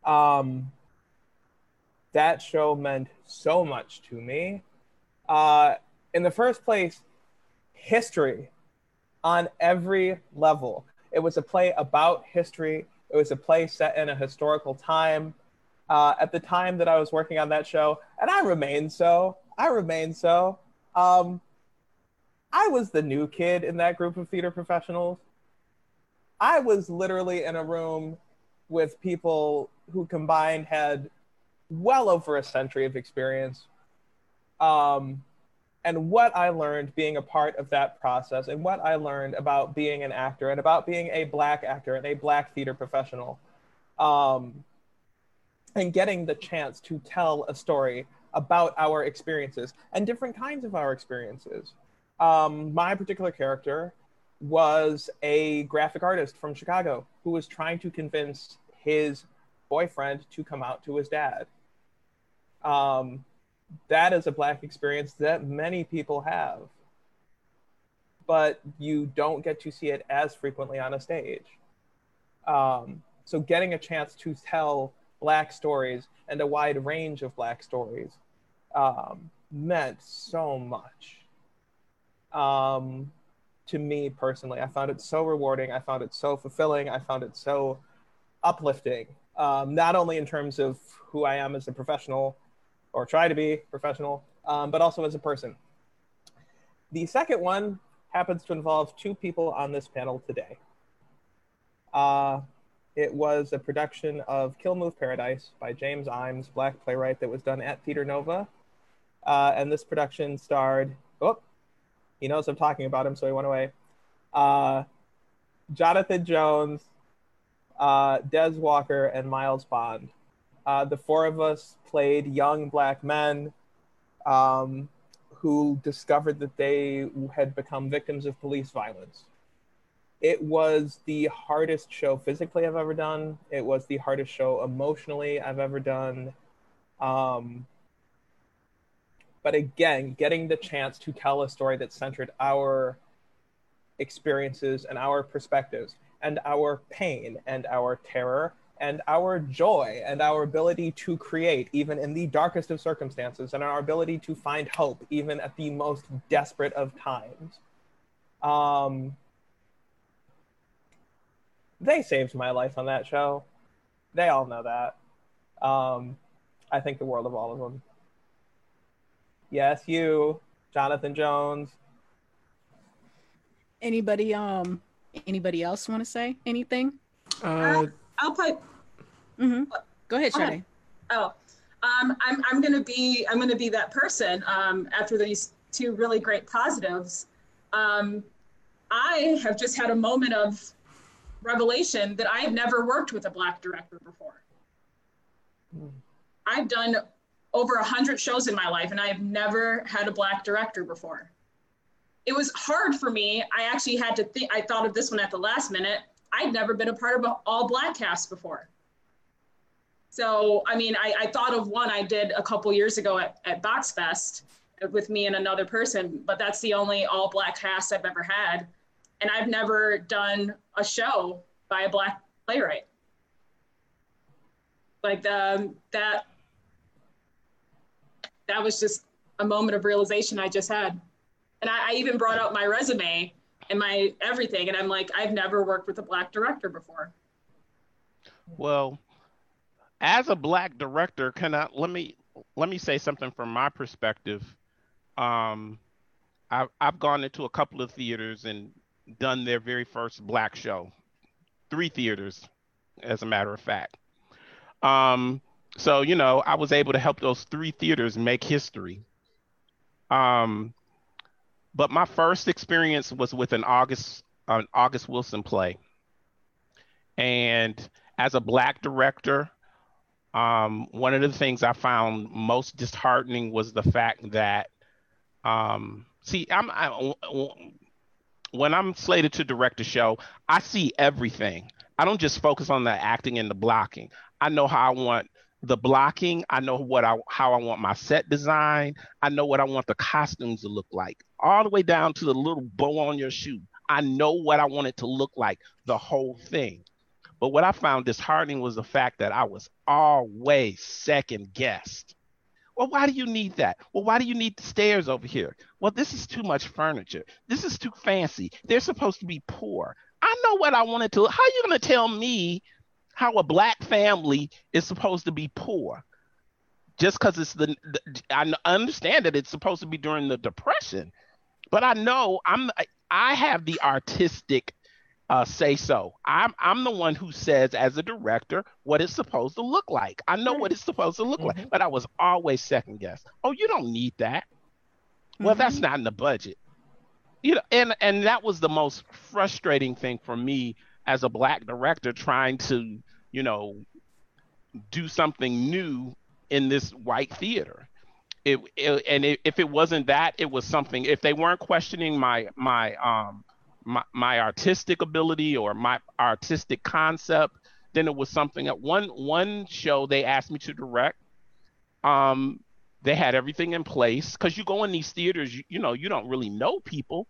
Um, that show meant so much to me. Uh, in the first place, history on every level. It was a play about history. It was a play set in a historical time. Uh, at the time that I was working on that show, and I remain so. I remain so. Um, I was the new kid in that group of theater professionals. I was literally in a room with people who combined had well over a century of experience. Um, and what I learned being a part of that process, and what I learned about being an actor, and about being a black actor and a black theater professional, um, and getting the chance to tell a story about our experiences and different kinds of our experiences. Um, my particular character was a graphic artist from Chicago who was trying to convince his boyfriend to come out to his dad. Um, that is a black experience that many people have, but you don't get to see it as frequently on a stage. Um, so, getting a chance to tell black stories and a wide range of black stories um, meant so much um, to me personally. I found it so rewarding. I found it so fulfilling. I found it so uplifting, um, not only in terms of who I am as a professional or try to be professional, um, but also as a person. The second one happens to involve two people on this panel today. Uh, it was a production of Kill Move Paradise by James Ijames, black playwright that was done at Theater Nova. Uh, and this production starred, oh, he knows I'm talking about him, so he went away. Uh, Jonathan Jones, uh, Des Walker, and Miles Bond. Uh, the four of us played young black men um, who discovered that they had become victims of police violence. It was the hardest show physically I've ever done. It was the hardest show emotionally I've ever done. Um, but again, getting the chance to tell a story that centered our experiences and our perspectives and our pain and our terror and our joy and our ability to create even in the darkest of circumstances and our ability to find hope even at the most desperate of times. Um, they saved my life on that show. They all know that. Um, i think the world of all of them Yes, you, Jonathan Jones. Anybody um anybody else want to say anything? Uh, I'll put. Mm-hmm. Go ahead, Sade. Oh, um, I'm I'm gonna be I'm gonna be that person. Um, after these two really great positives, um, I have just had a moment of revelation that I have never worked with a black director before. Hmm. I've done over a hundred shows in my life, and I have never had a black director before. It was hard for me. I actually had to think. I thought of this one at the last minute. I'd never been a part of an all black cast before. So, I mean, I, I thought of one I did a couple years ago at, at Box Fest with me and another person, but that's the only all black cast I've ever had. And I've never done a show by a black playwright. Like um, that that was just a moment of realization I just had. And I, I even brought out my resume and my everything, and I'm like, I've never worked with a black director before. Well, as a black director, can I let me let me say something from my perspective. Um, I've I've gone into a couple of theaters and done their very first black show, three theaters, as a matter of fact. Um, so you know i was able to help those three theaters make history. Um but my first experience was with an august an august wilson play. And as a black director um, one of the things i found most disheartening was the fact that um, see i'm I, when i'm slated to direct a show i see everything. I don't just focus on the acting and the blocking. I know how i want the blocking. I know what I how I want my set design. I know what I want the costumes to look like, all the way down to the little bow on your shoe. I know what I want it to look like, the whole thing. But what I found disheartening was the fact that I was always second guessed. Well, why do you need that? Well, why do you need the stairs over here? Well, this is too much furniture. This is too fancy. They're supposed to be poor. I know what I wanted to. How are you going to tell me how a black family is supposed to be poor just because it's the, the, I understand that it's supposed to be during the depression but i know i'm i have the artistic uh, say so i'm i'm the one who says as a director what it's supposed to look like i know what it's supposed to look mm-hmm. like but i was always second guess oh you don't need that mm-hmm. well that's mm-hmm. not in the budget you know and and that was the most frustrating thing for me as a black director trying to, you know, do something new in this white theater. it, it and it, if it wasn't that, it was something. If they weren't questioning my my um my, my artistic ability or my artistic concept, then it was something. At one one show they asked me to direct. Um, they had everything in place because you go in these theaters, you, you know, you don't really know people,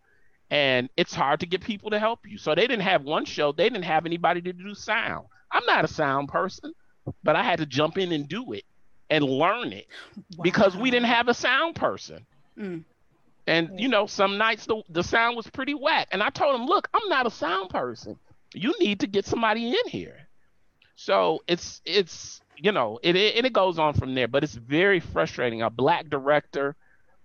and it's hard to get people to help you. So they didn't have one show. They didn't have anybody to do sound. I'm not a sound person, but I had to jump in and do it and learn it wow. because we didn't have a sound person. Mm. And you know, some nights the, the sound was pretty whack. And I told him, look, I'm not a sound person. You need to get somebody in here. So it's it's you know, it it, it goes on from there, but it's very frustrating. A black director,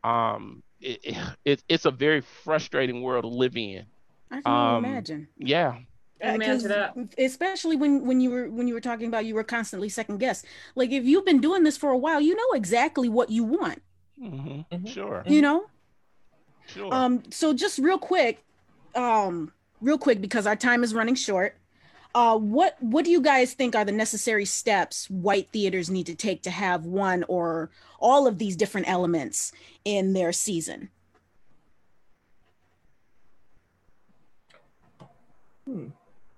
um, it, it it's a very frustrating world to live in. I can um, imagine. Yeah. Uh, especially when when you were when you were talking about you were constantly second guess. Like if you've been doing this for a while, you know exactly what you want. Mm-hmm. Mm-hmm. Sure. You know. Sure. Um. So just real quick, um, real quick because our time is running short. Uh, what what do you guys think are the necessary steps white theaters need to take to have one or all of these different elements in their season? Hmm.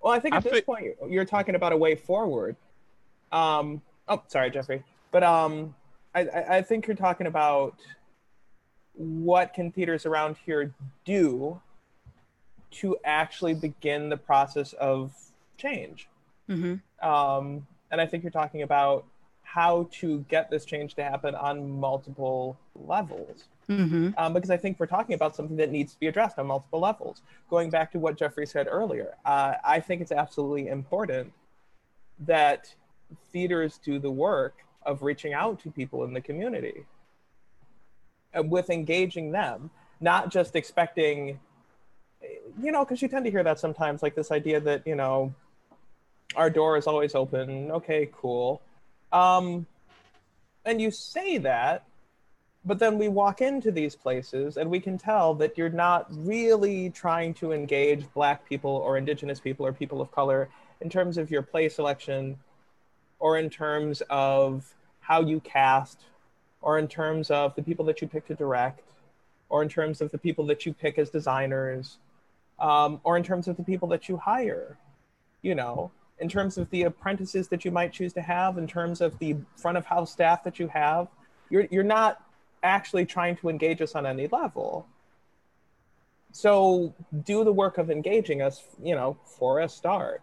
Well, I think at I this think... point you're talking about a way forward. Um, oh, sorry, Jeffrey, but um, I, I think you're talking about what can theaters around here do to actually begin the process of change. Mm-hmm. Um, and I think you're talking about how to get this change to happen on multiple levels. Mm-hmm. Um, because I think we're talking about something that needs to be addressed on multiple levels. Going back to what Jeffrey said earlier, uh, I think it's absolutely important that theaters do the work of reaching out to people in the community with engaging them, not just expecting, you know, because you tend to hear that sometimes, like this idea that, you know, our door is always open. Okay, cool. Um, and you say that, but then we walk into these places and we can tell that you're not really trying to engage Black people or Indigenous people or people of color in terms of your play selection or in terms of how you cast or in terms of the people that you pick to direct or in terms of the people that you pick as designers um, or in terms of the people that you hire you know in terms of the apprentices that you might choose to have, in terms of the front of house staff that you have. You're, you're not actually trying to engage us on any level. So do the work of engaging us, you know, for a start.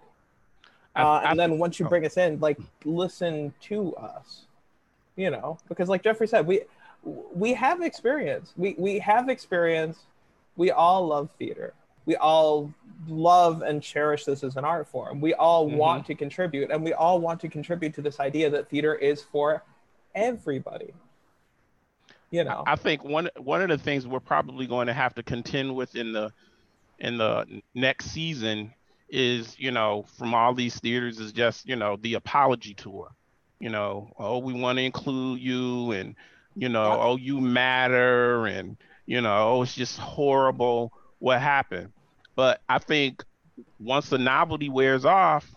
Uh, and then once you bring us in, like listen to us, you know, because like Jeffrey said, we we have experience. We we have experience. We all love theater we all love and cherish this as an art form. We all mm-hmm. want to contribute, and we all want to contribute to this idea that theater is for everybody. You know, I think one one of the things we're probably going to have to contend with in the in the next season is, you know, from all these theaters is just, you know, the apology tour. You know, oh, we want to include you, and you know, oh, you matter, and you know, oh, it's just horrible what happened but I think once the novelty wears off,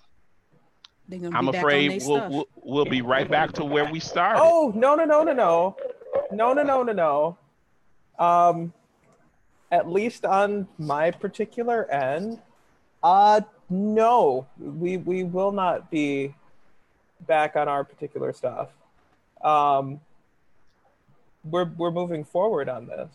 I'm afraid we'll, we'll, we'll be right back to where we started. Oh no no no no no no no no no no. Um, at least on my particular end, uh, no, we we will not be back on our particular stuff. Um, we're we're moving forward on this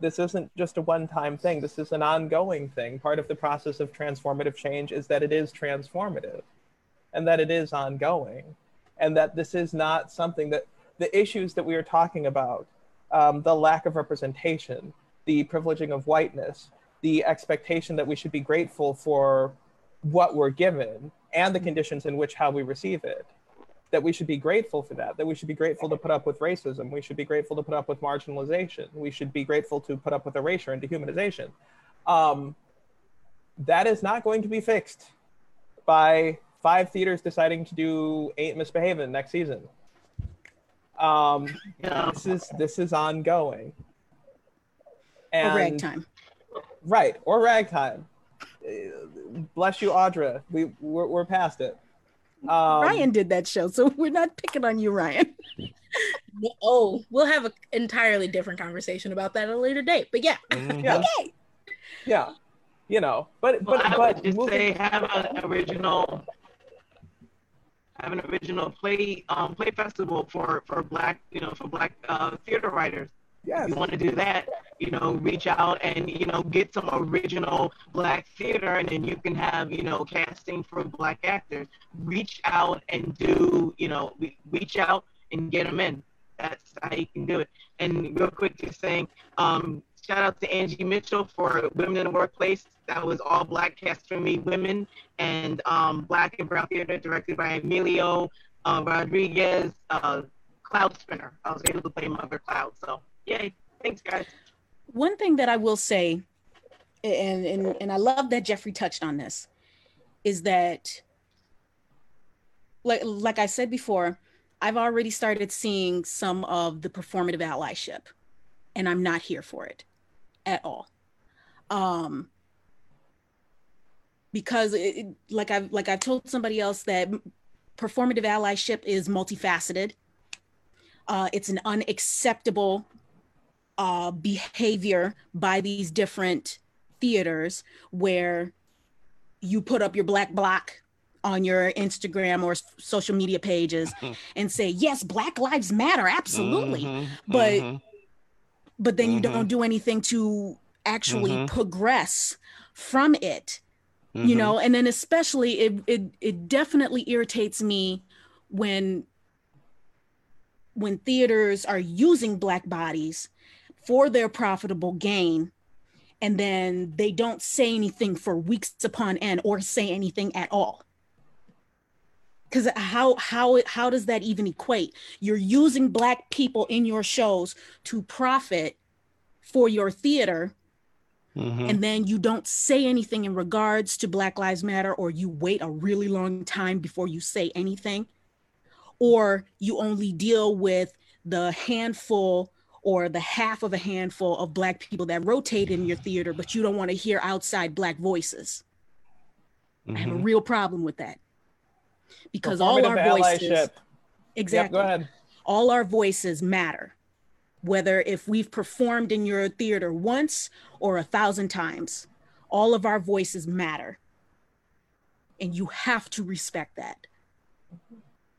this isn't just a one-time thing. This is an ongoing thing. Part of the process of transformative change is that it is transformative and that it is ongoing and that this is not something that the issues that we are talking about um, the lack of representation the privileging of whiteness the expectation that we should be grateful for what we're given and the conditions in which how we receive it that we should be grateful for that, that we should be grateful to put up with racism. We should be grateful to put up with marginalization. We should be grateful to put up with erasure and dehumanization. Um, that is not going to be fixed by five theaters deciding to do Ain't Misbehaving next season. Um, yeah. This is this is ongoing. And, or ragtime. Right, or ragtime. Bless you, Audra. We we're, we're past it. Um, Ryan did that show, so we're not picking on you, Ryan. oh, we'll have an entirely different conversation about that at a later date. But yeah, Mhm. Yeah. okay. yeah, you know, but Well, but I but would just moving- say have an original, have an original play um, play festival for for black you know for black uh, theater writers. Yes, you want to do that, you know, reach out and you know get some original black theater, and then you can have you know casting for black actors. Reach out and do you know re- reach out and get them in. That's how you can do it. And real quick, just saying, um, shout out to Angie Mitchell for Women in the Workplace. That was all black cast for me women and um, black and brown theater directed by Emilio uh, Rodriguez. Uh, Cloud Spinner. I was able to play Mother Cloud. So yay! Thanks, guys. One thing that I will say, and and and I love that Jeffrey touched on this, is that like like I said before, I've already started seeing some of the performative allyship, and I'm not here for it at all. Um, because it, like I've like I've told somebody else that performative allyship is multifaceted. Uh, it's an unacceptable uh, behavior by these different theaters where you put up your black block on your Instagram or social media pages and say, yes, Black Lives Matter, absolutely. Mhm, But mhm. but then you Mhm. don't do anything to actually Mhm. progress from it you Mhm. know and then especially it, it it definitely irritates me when when theaters are using black bodies for their profitable gain and then they don't say anything for weeks upon end or say anything at all because how how how does that even equate you're using black people in your shows to profit for your theater Mhm. and then you don't say anything in regards to Black Lives Matter, or you wait a really long time before you say anything, or you only deal with the handful or the half of a handful of Black people that rotate in your theater, but you don't want to hear outside Black voices. I have a Mhm. real problem with that because all our voices, allyship. Yep, exactly, go ahead. all our voices matter whether if we've performed in your theater once or a thousand times all of our voices matter and you have to respect that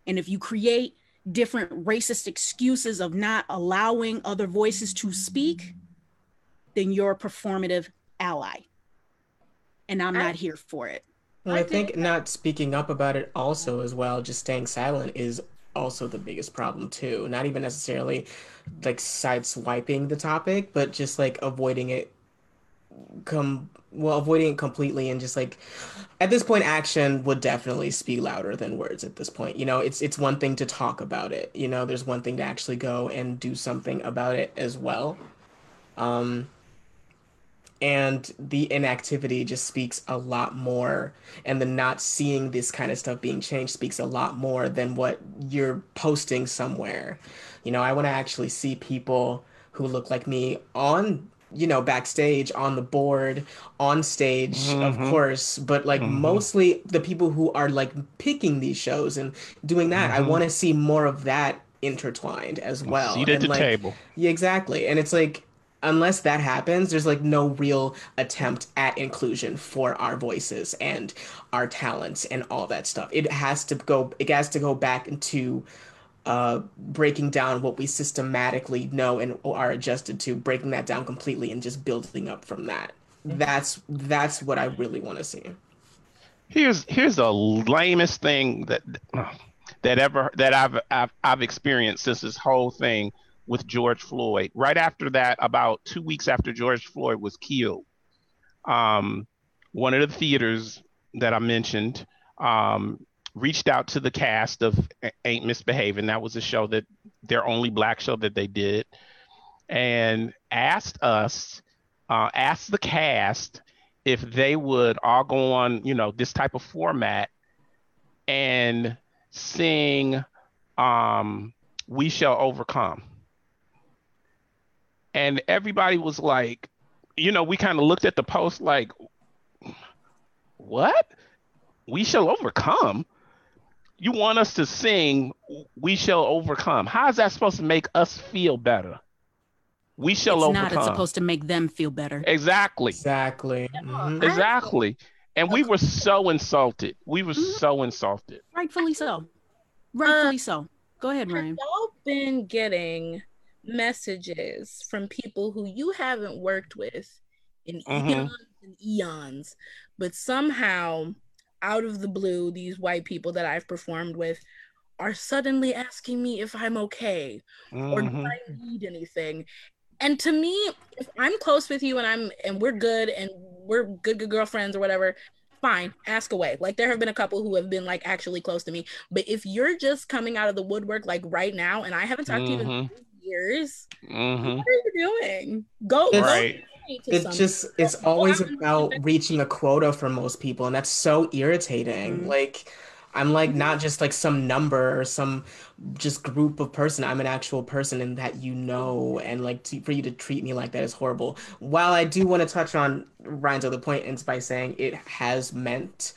and if you create different racist excuses of not allowing other voices to speak then you're a performative ally and i'm not here for it And I think not speaking up about it also as well, just staying silent is also the biggest problem too. Not even necessarily like sideswiping the topic, but just like avoiding it come well, avoiding it completely and just like at this point action would definitely speak louder than words at this point. You know, it's it's one thing to talk about it. You know, there's one thing to actually go and do something about it as well. Um and the inactivity just speaks a lot more and the not seeing this kind of stuff being changed speaks a lot more than what you're posting somewhere you know i want to actually see people who look like me on you know backstage on the board on stage of Mhm. course but like Mhm. mostly the people who are like picking these shows and doing that i Mhm. want to see more of that intertwined as well Seat at the like, table. yeah, exactly. And it's like, unless that happens, there's like no real attempt at inclusion for our voices and our talents and all that stuff. It has to go, it has to go back into uh, breaking down what we systematically know and are adjusted to, breaking that down completely and just building up from that. That's that's what I really want to see. Here's here's the lamest thing that that ever that I've I've, I've experienced since this whole thing with George Floyd. Right after that, about two weeks after George Floyd was killed, um, one of the theaters that I mentioned um, reached out to the cast of Ain't Misbehaving. That was a show that their only black show that they did, and asked us, uh, asked the cast if they would all go on, you know, this type of format and sing um, We Shall Overcome. And everybody was like, you know, we kind of looked at the post like, what? We shall overcome. You want us to sing "We Shall Overcome." How is that supposed to make us feel better? We shall it's overcome. not. It's supposed to make them feel better. Exactly. Exactly. Mhm. Exactly. And we were so insulted. We were Mhm. so insulted. Rightfully so. Rightfully so. Go ahead, Have Ryan. y'all been getting messages from people who you haven't worked with in Mhm. eons and eons, but somehow out of the blue, these white people that I've performed with are suddenly asking me if I'm okay or do. I need anything. And to me, if I'm close with you and I'm and we're good and we're good good girlfriends or whatever, fine, ask away. Like there have been a couple who have been like actually close to me. But if you're just coming out of the woodwork like right now and I haven't talked to you in Mhm. years, Mhm. what are you doing? Go, go Right. Donate to It's someone. just it's Go always about reaching a quota for most people, and that's so irritating. Mhm. Like I'm like not just like some number or some just group of person. I'm an actual person and that you know, and like to, for you to treat me like that is horrible. While I do want to touch on Ryan's other point, and by saying it has meant,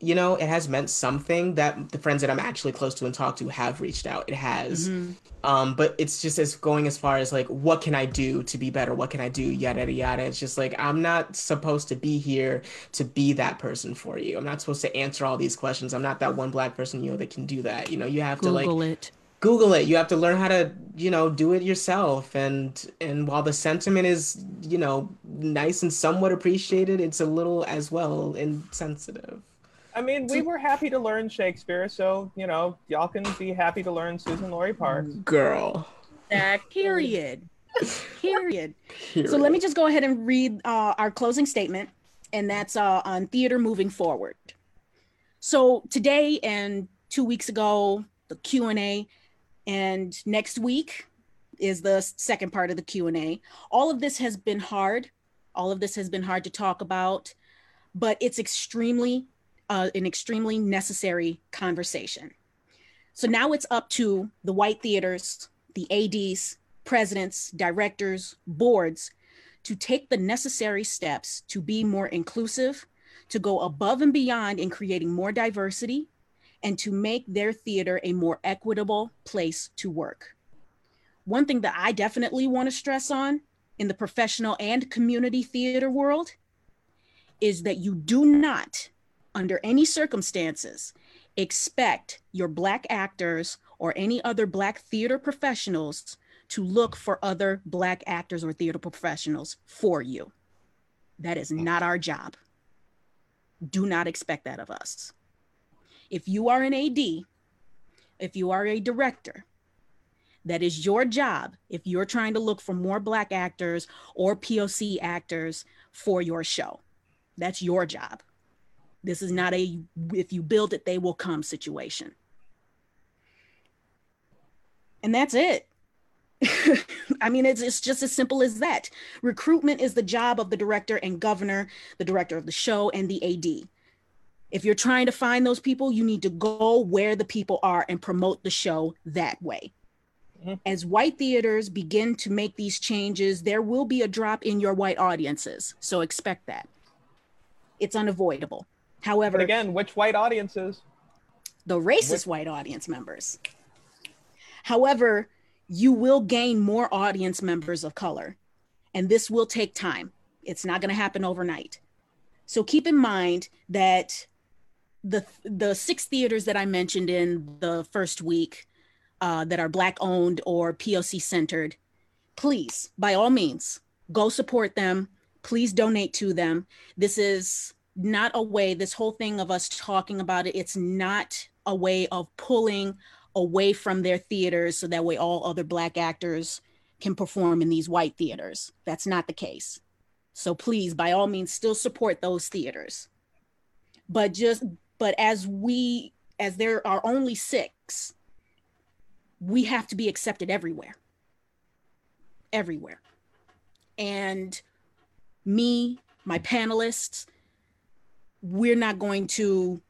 you know, it has meant something that the friends that I'm actually close to and talk to have reached out. It has. Mhm. Um, but it's just as going as far as like, what can I do to be better? What can I do? Yada yada yada. It's just like I'm not supposed to be here to be that person for you. I'm not supposed to answer all these questions. I'm not that one black person you know that can do that. You know, you have to like Google it. Google it. You have to learn how to, you know, do it yourself. And and while the sentiment is, you know, nice and somewhat appreciated, it's a little as well insensitive. I mean, we were happy to learn Shakespeare, so you know, y'all can be happy to learn Suzan-Lori Parks. Girl. that Period. Period. Period. So let me just go ahead and read uh, our closing statement, and that's uh, on theater moving forward. So today and two weeks ago, the Q and A, and next week is the second part of the Q and A. All of this has been hard. All of this has been hard to talk about, but it's extremely uh, an extremely necessary conversation. So now it's up to the white theaters, the ADs, presidents, directors, boards to take the necessary steps to be more inclusive, to go above and beyond in creating more diversity, and to make their theater a more equitable place to work. One thing that I definitely want to stress on in the professional and community theater world is that you do not, under any circumstances, expect your Black actors or any other Black theater professionals to look for other Black actors or theater professionals for you. That is not our job. Do not expect that of us. If you are an AD, if you are a director, that is your job if you're trying to look for more Black actors or POC actors for your show. That's your job. This is not a if you build it, they will come situation. And that's it. I mean, it's, it's just as simple as that. Recruitment is the job of the director and governor, the director of the show, and the AD. If you're trying to find those people, you need to go where the people are and promote the show that way. Mhm. As white theaters begin to make these changes, there will be a drop in your white audiences. So expect that. It's unavoidable. However, But again, which white audiences? the racist white audience members. However, you will gain more audience members of color, and this will take time. It's not going to happen overnight. So keep in mind that the the six theaters that I mentioned in the first week uh, that are black owned or POC centered, please, by all means, go support them. Please donate to them. This is not a way, this whole thing of us talking about it, it's not a way of pulling away from their theaters so that way all other black actors can perform in these white theaters. That's not the case. So please, by all means, still support those theaters. But just, but as we, as there are only six, we have to be accepted everywhere. Everywhere. And me, my panelists, we're not going to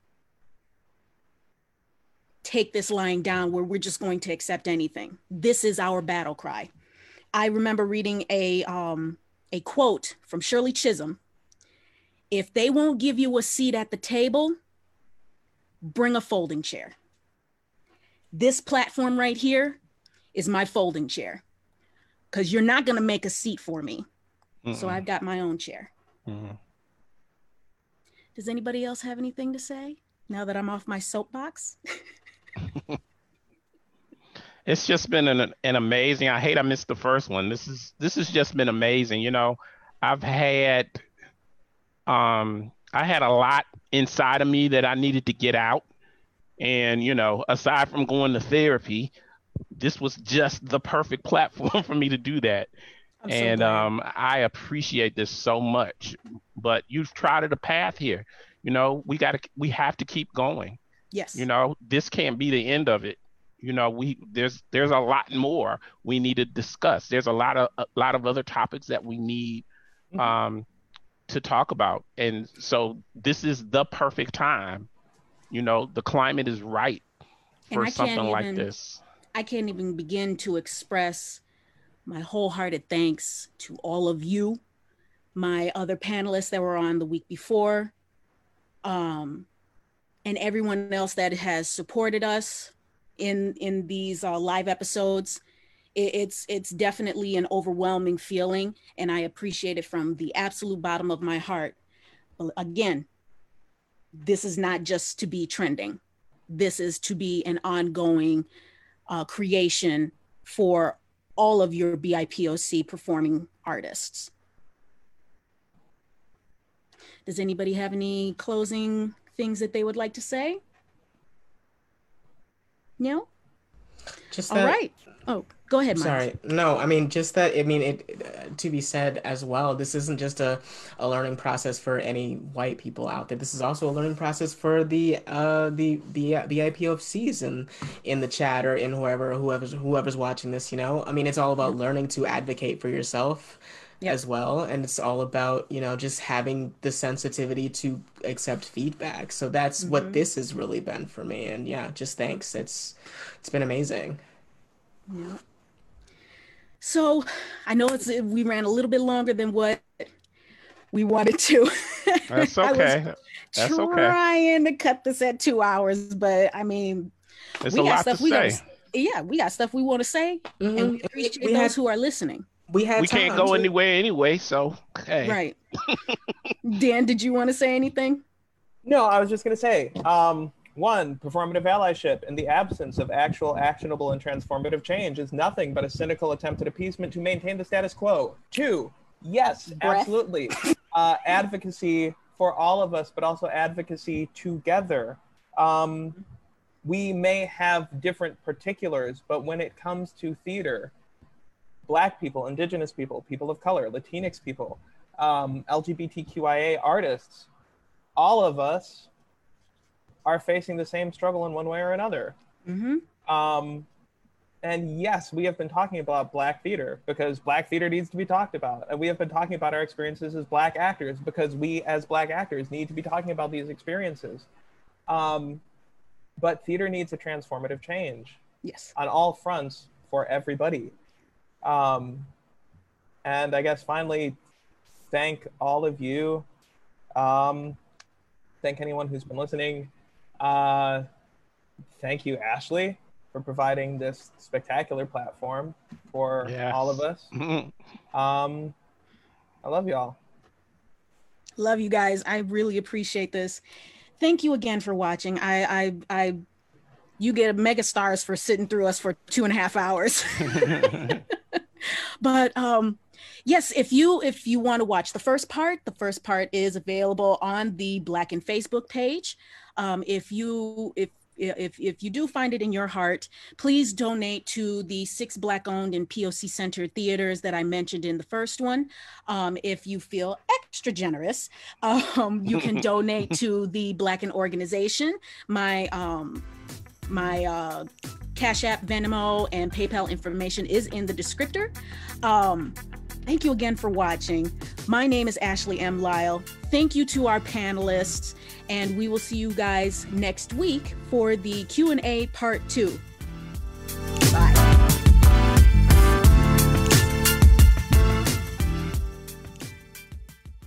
take this lying down where we're just going to accept anything. This is our battle cry. I remember reading a um, a quote from Shirley Chisholm. If they won't give you a seat at the table, bring a folding chair. This platform right here is my folding chair because you're not going to make a seat for me. Mm-mm. So I've got my own chair. Mm-hmm. Does anybody else have anything to say now that I'm off my soapbox? it's just been an, an amazing. I hate I missed the first one. This is this has just been amazing. You know, I've had um I had a lot inside of me that I needed to get out. And, you know, aside from going to therapy, this was just the perfect platform for me to do that. I'm and so um, I appreciate this so much. But you've tried a path here. You know, we got to, we have to keep going. Yes. You know, this can't be the end of it. You know, we there's there's a lot more we need to discuss. There's a lot of a lot of other topics that we need mm-hmm. um, to talk about, and so this is the perfect time. You know, the climate is right for something even, like this. I can't even begin to express my wholehearted thanks to all of you, my other panelists that were on the week before, um, and everyone else that has supported us in in these uh, live episodes. It, it's it's definitely an overwhelming feeling, and I appreciate it from the absolute bottom of my heart. But again, this is not just to be trending. This is to be an ongoing uh, creation for all of your BIPOC performing artists. Does anybody have any closing things that they would like to say? No? Just that, All right. Oh, go ahead. Sorry. No, I mean just that. I mean it. Uh, to be said as well. This isn't just a, a learning process for any white people out there. This is also a learning process for the uh the the uh, the IPOCs in in the chat or in whoever whoever's whoever's watching this. You know, I mean, it's all about learning to advocate for yourself. Yep. as well and it's all about you know just having the sensitivity to accept feedback so that's mm-hmm. what this has really been for me and yeah just thanks it's it's been amazing yeah. So I know it's we ran a little bit longer than what we wanted to. That's okay. That's okay. trying okay. to cut this at two hours, but I mean, it's we got stuff we got. Yeah, we got stuff we want to say, mm-hmm. and we appreciate we those had, who are listening. We had. We can't go anywhere anyway, so hey. Right. Dan, did you want to say anything? No, I was just gonna say. Um, one, performative allyship in the absence of actual actionable and transformative change is nothing but a cynical attempt at appeasement to maintain the status quo. Two, yes, Breath. absolutely. Uh, advocacy for all of us, but also advocacy together. Um, we may have different particulars, but when it comes to theater, Black people, Indigenous people, people of color, Latinx people, um, LGBTQIA artists, all of us are facing the same struggle in one way or another. Mm-hmm. Um, and yes, we have been talking about Black theater because Black theater needs to be talked about. And we have been talking about our experiences as Black actors because we, as Black actors, need to be talking about these experiences. Um, but theater needs a transformative change. Yes. On all fronts for everybody. Um, and I guess finally, thank all of you. Um, thank anyone who's been listening. Uh, thank you, Ashley, for providing this spectacular platform for yes. all of us. um, I love y'all. Love you guys. I really appreciate this. Thank you again for watching. I, I, I, you get mega stars for sitting through us for two and a half hours. but um, yes if you if you want to watch the first part the first part is available on the black and facebook page um, if you if if, if you do find it in your heart, please donate to the six Black owned and POC centered theaters that I mentioned in the first one. Um, if you feel extra generous, um, you can donate to the Black and organization. My um, my uh, Cash App, Venmo, and PayPal information is in the descriptor. Thank you again for watching. My name is Ashley M. Lyle. Thank you to our panelists, and we will see you guys next week for the Q&A part 2. Bye.